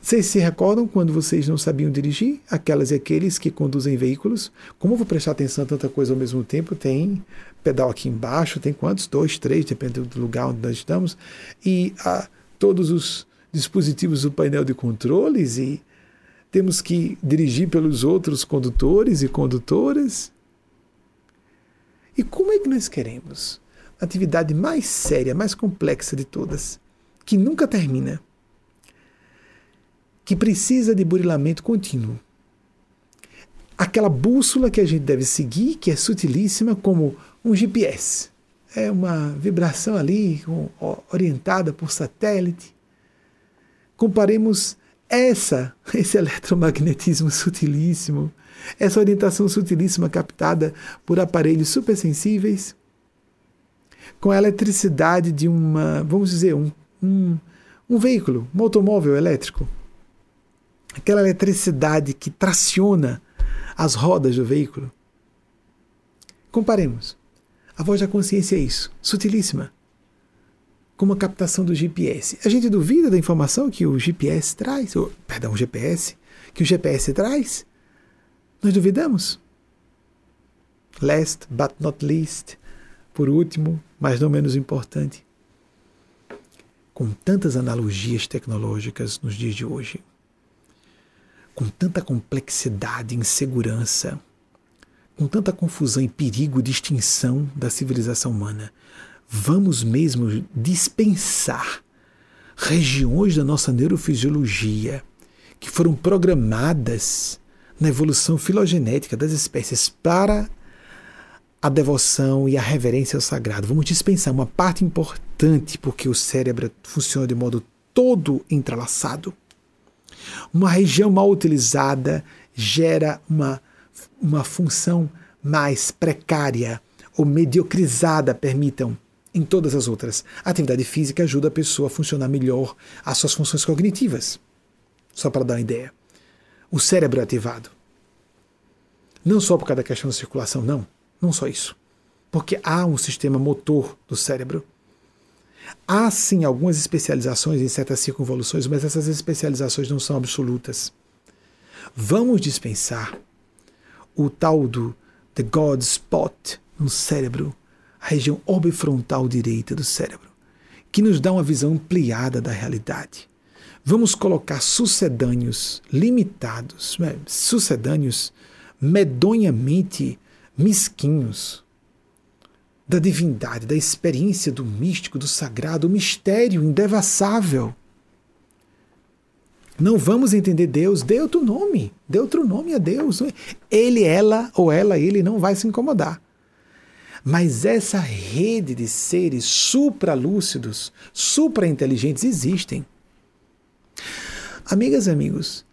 Vocês se recordam quando vocês não sabiam dirigir? Aquelas e aqueles que conduzem veículos. Como eu vou prestar atenção a tanta coisa ao mesmo tempo? Tem pedal aqui embaixo, tem quantos? Dois, três, dependendo do lugar onde nós estamos. E ah, todos os dispositivos do painel de controles e temos que dirigir pelos outros condutores e condutoras. E como é que nós queremos? A atividade mais séria, mais complexa de todas, que nunca termina, que precisa de burilamento contínuo. Aquela bússola que a gente deve seguir, que é sutilíssima, como um GPS. É uma vibração ali, orientada por satélite. Comparemos essa, esse eletromagnetismo sutilíssimo, essa orientação sutilíssima captada por aparelhos supersensíveis, com a eletricidade de uma, vamos dizer, um, um, um veículo, um automóvel elétrico. Aquela eletricidade que traciona as rodas do veículo. Comparemos. A voz da consciência é isso, sutilíssima como a captação do GPS. A gente duvida da informação que o GPS traz, ou, perdão, o GPS, que o GPS traz? Nós duvidamos? Last but not least, por último, mas não menos importante, com tantas analogias tecnológicas nos dias de hoje, com tanta complexidade e insegurança, com tanta confusão e perigo de extinção da civilização humana, vamos mesmo dispensar regiões da nossa neurofisiologia que foram programadas na evolução filogenética das espécies para a devoção e a reverência ao sagrado. Vamos dispensar uma parte importante porque o cérebro funciona de modo todo entrelaçado. Uma região mal utilizada gera uma, uma função mais precária ou mediocrizada, permitam, em todas as outras. A atividade física ajuda a pessoa a funcionar melhor as suas funções cognitivas. Só para dar uma ideia. O cérebro é ativado. Não só por causa da questão da circulação, não. Não só isso. Porque há um sistema motor do cérebro. Há sim algumas especializações em certas circunvoluções, mas essas especializações não são absolutas. Vamos dispensar o tal do The God Spot no cérebro a região orbifrontal direita do cérebro, que nos dá uma visão ampliada da realidade. Vamos colocar sucedâneos limitados, né, sucedâneos medonhamente mesquinhos da divindade, da experiência do místico, do sagrado, o mistério indevassável. Não vamos entender Deus, dê outro nome, dê outro nome a Deus. Ele, ela ou ela, ele não vai se incomodar. Mas essa rede de seres supralúcidos, supra-inteligentes existem. Amigas e amigos,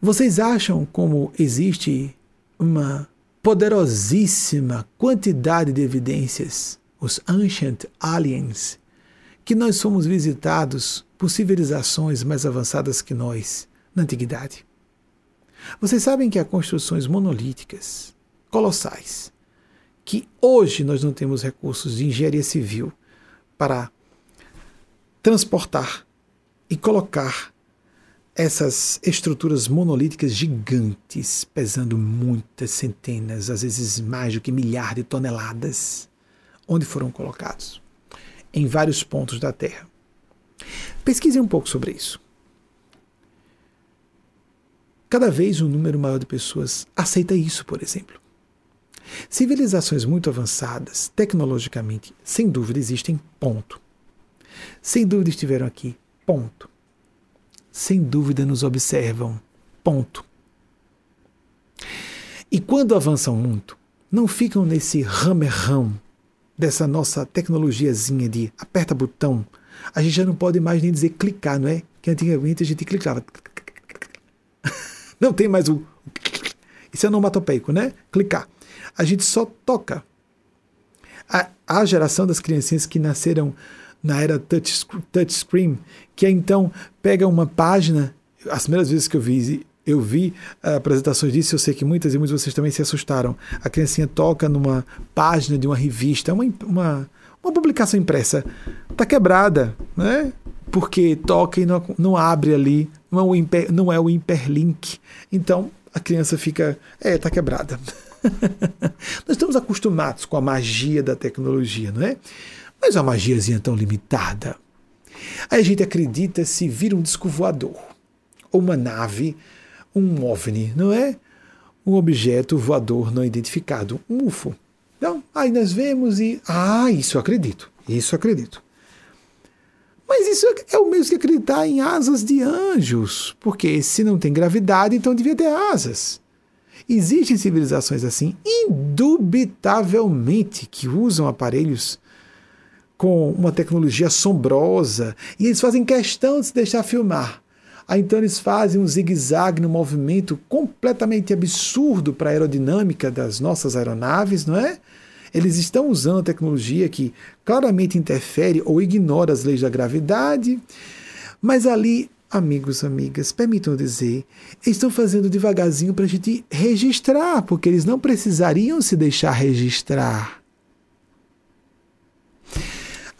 vocês acham como existe uma poderosíssima quantidade de evidências, os Ancient Aliens, que nós somos visitados por civilizações mais avançadas que nós na antiguidade? Vocês sabem que há construções monolíticas, colossais, que hoje nós não temos recursos de engenharia civil para transportar e colocar essas estruturas monolíticas gigantes, pesando muitas centenas, às vezes mais do que milhares de toneladas, onde foram colocados? Em vários pontos da Terra. Pesquise um pouco sobre isso. Cada vez um número maior de pessoas aceita isso, por exemplo. Civilizações muito avançadas, tecnologicamente, sem dúvida existem, ponto. Sem dúvida estiveram aqui, ponto. Sem dúvida nos observam, ponto. E quando avançam muito, não ficam nesse ramerrão dessa nossa tecnologiazinha de aperta botão. A gente já não pode mais nem dizer clicar, não é? Que antigamente a gente clicava. Não tem mais o. Isso é onomatopeico, né? Clicar a gente só toca. A, a geração das criancinhas que nasceram na era touch, touchscreen, que então pega uma página, as primeiras vezes que eu vi, eu vi uh, apresentações disso, eu sei que muitas e muitos de vocês também se assustaram. A criancinha toca numa página de uma revista, uma, uma, uma publicação impressa, está quebrada, né? porque toca e não, não abre ali, não é, o hiper, não é o hiperlink. Então a criança fica, é, está quebrada. Nós estamos acostumados com a magia da tecnologia, não é? Mas a magiazinha tão limitada. Aí a gente acredita se vir um disco voador, ou uma nave, um OVNI, não é? Um objeto voador não identificado, um UFO. Então, aí nós vemos e. Ah, isso eu acredito. Isso eu acredito. Mas isso é o mesmo que acreditar em asas de anjos, porque se não tem gravidade, então devia ter asas. Existem civilizações assim, indubitavelmente, que usam aparelhos com uma tecnologia assombrosa e eles fazem questão de se deixar filmar. Aí então eles fazem um zigue-zague no movimento completamente absurdo para a aerodinâmica das nossas aeronaves, não é? Eles estão usando a tecnologia que claramente interfere ou ignora as leis da gravidade, mas ali, amigos, amigas, permitam dizer, eles estão fazendo devagarzinho para a gente registrar, porque eles não precisariam se deixar registrar.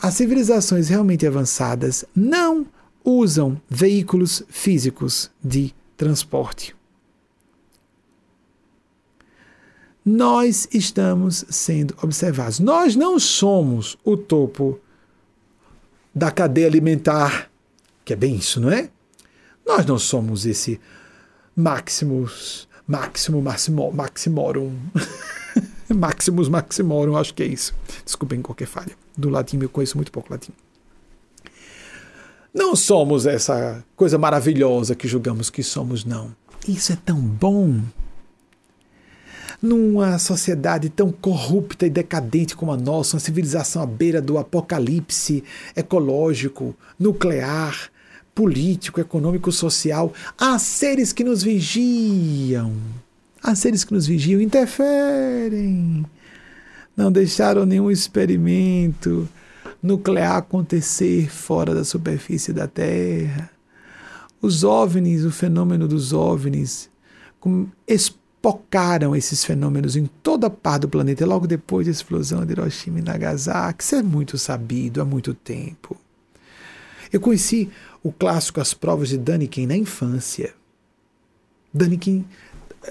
As civilizações realmente avançadas não usam veículos físicos de transporte. nós estamos sendo observados. Nós não somos o topo da cadeia alimentar, que é bem isso, não é? Nós não somos esse Maximus, Maximo, Maximo, Maximorum. Maximus Maximorum, acho que é isso. Desculpem qualquer falha. Do latim eu conheço muito pouco latim. Não somos essa coisa maravilhosa que julgamos que somos, não. Isso é tão bom numa sociedade tão corrupta e decadente como a nossa, uma civilização à beira do apocalipse ecológico, nuclear, político, econômico, social, há seres que nos vigiam. Há seres que nos vigiam, interferem. Não deixaram nenhum experimento nuclear acontecer fora da superfície da Terra. Os OVNIs, o fenômeno dos OVNIs, com pocaram esses fenômenos em toda parte do planeta logo depois da explosão de Hiroshima e Nagasaki. Isso é muito sabido há muito tempo. Eu conheci o clássico As Provas de Daniken na infância. Daniken,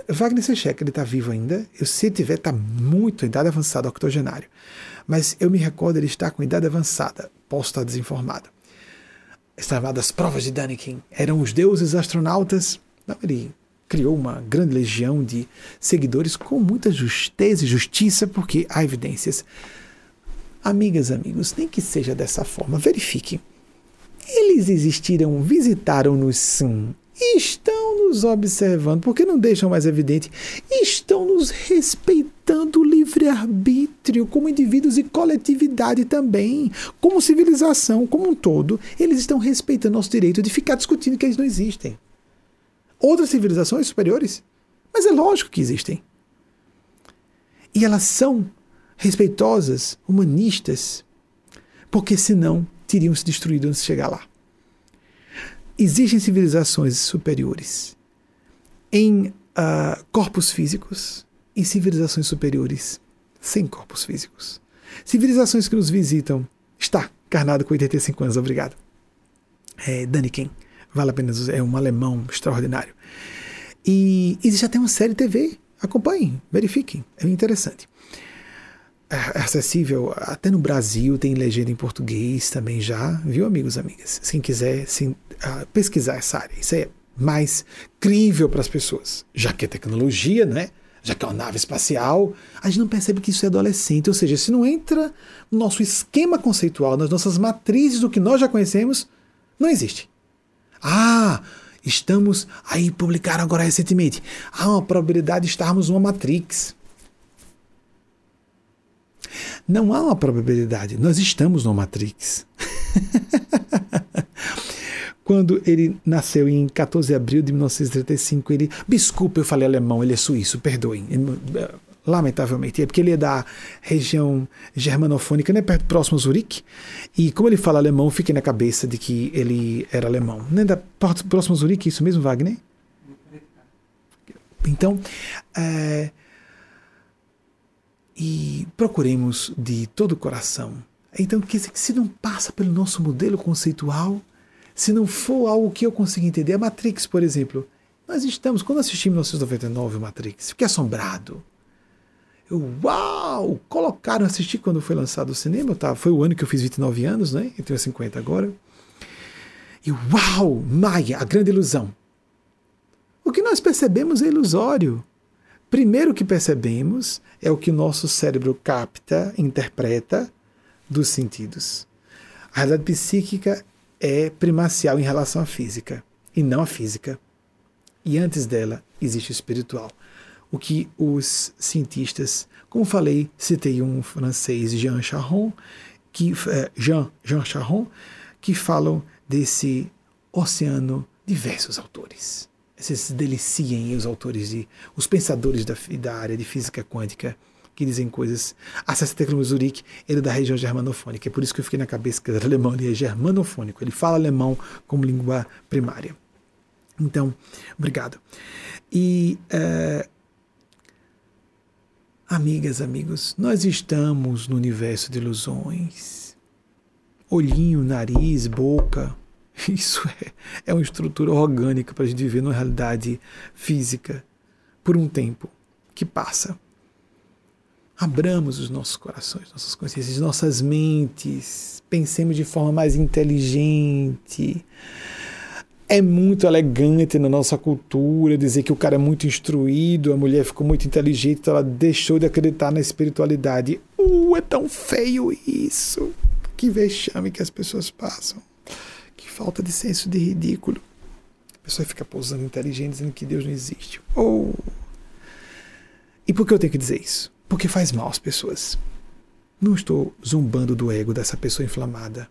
Wagner Sechek, ele está vivo ainda. Eu, se ele tiver, está muito em idade avançada, octogenário. Mas eu me recordo, ele está com idade avançada. Posso estar desinformado. As chamadas Provas de Daniken eram os deuses astronautas. Não, ele criou uma grande legião de seguidores com muita justeza e justiça, porque há evidências. Amigas, amigos, nem que seja dessa forma, verifique. Eles existiram, visitaram-nos sim, estão nos observando, porque não deixam mais evidente, estão nos respeitando o livre-arbítrio como indivíduos e coletividade também, como civilização como um todo. Eles estão respeitando nosso direito de ficar discutindo que eles não existem outras civilizações superiores. Mas é lógico que existem. E elas são respeitosas, humanistas, porque senão teriam se destruído antes de chegar lá. Existem civilizações superiores em uh, corpos físicos e civilizações superiores sem corpos físicos. Civilizações que nos visitam. Está encarnado com 85 anos, obrigado. É, Daniken vale a pena é um alemão extraordinário. E existe até uma série TV, acompanhem, verifiquem, é interessante. É acessível até no Brasil, tem legenda em português também já, viu, amigos e amigas? Quem quiser uh, pesquisar essa área, isso é mais crível para as pessoas, já que é tecnologia, né? já que é uma nave espacial, a gente não percebe que isso é adolescente, ou seja, se não entra no nosso esquema conceitual, nas nossas matrizes do que nós já conhecemos, não existe. Ah, estamos. Aí publicaram agora recentemente. Há uma probabilidade de estarmos numa Matrix. Não há uma probabilidade, nós estamos numa Matrix. Quando ele nasceu em 14 de abril de 1935, ele. Desculpa, eu falei alemão, ele é suíço, perdoem lamentavelmente. É porque ele é da região germanofônica, né, perto, próximo a Zurique. E como ele fala alemão, fiquei na cabeça de que ele era alemão. Né, da, próximo a Zurique, isso mesmo, Wagner? Então, é, e procuremos de todo o coração. Então, que se não passa pelo nosso modelo conceitual, se não for algo que eu consiga entender, a Matrix, por exemplo, nós estamos, quando assistimos 1999 Matrix, fiquei assombrado. Eu, uau! Colocaram, assisti quando foi lançado o cinema, tá? foi o ano que eu fiz 29 anos, né? Eu tenho 50 agora. E uau, Maia, a grande ilusão. O que nós percebemos é ilusório. Primeiro que percebemos é o que o nosso cérebro capta, interpreta dos sentidos. A realidade psíquica é primacial em relação à física e não à física. E antes dela existe o espiritual. O que os cientistas, como falei, citei um francês, Jean Charron, que é, Jean, Jean Charron, que falam desse oceano diversos autores. Vocês deliciem os autores de os pensadores da, da área de física quântica que dizem coisas. Acessa Tecno Zurich, ele é da região germanofônica. É por isso que eu fiquei na cabeça que ele era alemão, ele é germanofônico. Ele fala alemão como língua primária. Então, obrigado. E, uh, amigas, amigos, nós estamos no universo de ilusões. Olhinho, nariz, boca. Isso é, é uma estrutura orgânica para a gente viver numa realidade física por um tempo que passa. Abramos os nossos corações, nossas consciências, nossas mentes, pensemos de forma mais inteligente. É muito elegante na nossa cultura dizer que o cara é muito instruído, a mulher ficou muito inteligente, então ela deixou de acreditar na espiritualidade. Uh, é tão feio isso! Que vexame que as pessoas passam. Falta de senso de ridículo. A pessoa fica pousando inteligente dizendo que Deus não existe. Oh. E por que eu tenho que dizer isso? porque faz mal às pessoas. Não estou zombando do ego dessa pessoa inflamada,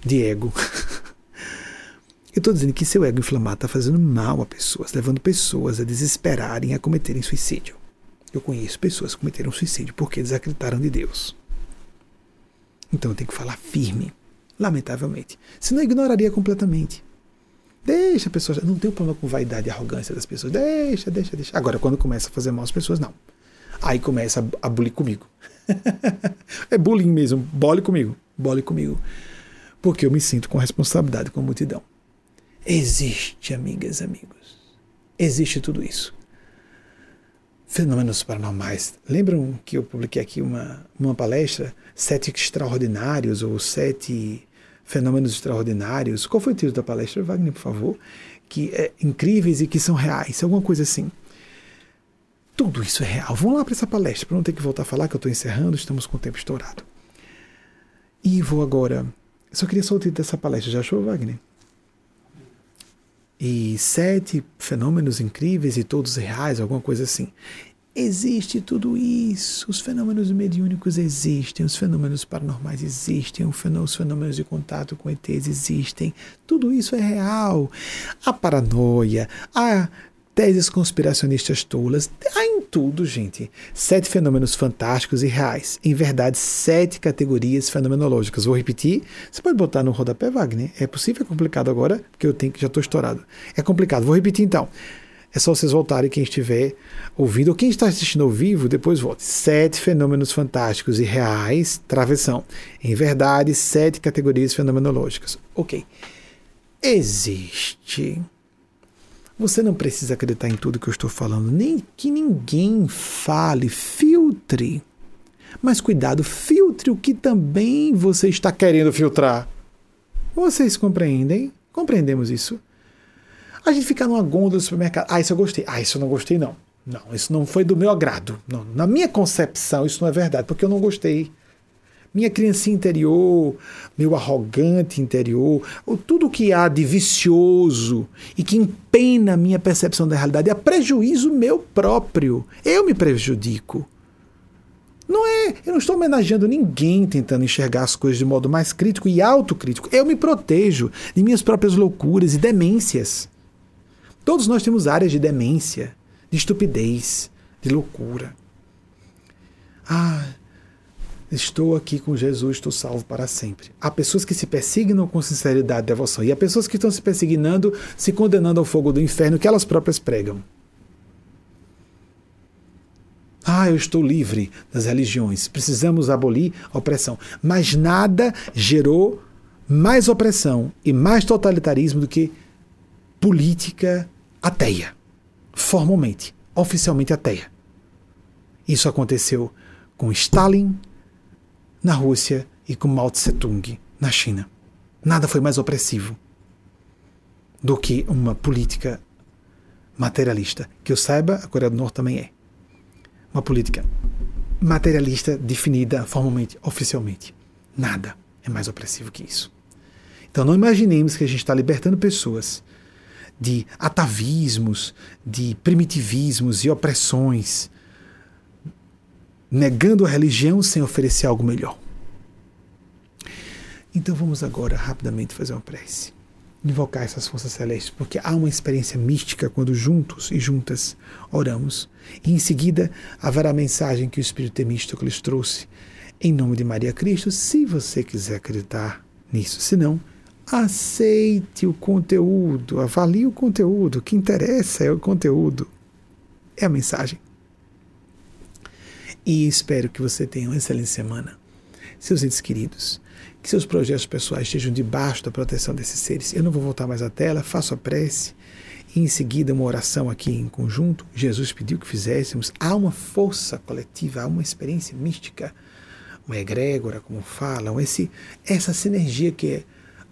de ego. Eu estou dizendo que seu ego inflamado está fazendo mal a pessoas, levando pessoas a desesperarem, a cometerem suicídio. Eu conheço pessoas que cometeram suicídio porque desacreditaram de Deus. Então eu tenho que falar firme, lamentavelmente. Senão ignoraria completamente. Deixa a pessoa. Não tem problema com vaidade e arrogância das pessoas. Deixa, deixa, deixa. Agora, quando começa a fazer mal às pessoas, não. Aí começa a, a bullying comigo. é bullying mesmo, bole comigo, bole comigo. Porque eu me sinto com responsabilidade com a multidão. Existe, amigas, amigos. Existe tudo isso. Fenômenos paranormais. Lembram que eu publiquei aqui uma, uma palestra? Sete extraordinários ou sete fenômenos extraordinários. Qual foi o título da palestra, Wagner, por favor? Que é incríveis e que são reais, alguma coisa assim. Tudo isso é real. Vamos lá para essa palestra, para não ter que voltar a falar, que eu estou encerrando, estamos com o tempo estourado. E vou agora. Só queria só o título dessa palestra, já achou, Wagner? E sete fenômenos incríveis e todos reais, alguma coisa assim. Existe tudo isso. Os fenômenos mediúnicos existem, os fenômenos paranormais existem, os fenômenos de contato com ETs existem. Tudo isso é real. A paranoia, a teses conspiracionistas tolas. Há em tudo, gente. Sete fenômenos fantásticos e reais. Em verdade, sete categorias fenomenológicas. Vou repetir. Você pode botar no rodapé, Wagner? É possível? É complicado agora? Porque eu tenho que já estou estourado. É complicado. Vou repetir então. É só vocês voltarem, quem estiver ouvindo, ou quem está assistindo ao vivo, depois volte. Sete fenômenos fantásticos e reais, travessão. Em verdade, sete categorias fenomenológicas. Ok. Existe você não precisa acreditar em tudo que eu estou falando, nem que ninguém fale, filtre. Mas cuidado, filtre o que também você está querendo filtrar. Vocês compreendem? Compreendemos isso? A gente fica numa gôndola do supermercado. Ah, isso eu gostei. Ah, isso eu não gostei, não. Não, isso não foi do meu agrado. Não, na minha concepção, isso não é verdade, porque eu não gostei minha criança interior, meu arrogante interior, tudo que há de vicioso e que empena a minha percepção da realidade, é prejuízo meu próprio. Eu me prejudico. Não é, eu não estou homenageando ninguém tentando enxergar as coisas de modo mais crítico e autocrítico. Eu me protejo de minhas próprias loucuras e demências. Todos nós temos áreas de demência, de estupidez, de loucura. Ah, Estou aqui com Jesus, estou salvo para sempre. Há pessoas que se persignam com sinceridade e devoção, e há pessoas que estão se persignando, se condenando ao fogo do inferno que elas próprias pregam. Ah, eu estou livre das religiões. Precisamos abolir a opressão. Mas nada gerou mais opressão e mais totalitarismo do que política ateia. Formalmente, oficialmente ateia. Isso aconteceu com Stalin, na Rússia e com Mao Tse Tung na China. Nada foi mais opressivo. do que uma política materialista. Que eu saiba, a Coreia do Norte também é. Uma política materialista definida formalmente, oficialmente. Nada é mais opressivo que isso. Então não imaginemos que a gente está libertando pessoas de atavismos, de primitivismos e opressões, negando a religião sem oferecer algo melhor. Então vamos agora rapidamente fazer uma prece. Invocar essas forças celestes, porque há uma experiência mística quando juntos e juntas oramos. E em seguida haverá a mensagem que o Espírito Temístico lhes trouxe. Em nome de Maria Cristo, se você quiser acreditar nisso. Se não, aceite o conteúdo, avalie o conteúdo. O que interessa é o conteúdo, é a mensagem. E espero que você tenha uma excelente semana. Seus entes queridos, que seus projetos pessoais estejam debaixo da proteção desses seres. Eu não vou voltar mais à tela, faço a prece e em seguida uma oração aqui em conjunto. Jesus pediu que fizéssemos. Há uma força coletiva, há uma experiência mística, uma egrégora, como falam, esse, essa sinergia que é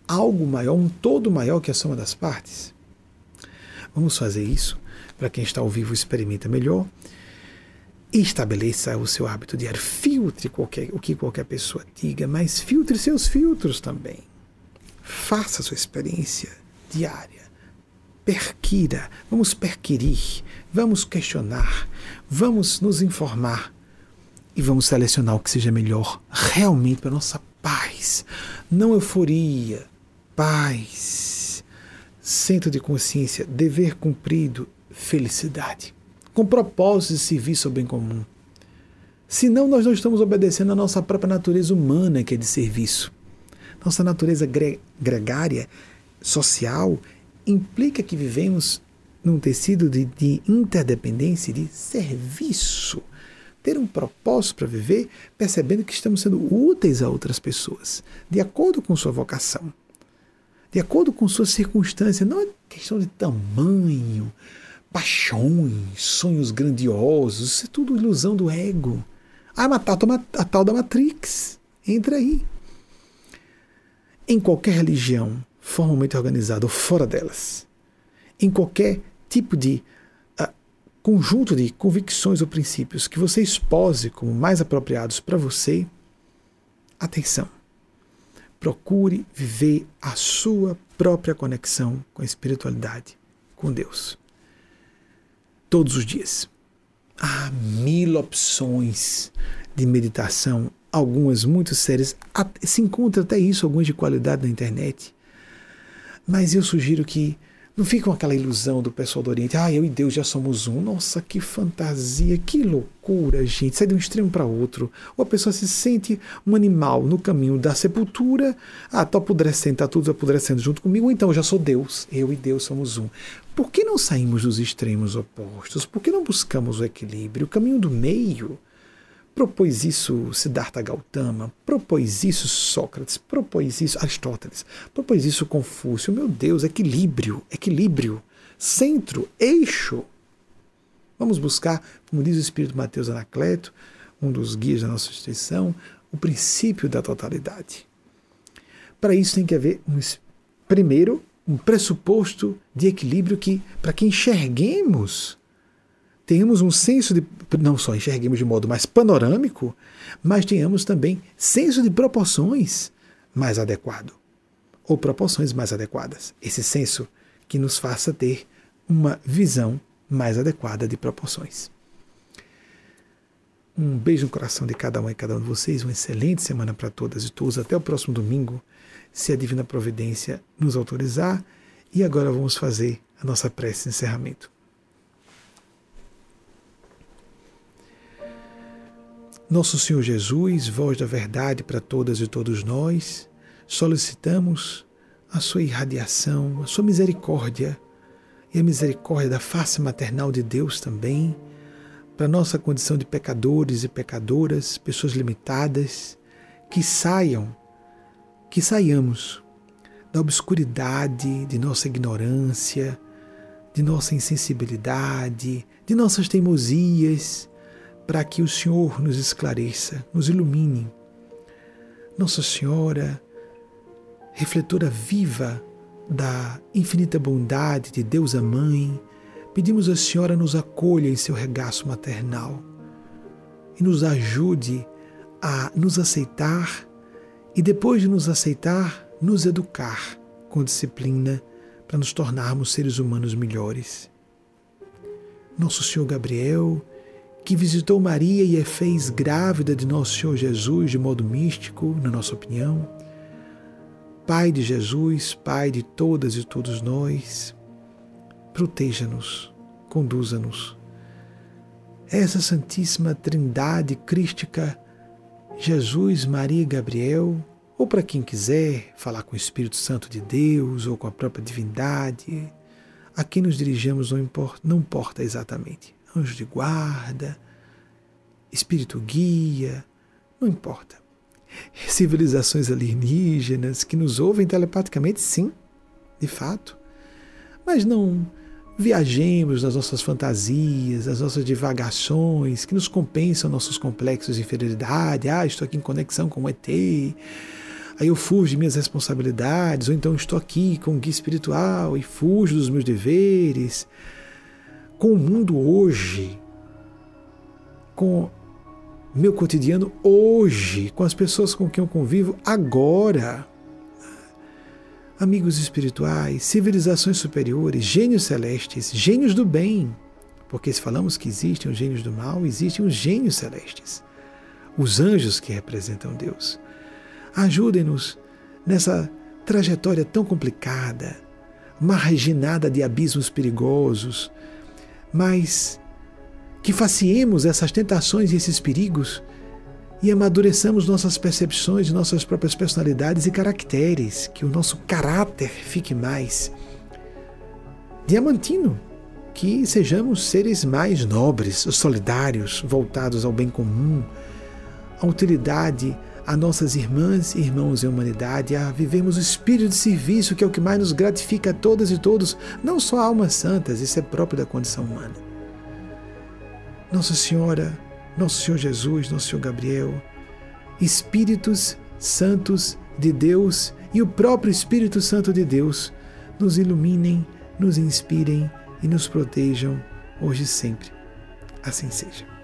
algo maior, um todo maior que a soma das partes. Vamos fazer isso. Para quem está ao vivo, experimenta melhor estabeleça o seu hábito diário. Filtre qualquer, o que qualquer pessoa diga, mas filtre seus filtros também. Faça a sua experiência diária. Perquira, vamos perquirir, vamos questionar, vamos nos informar e vamos selecionar o que seja melhor realmente para nossa paz. Não euforia, paz, centro de consciência, dever cumprido, felicidade com propósito de serviço ao bem comum. Senão, nós não estamos obedecendo a nossa própria natureza humana, que é de serviço. Nossa natureza gre gregária, social, implica que vivemos num tecido de, de interdependência, de serviço. Ter um propósito para viver, percebendo que estamos sendo úteis a outras pessoas, de acordo com sua vocação, de acordo com sua circunstância. Não é questão de tamanho, paixões, sonhos grandiosos, isso é tudo ilusão do ego. Ah, a, a, a tal da Matrix. Entra aí. Em qualquer religião formalmente organizada ou fora delas, em qualquer tipo de uh, conjunto de convicções ou princípios que você expose como mais apropriados para você, atenção. Procure viver a sua própria conexão com a espiritualidade, com Deus todos os dias. Há mil opções de meditação, algumas muito sérias. Se encontra até isso, algumas de qualidade na internet. Mas eu sugiro que não fique com aquela ilusão do pessoal do Oriente. Ah, eu e Deus já somos um. Nossa, que fantasia, que loucura, gente. Sai de um extremo para outro. Ou a pessoa se sente um animal no caminho da sepultura. Ah, estou apodrecendo, está tudo apodrecendo junto comigo. Ou então eu já sou Deus. Eu e Deus somos um. Por que não saímos dos extremos opostos? Por que não buscamos o equilíbrio, o caminho do meio? Propôs isso Siddhartha Gautama, propôs isso Sócrates, propôs isso Aristóteles, propôs isso Confúcio. Meu Deus, equilíbrio, equilíbrio, centro, eixo. Vamos buscar, como diz o Espírito Mateus Anacleto, um dos guias da nossa instituição, o princípio da totalidade. Para isso tem que haver, um, primeiro, um pressuposto de equilíbrio que, para que enxerguemos tenhamos um senso de. não só enxerguemos de modo mais panorâmico, mas tenhamos também senso de proporções mais adequado. Ou proporções mais adequadas. Esse senso que nos faça ter uma visão mais adequada de proporções. Um beijo no coração de cada um e cada um de vocês. Uma excelente semana para todas e todos. Até o próximo domingo, se a Divina Providência nos autorizar. E agora vamos fazer a nossa prece de encerramento. Nosso Senhor Jesus, voz da verdade para todas e todos nós, solicitamos a sua irradiação, a sua misericórdia e a misericórdia da face maternal de Deus também, para nossa condição de pecadores e pecadoras, pessoas limitadas, que saiam, que saiamos da obscuridade de nossa ignorância, de nossa insensibilidade, de nossas teimosias para que o Senhor nos esclareça, nos ilumine. Nossa Senhora, refletora viva da infinita bondade de Deus a Mãe, pedimos a Senhora nos acolha em seu regaço maternal e nos ajude a nos aceitar e depois de nos aceitar, nos educar com disciplina para nos tornarmos seres humanos melhores. Nosso Senhor Gabriel, que visitou Maria e a fez grávida de nosso Senhor Jesus de modo místico, na nossa opinião, Pai de Jesus, Pai de todas e todos nós, proteja-nos, conduza-nos. Essa Santíssima Trindade Crística, Jesus, Maria e Gabriel, ou para quem quiser falar com o Espírito Santo de Deus ou com a própria divindade, a quem nos dirigimos não importa, não importa exatamente. Anjo de guarda, Espírito guia, não importa civilizações alienígenas que nos ouvem telepaticamente, sim, de fato. Mas não viajemos nas nossas fantasias, nas nossas divagações, que nos compensam nossos complexos de inferioridade. Ah, estou aqui em conexão com o ET. Aí eu fujo de minhas responsabilidades, ou então estou aqui com o guia espiritual e fujo dos meus deveres. Com o mundo hoje, com meu cotidiano hoje, com as pessoas com quem eu convivo agora. Amigos espirituais, civilizações superiores, gênios celestes, gênios do bem. Porque se falamos que existem os gênios do mal, existem os gênios celestes, os anjos que representam Deus. Ajudem-nos nessa trajetória tão complicada, marginada de abismos perigosos, mas que faciemos essas tentações e esses perigos e amadureçamos nossas percepções, nossas próprias personalidades e caracteres, que o nosso caráter fique mais diamantino, que sejamos seres mais nobres, solidários, voltados ao bem comum, à utilidade a nossas irmãs e irmãos em humanidade, a vivermos o espírito de serviço, que é o que mais nos gratifica a todas e todos, não só almas santas, isso é próprio da condição humana. Nossa Senhora, Nosso Senhor Jesus, Nosso Senhor Gabriel, Espíritos Santos de Deus e o próprio Espírito Santo de Deus nos iluminem, nos inspirem e nos protejam hoje e sempre. Assim seja.